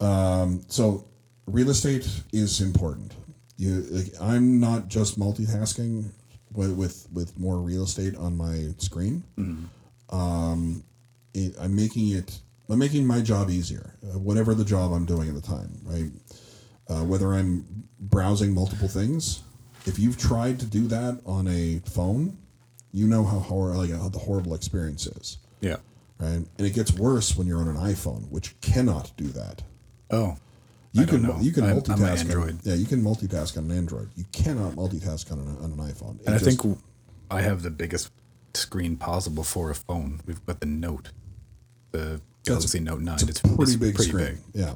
Um, so real estate is important. You, like, I'm not just multitasking with, with with more real estate on my screen. Um, it, I'm making it. I'm making my job easier, uh, whatever the job I'm doing at the time, right? Uh, whether I'm browsing multiple things, if you've tried to do that on a phone, you know how hor- like how the horrible experience is, Yeah. right? And it gets worse when you're on an iPhone, which cannot do that. Oh, You I can know. you can I'm- I'm multitask. an on- Android. yeah, you can multitask on an Android. You cannot multitask on an, on an iPhone. It and I just- think I have the biggest screen possible for a phone. We've got the Note, the Galaxy Note Nine. It's, pretty it's big pretty screen. big. Yeah,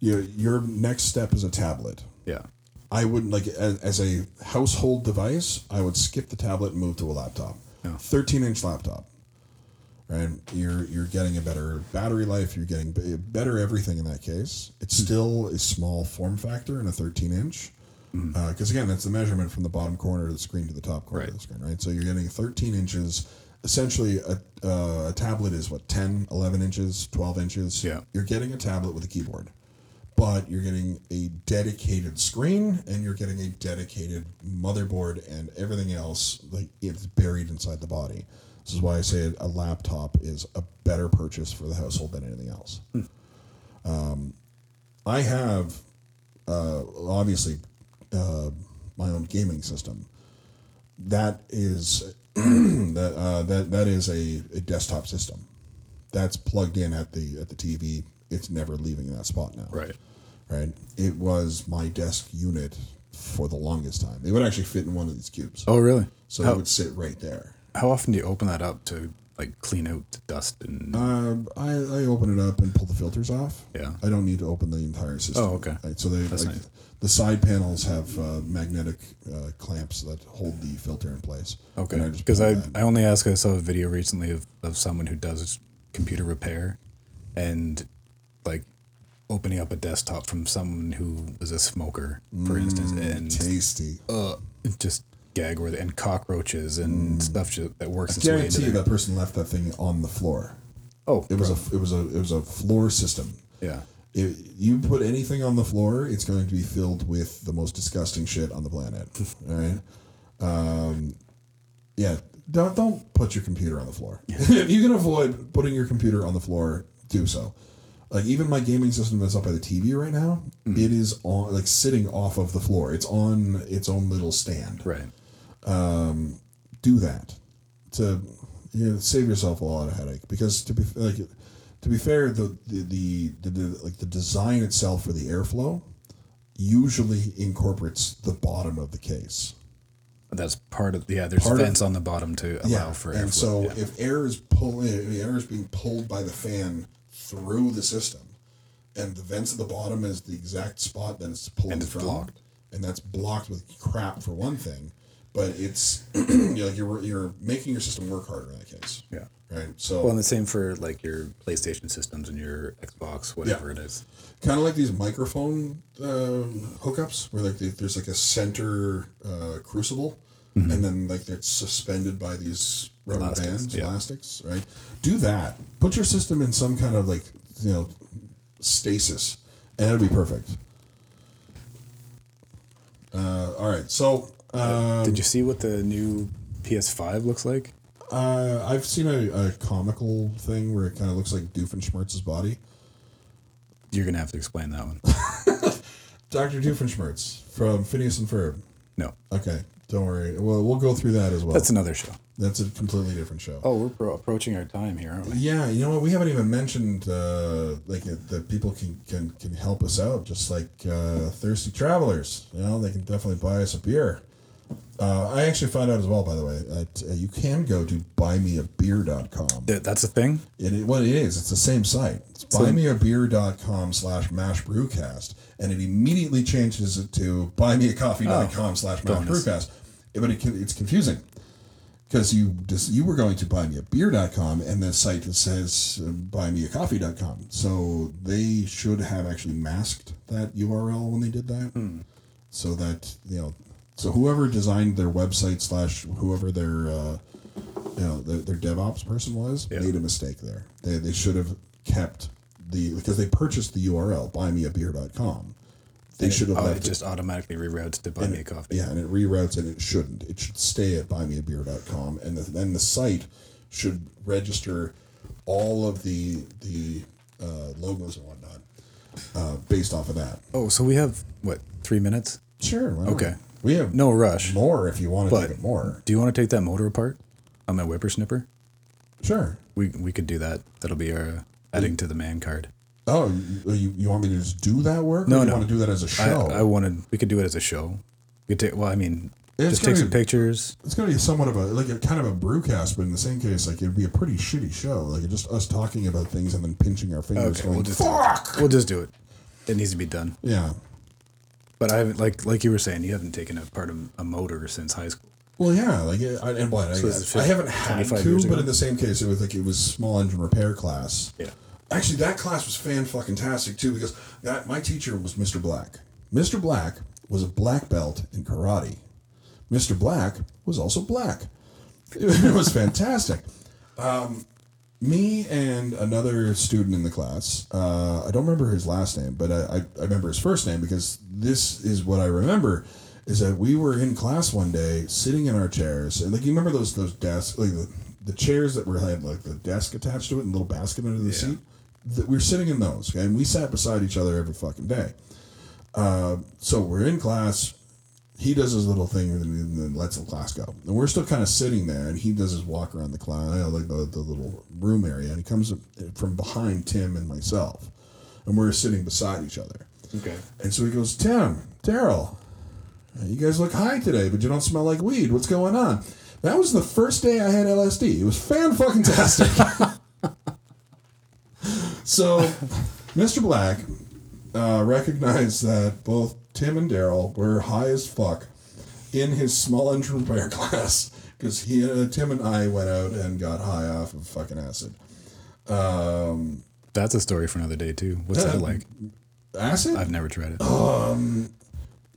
your your next step is a tablet. Yeah. I wouldn't like as, as a household device. I would skip the tablet and move to a laptop. Yeah. Thirteen inch laptop. Right, you're you're getting a better battery life. You're getting better everything in that case. It's Hmm. still a small form factor in a 13 inch. Because again, that's the measurement from the bottom corner of the screen to the top corner of the screen, right? So you're getting 13 inches. Essentially, a, uh, a tablet is what 10, 11 inches, 12 inches. Yeah. You're getting a tablet with a keyboard, but you're getting a dedicated screen and you're getting a dedicated motherboard and everything else like it's buried inside the body. This is why I say a laptop is a better purchase for the household than anything else. Um, I have uh, obviously uh, my own gaming system. That is [CLEARS THROAT] that uh, that that is a, a desktop system. That's plugged in at the at the TV. It's never leaving that spot now. Right. Right. It was my desk unit for the longest time. It would actually fit in one of these cubes. Oh, really? So how, it would sit right there. how often do you open that up to like clean out the dust and? Um, I, I open it up and pull the filters off. Yeah. I don't need to open the entire system. Oh, okay. Right, so they That's like, nice. the side panels have uh, magnetic uh, clamps that hold the filter in place. Okay, because pull I. I only asked. I saw a video recently of, of someone who does computer repair, and like opening up a desktop from someone who was a smoker, for instance, and tasty. uh, just gag worthy and cockroaches and stuff that works its way into Mm. Guarantee you that person left that thing on the floor. Oh, It was a it was a it was a floor system. yeah, If you put anything on the floor, it's going to be filled with the most disgusting shit on the planet. [LAUGHS] right? Um, yeah. Don't don't put your computer on the floor. [LAUGHS] if you can avoid putting your computer on the floor, do so. Like even my gaming system that's up by the TV right now, it is on like sitting off of the floor. It's on its own little stand. Right. Um, do that to you know, save yourself a lot of headache because to be like to be fair, the the, the the the like the design itself for the airflow usually incorporates the bottom of the case. That's part of yeah. There's Part of- vents on the bottom to allow for and so yeah. if air is pulling, eh, if air is being pulled by the fan through the system, and the vents at the bottom is the exact spot that it's pulling And it's from, blocked. and that's blocked with crap for one thing, but it's [CLEARS THROAT] you're like you're you're making your system work harder in that case. Yeah. Right. So Well, and the same for like your PlayStation systems and your Xbox, whatever it is. kind of like these microphone uh, hookups where like they, there's like a center uh, crucible Mm-hmm. and then like it's suspended by these rubber Elastics, bands yeah. elastics right do that put your system in some kind of like you know stasis and it'll be perfect uh, all right so uh, Did you see what the new PS5 looks like? uh, I've seen a, a comical thing where it kind of looks like Doofenshmirtz's body You're gonna have to explain that one. [LAUGHS] Dr. Doofenshmirtz from Phineas and Ferb No, Okay, don't worry. Well, we'll go through that as well. that's another show. That's a completely different show. Oh, we're pro- approaching our time here, aren't we? Yeah, you know what? We haven't even mentioned uh, like uh, that people can, can can help us out, just like uh, thirsty travelers. You know, they can definitely buy us a beer. Uh, I actually found out as well, by the way, that uh, you can go to buymeabeer.com. Th- That's a thing. It, it, what it is, it's the same site. It's buymeabeer.com slash mashbrewcast, and it immediately changes it to buymeacoffee.com slash bonus. mashbrewcast. But it, can- it's confusing because you just you were going to buymeabeer.com and the site that says uh, buymeacoffee.com. So they should have actually masked that URL when they did that, so that you know. So whoever designed their website slash whoever their uh, you know their, their DevOps person was Yeah. made a mistake there. They they should have kept the because they purchased the URL buymeabeer.com. They should have Oh, left it just automatically reroutes to buy me a coffee. yeah, and it reroutes and it shouldn't. It should stay at buymeabeer.com and the, then the site should register all of the the uh, logos and whatnot uh, based off of that. Oh, so we have what three minutes? Sure. Okay. We have No rush. more if you want to take it more. do you want to take that motor apart on my whippersnipper? Sure. We we could do that. That'll be our uh, adding to the man card. Oh, you, you, want me to just do that work? No, or you no. want to do that as a show? I wanted we could do it as a show. We could take well, I mean, It's just take gonna some be- pictures. it's gonna be somewhat of a like a kind of a brewcast, but in the same case, like it'd be a pretty shitty show. Like just us talking about things and then pinching our fingers, Okay, going we'll just "fuck." we'll just do it. It needs to be done. Yeah. But I haven't like like you were saying, you haven't taken a, a motor since high school. Well, yeah, like I, and what I, So this is I haven't had 25 to, but in the same case, it was like it was small engine repair class. Yeah. Actually, that class was fan fucking tastic too because that my teacher was Mr. Black. Mr. Black was a black belt in karate. Mr. Black was also black. [LAUGHS] It was fantastic. Um, me and another student in the class, uh, I don't remember his last name, but I, I, remember his first name because this is what I remember is that we were in class one day sitting in our chairs and like you remember those those desks like the, the chairs that were had like the desk attached to it and little basket under the seat? That we were sitting in those okay? and we sat beside each other every fucking day. Uh, so we're in class he does his little thing and then, lets the class go. And we're still kind of sitting there, and he does his walk around the class, like the, the little room area, and he comes from behind Tim and myself, and we're sitting beside each other. Okay. And so he goes, Tim, Daryl, you guys look high today, but you don't smell like weed. What's going on? That was the first day I had LSD. It was fan fucking tastic. [LAUGHS] so, Mr. Black uh, recognized that both Tim and Daryl were high as fuck in his small engine repair [LAUGHS] class because he, uh, Tim and I went out and got high off of fucking acid. Um, That's a story for another day too. What's that like? acid? I've never tried it.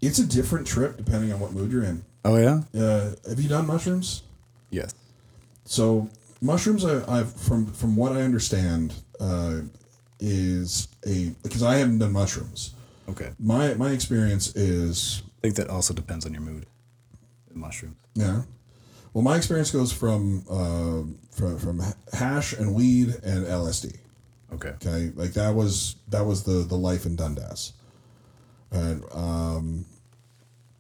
It's a different trip depending on what mood you're in. Oh yeah? Uh, have you done mushrooms? Yes. So mushrooms, I, I've from from what I understand, uh, is a because I haven't done mushrooms. Okay. My my experience is I think that also depends on your mood. Mushrooms. yeah. Well, my experience goes from uh, from from hash and weed and LSD. Okay. Okay, like that was that was the the life in Dundas, and um,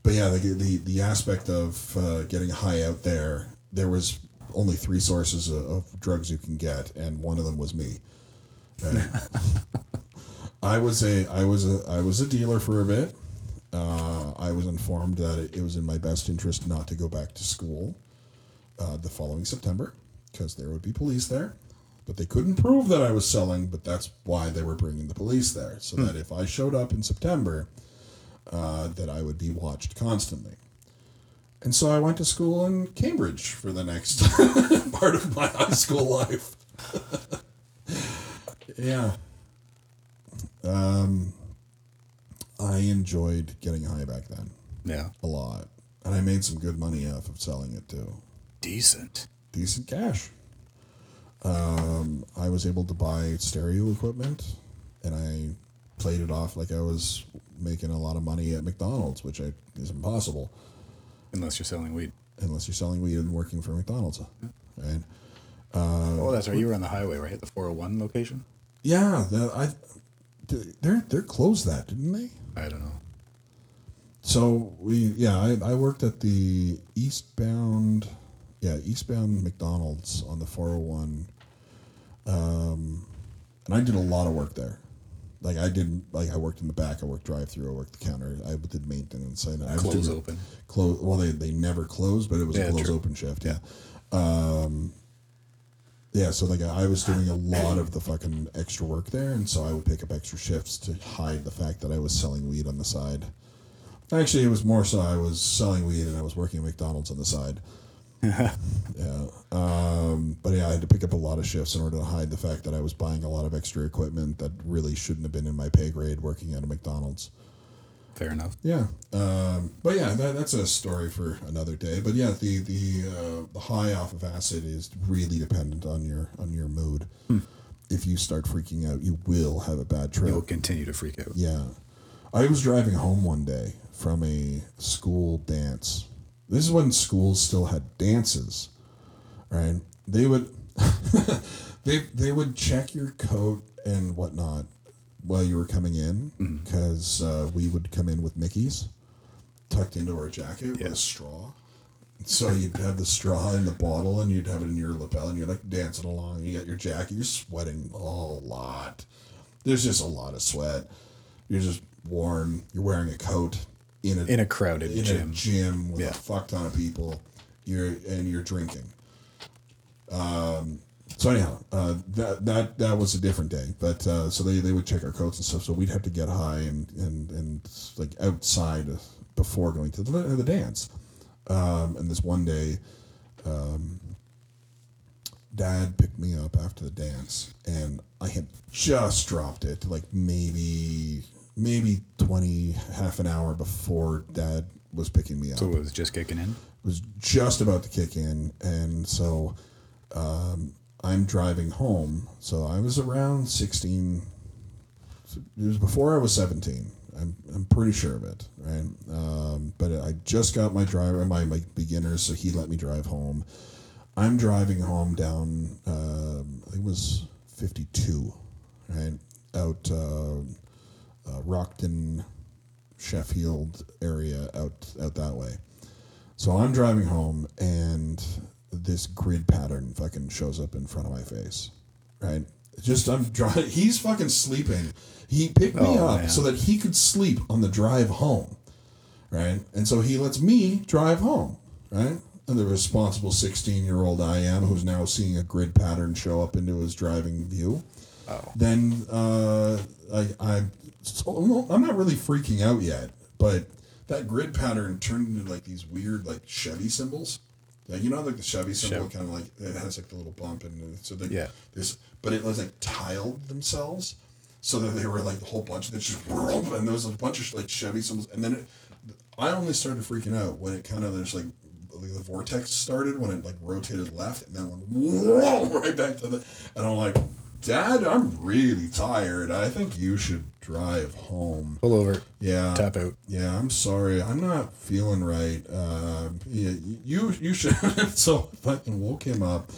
but yeah, the the, the aspect of uh, getting high out there, there was only three sources of, of drugs you can get, and one of them was me. Okay? [LAUGHS] I was a I was a I was a dealer for a bit. Uh, I was informed that it, it was in my best interest not to go back to school uh, the following September because there would be police there. But they couldn't prove that I was selling, but that's why they were bringing the police there. So that if I showed up in September, uh, that I would be watched constantly. And so I went to school in Cambridge for the next [LAUGHS] part of my high school life. [LAUGHS] yeah. Um, I enjoyed getting high back then Yeah. a lot. And I made some good money off of selling it too. Decent. Decent cash. Um, I was able to buy stereo equipment and I played it off like I was making a lot of money at McDonald's, which I, is impossible Unless you're selling weed. unless you're selling weed and working for McDonald's. Right? oh, that's right. You were on the highway, right? At The 401 location? Yeah, I, they're they're closed that, didn't they? I don't know. So we yeah, I, I worked at the eastbound yeah, eastbound McDonald's on the 401. Um and I did a lot of work there. Like I didn't like I worked in the back, I worked drive through, I worked the counter, I did maintenance. And I was Close open. Close well they, they never closed, but it was Yeah, a close true. open shift, yeah. Um yeah, so like I was doing a lot of the fucking extra work there, and so I would pick up extra shifts to hide the fact that I was selling weed on the side. Actually, it was more so I was selling weed and I was working at McDonald's on the side. [LAUGHS] yeah, um, but yeah, I had to pick up a lot of shifts in order to hide the fact that I was buying a lot of extra equipment that really shouldn't have been in my pay grade working at a McDonald's. Fair enough. Yeah, um, but yeah, that, that's a story for another day. But yeah, the the uh, the high off of acid is really dependent on your on your mood. If you start freaking out, you will have a bad trip. You'll continue to freak out. Yeah, I was driving home one day from a school dance. This is when schools still had dances, right? They would [LAUGHS] they they would check your coat and whatnot while you were coming in because uh, we would come in with Mickey's tucked into our jacket with a straw. So you'd have the straw in the bottle and you'd have it in your lapel and you're like dancing along. You got your jacket, you're sweating a lot. There's just a lot of sweat. You're just warm. You're wearing a coat in a In a crowded in gym. a gym with Yeah. a fuck ton of people. You're and you're drinking. Um, so anyhow, uh, that that that was a different day. But uh, so they, they would check our coats and stuff. So we'd have to get high and and and like outside before going to the, the dance. Um, and this one day, um, Dad picked me up after the dance, and I had just dropped it, like maybe maybe twenty half an hour before Dad was picking me up So it was just kicking in. It was just about to kick in, and so um, I'm driving home. So I was around 16. It was before I was 17. I'm, I'm pretty sure of it, right? Um, but I just got my driver, my, my beginners, so he let me drive home. I'm driving home down, think it was 52, right? Out uh, uh, Rockton, Sheffield area, out out that way. So I'm driving home and this grid pattern fucking shows up in front of my face. Right? Just I'm driving [LAUGHS] he's fucking sleeping. He picked me Oh, up man. so that he could sleep on the drive home. Right? And so he lets me drive home. Right? And the responsible 16 year old I am, who's now seeing a grid pattern show up into his driving view. Oh. Then uh, I, I, so, I'm not really freaking out yet, but that grid pattern turned into like these weird like Chevy symbols. Like you know, like the Chevy symbol, kind of like it has like the little bump, and so they, Yeah. this, but it was like tiled themselves, so that they were like a whole bunch that just and there was a bunch of like Chevy symbols, and then it, I only started freaking out when it kind of there's like like the vortex started when it like rotated left and then went [LAUGHS] right back to the and I'm like, Dad, I'm really tired. I think you should drive home. Pull over. Yeah. Tap out. Yeah, I'm sorry. I'm not feeling right. Uh, yeah, you you should. [LAUGHS] so I fucking woke him up.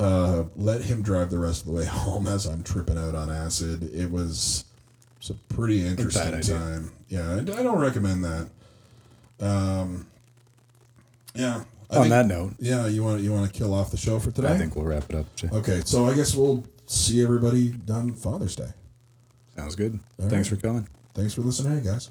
uh, let him drive the rest of the way home as I'm tripping out on acid. It was, it was a pretty interesting time. Yeah, I, I don't recommend that. Um, yeah. I On think- that note, yeah, you want you want to kill off the show for today? I think we'll wrap it up. Jay. Okay, so I guess we'll see everybody on Father's Day. Sounds good. All Thanks right. for coming. Thanks for listening, guys.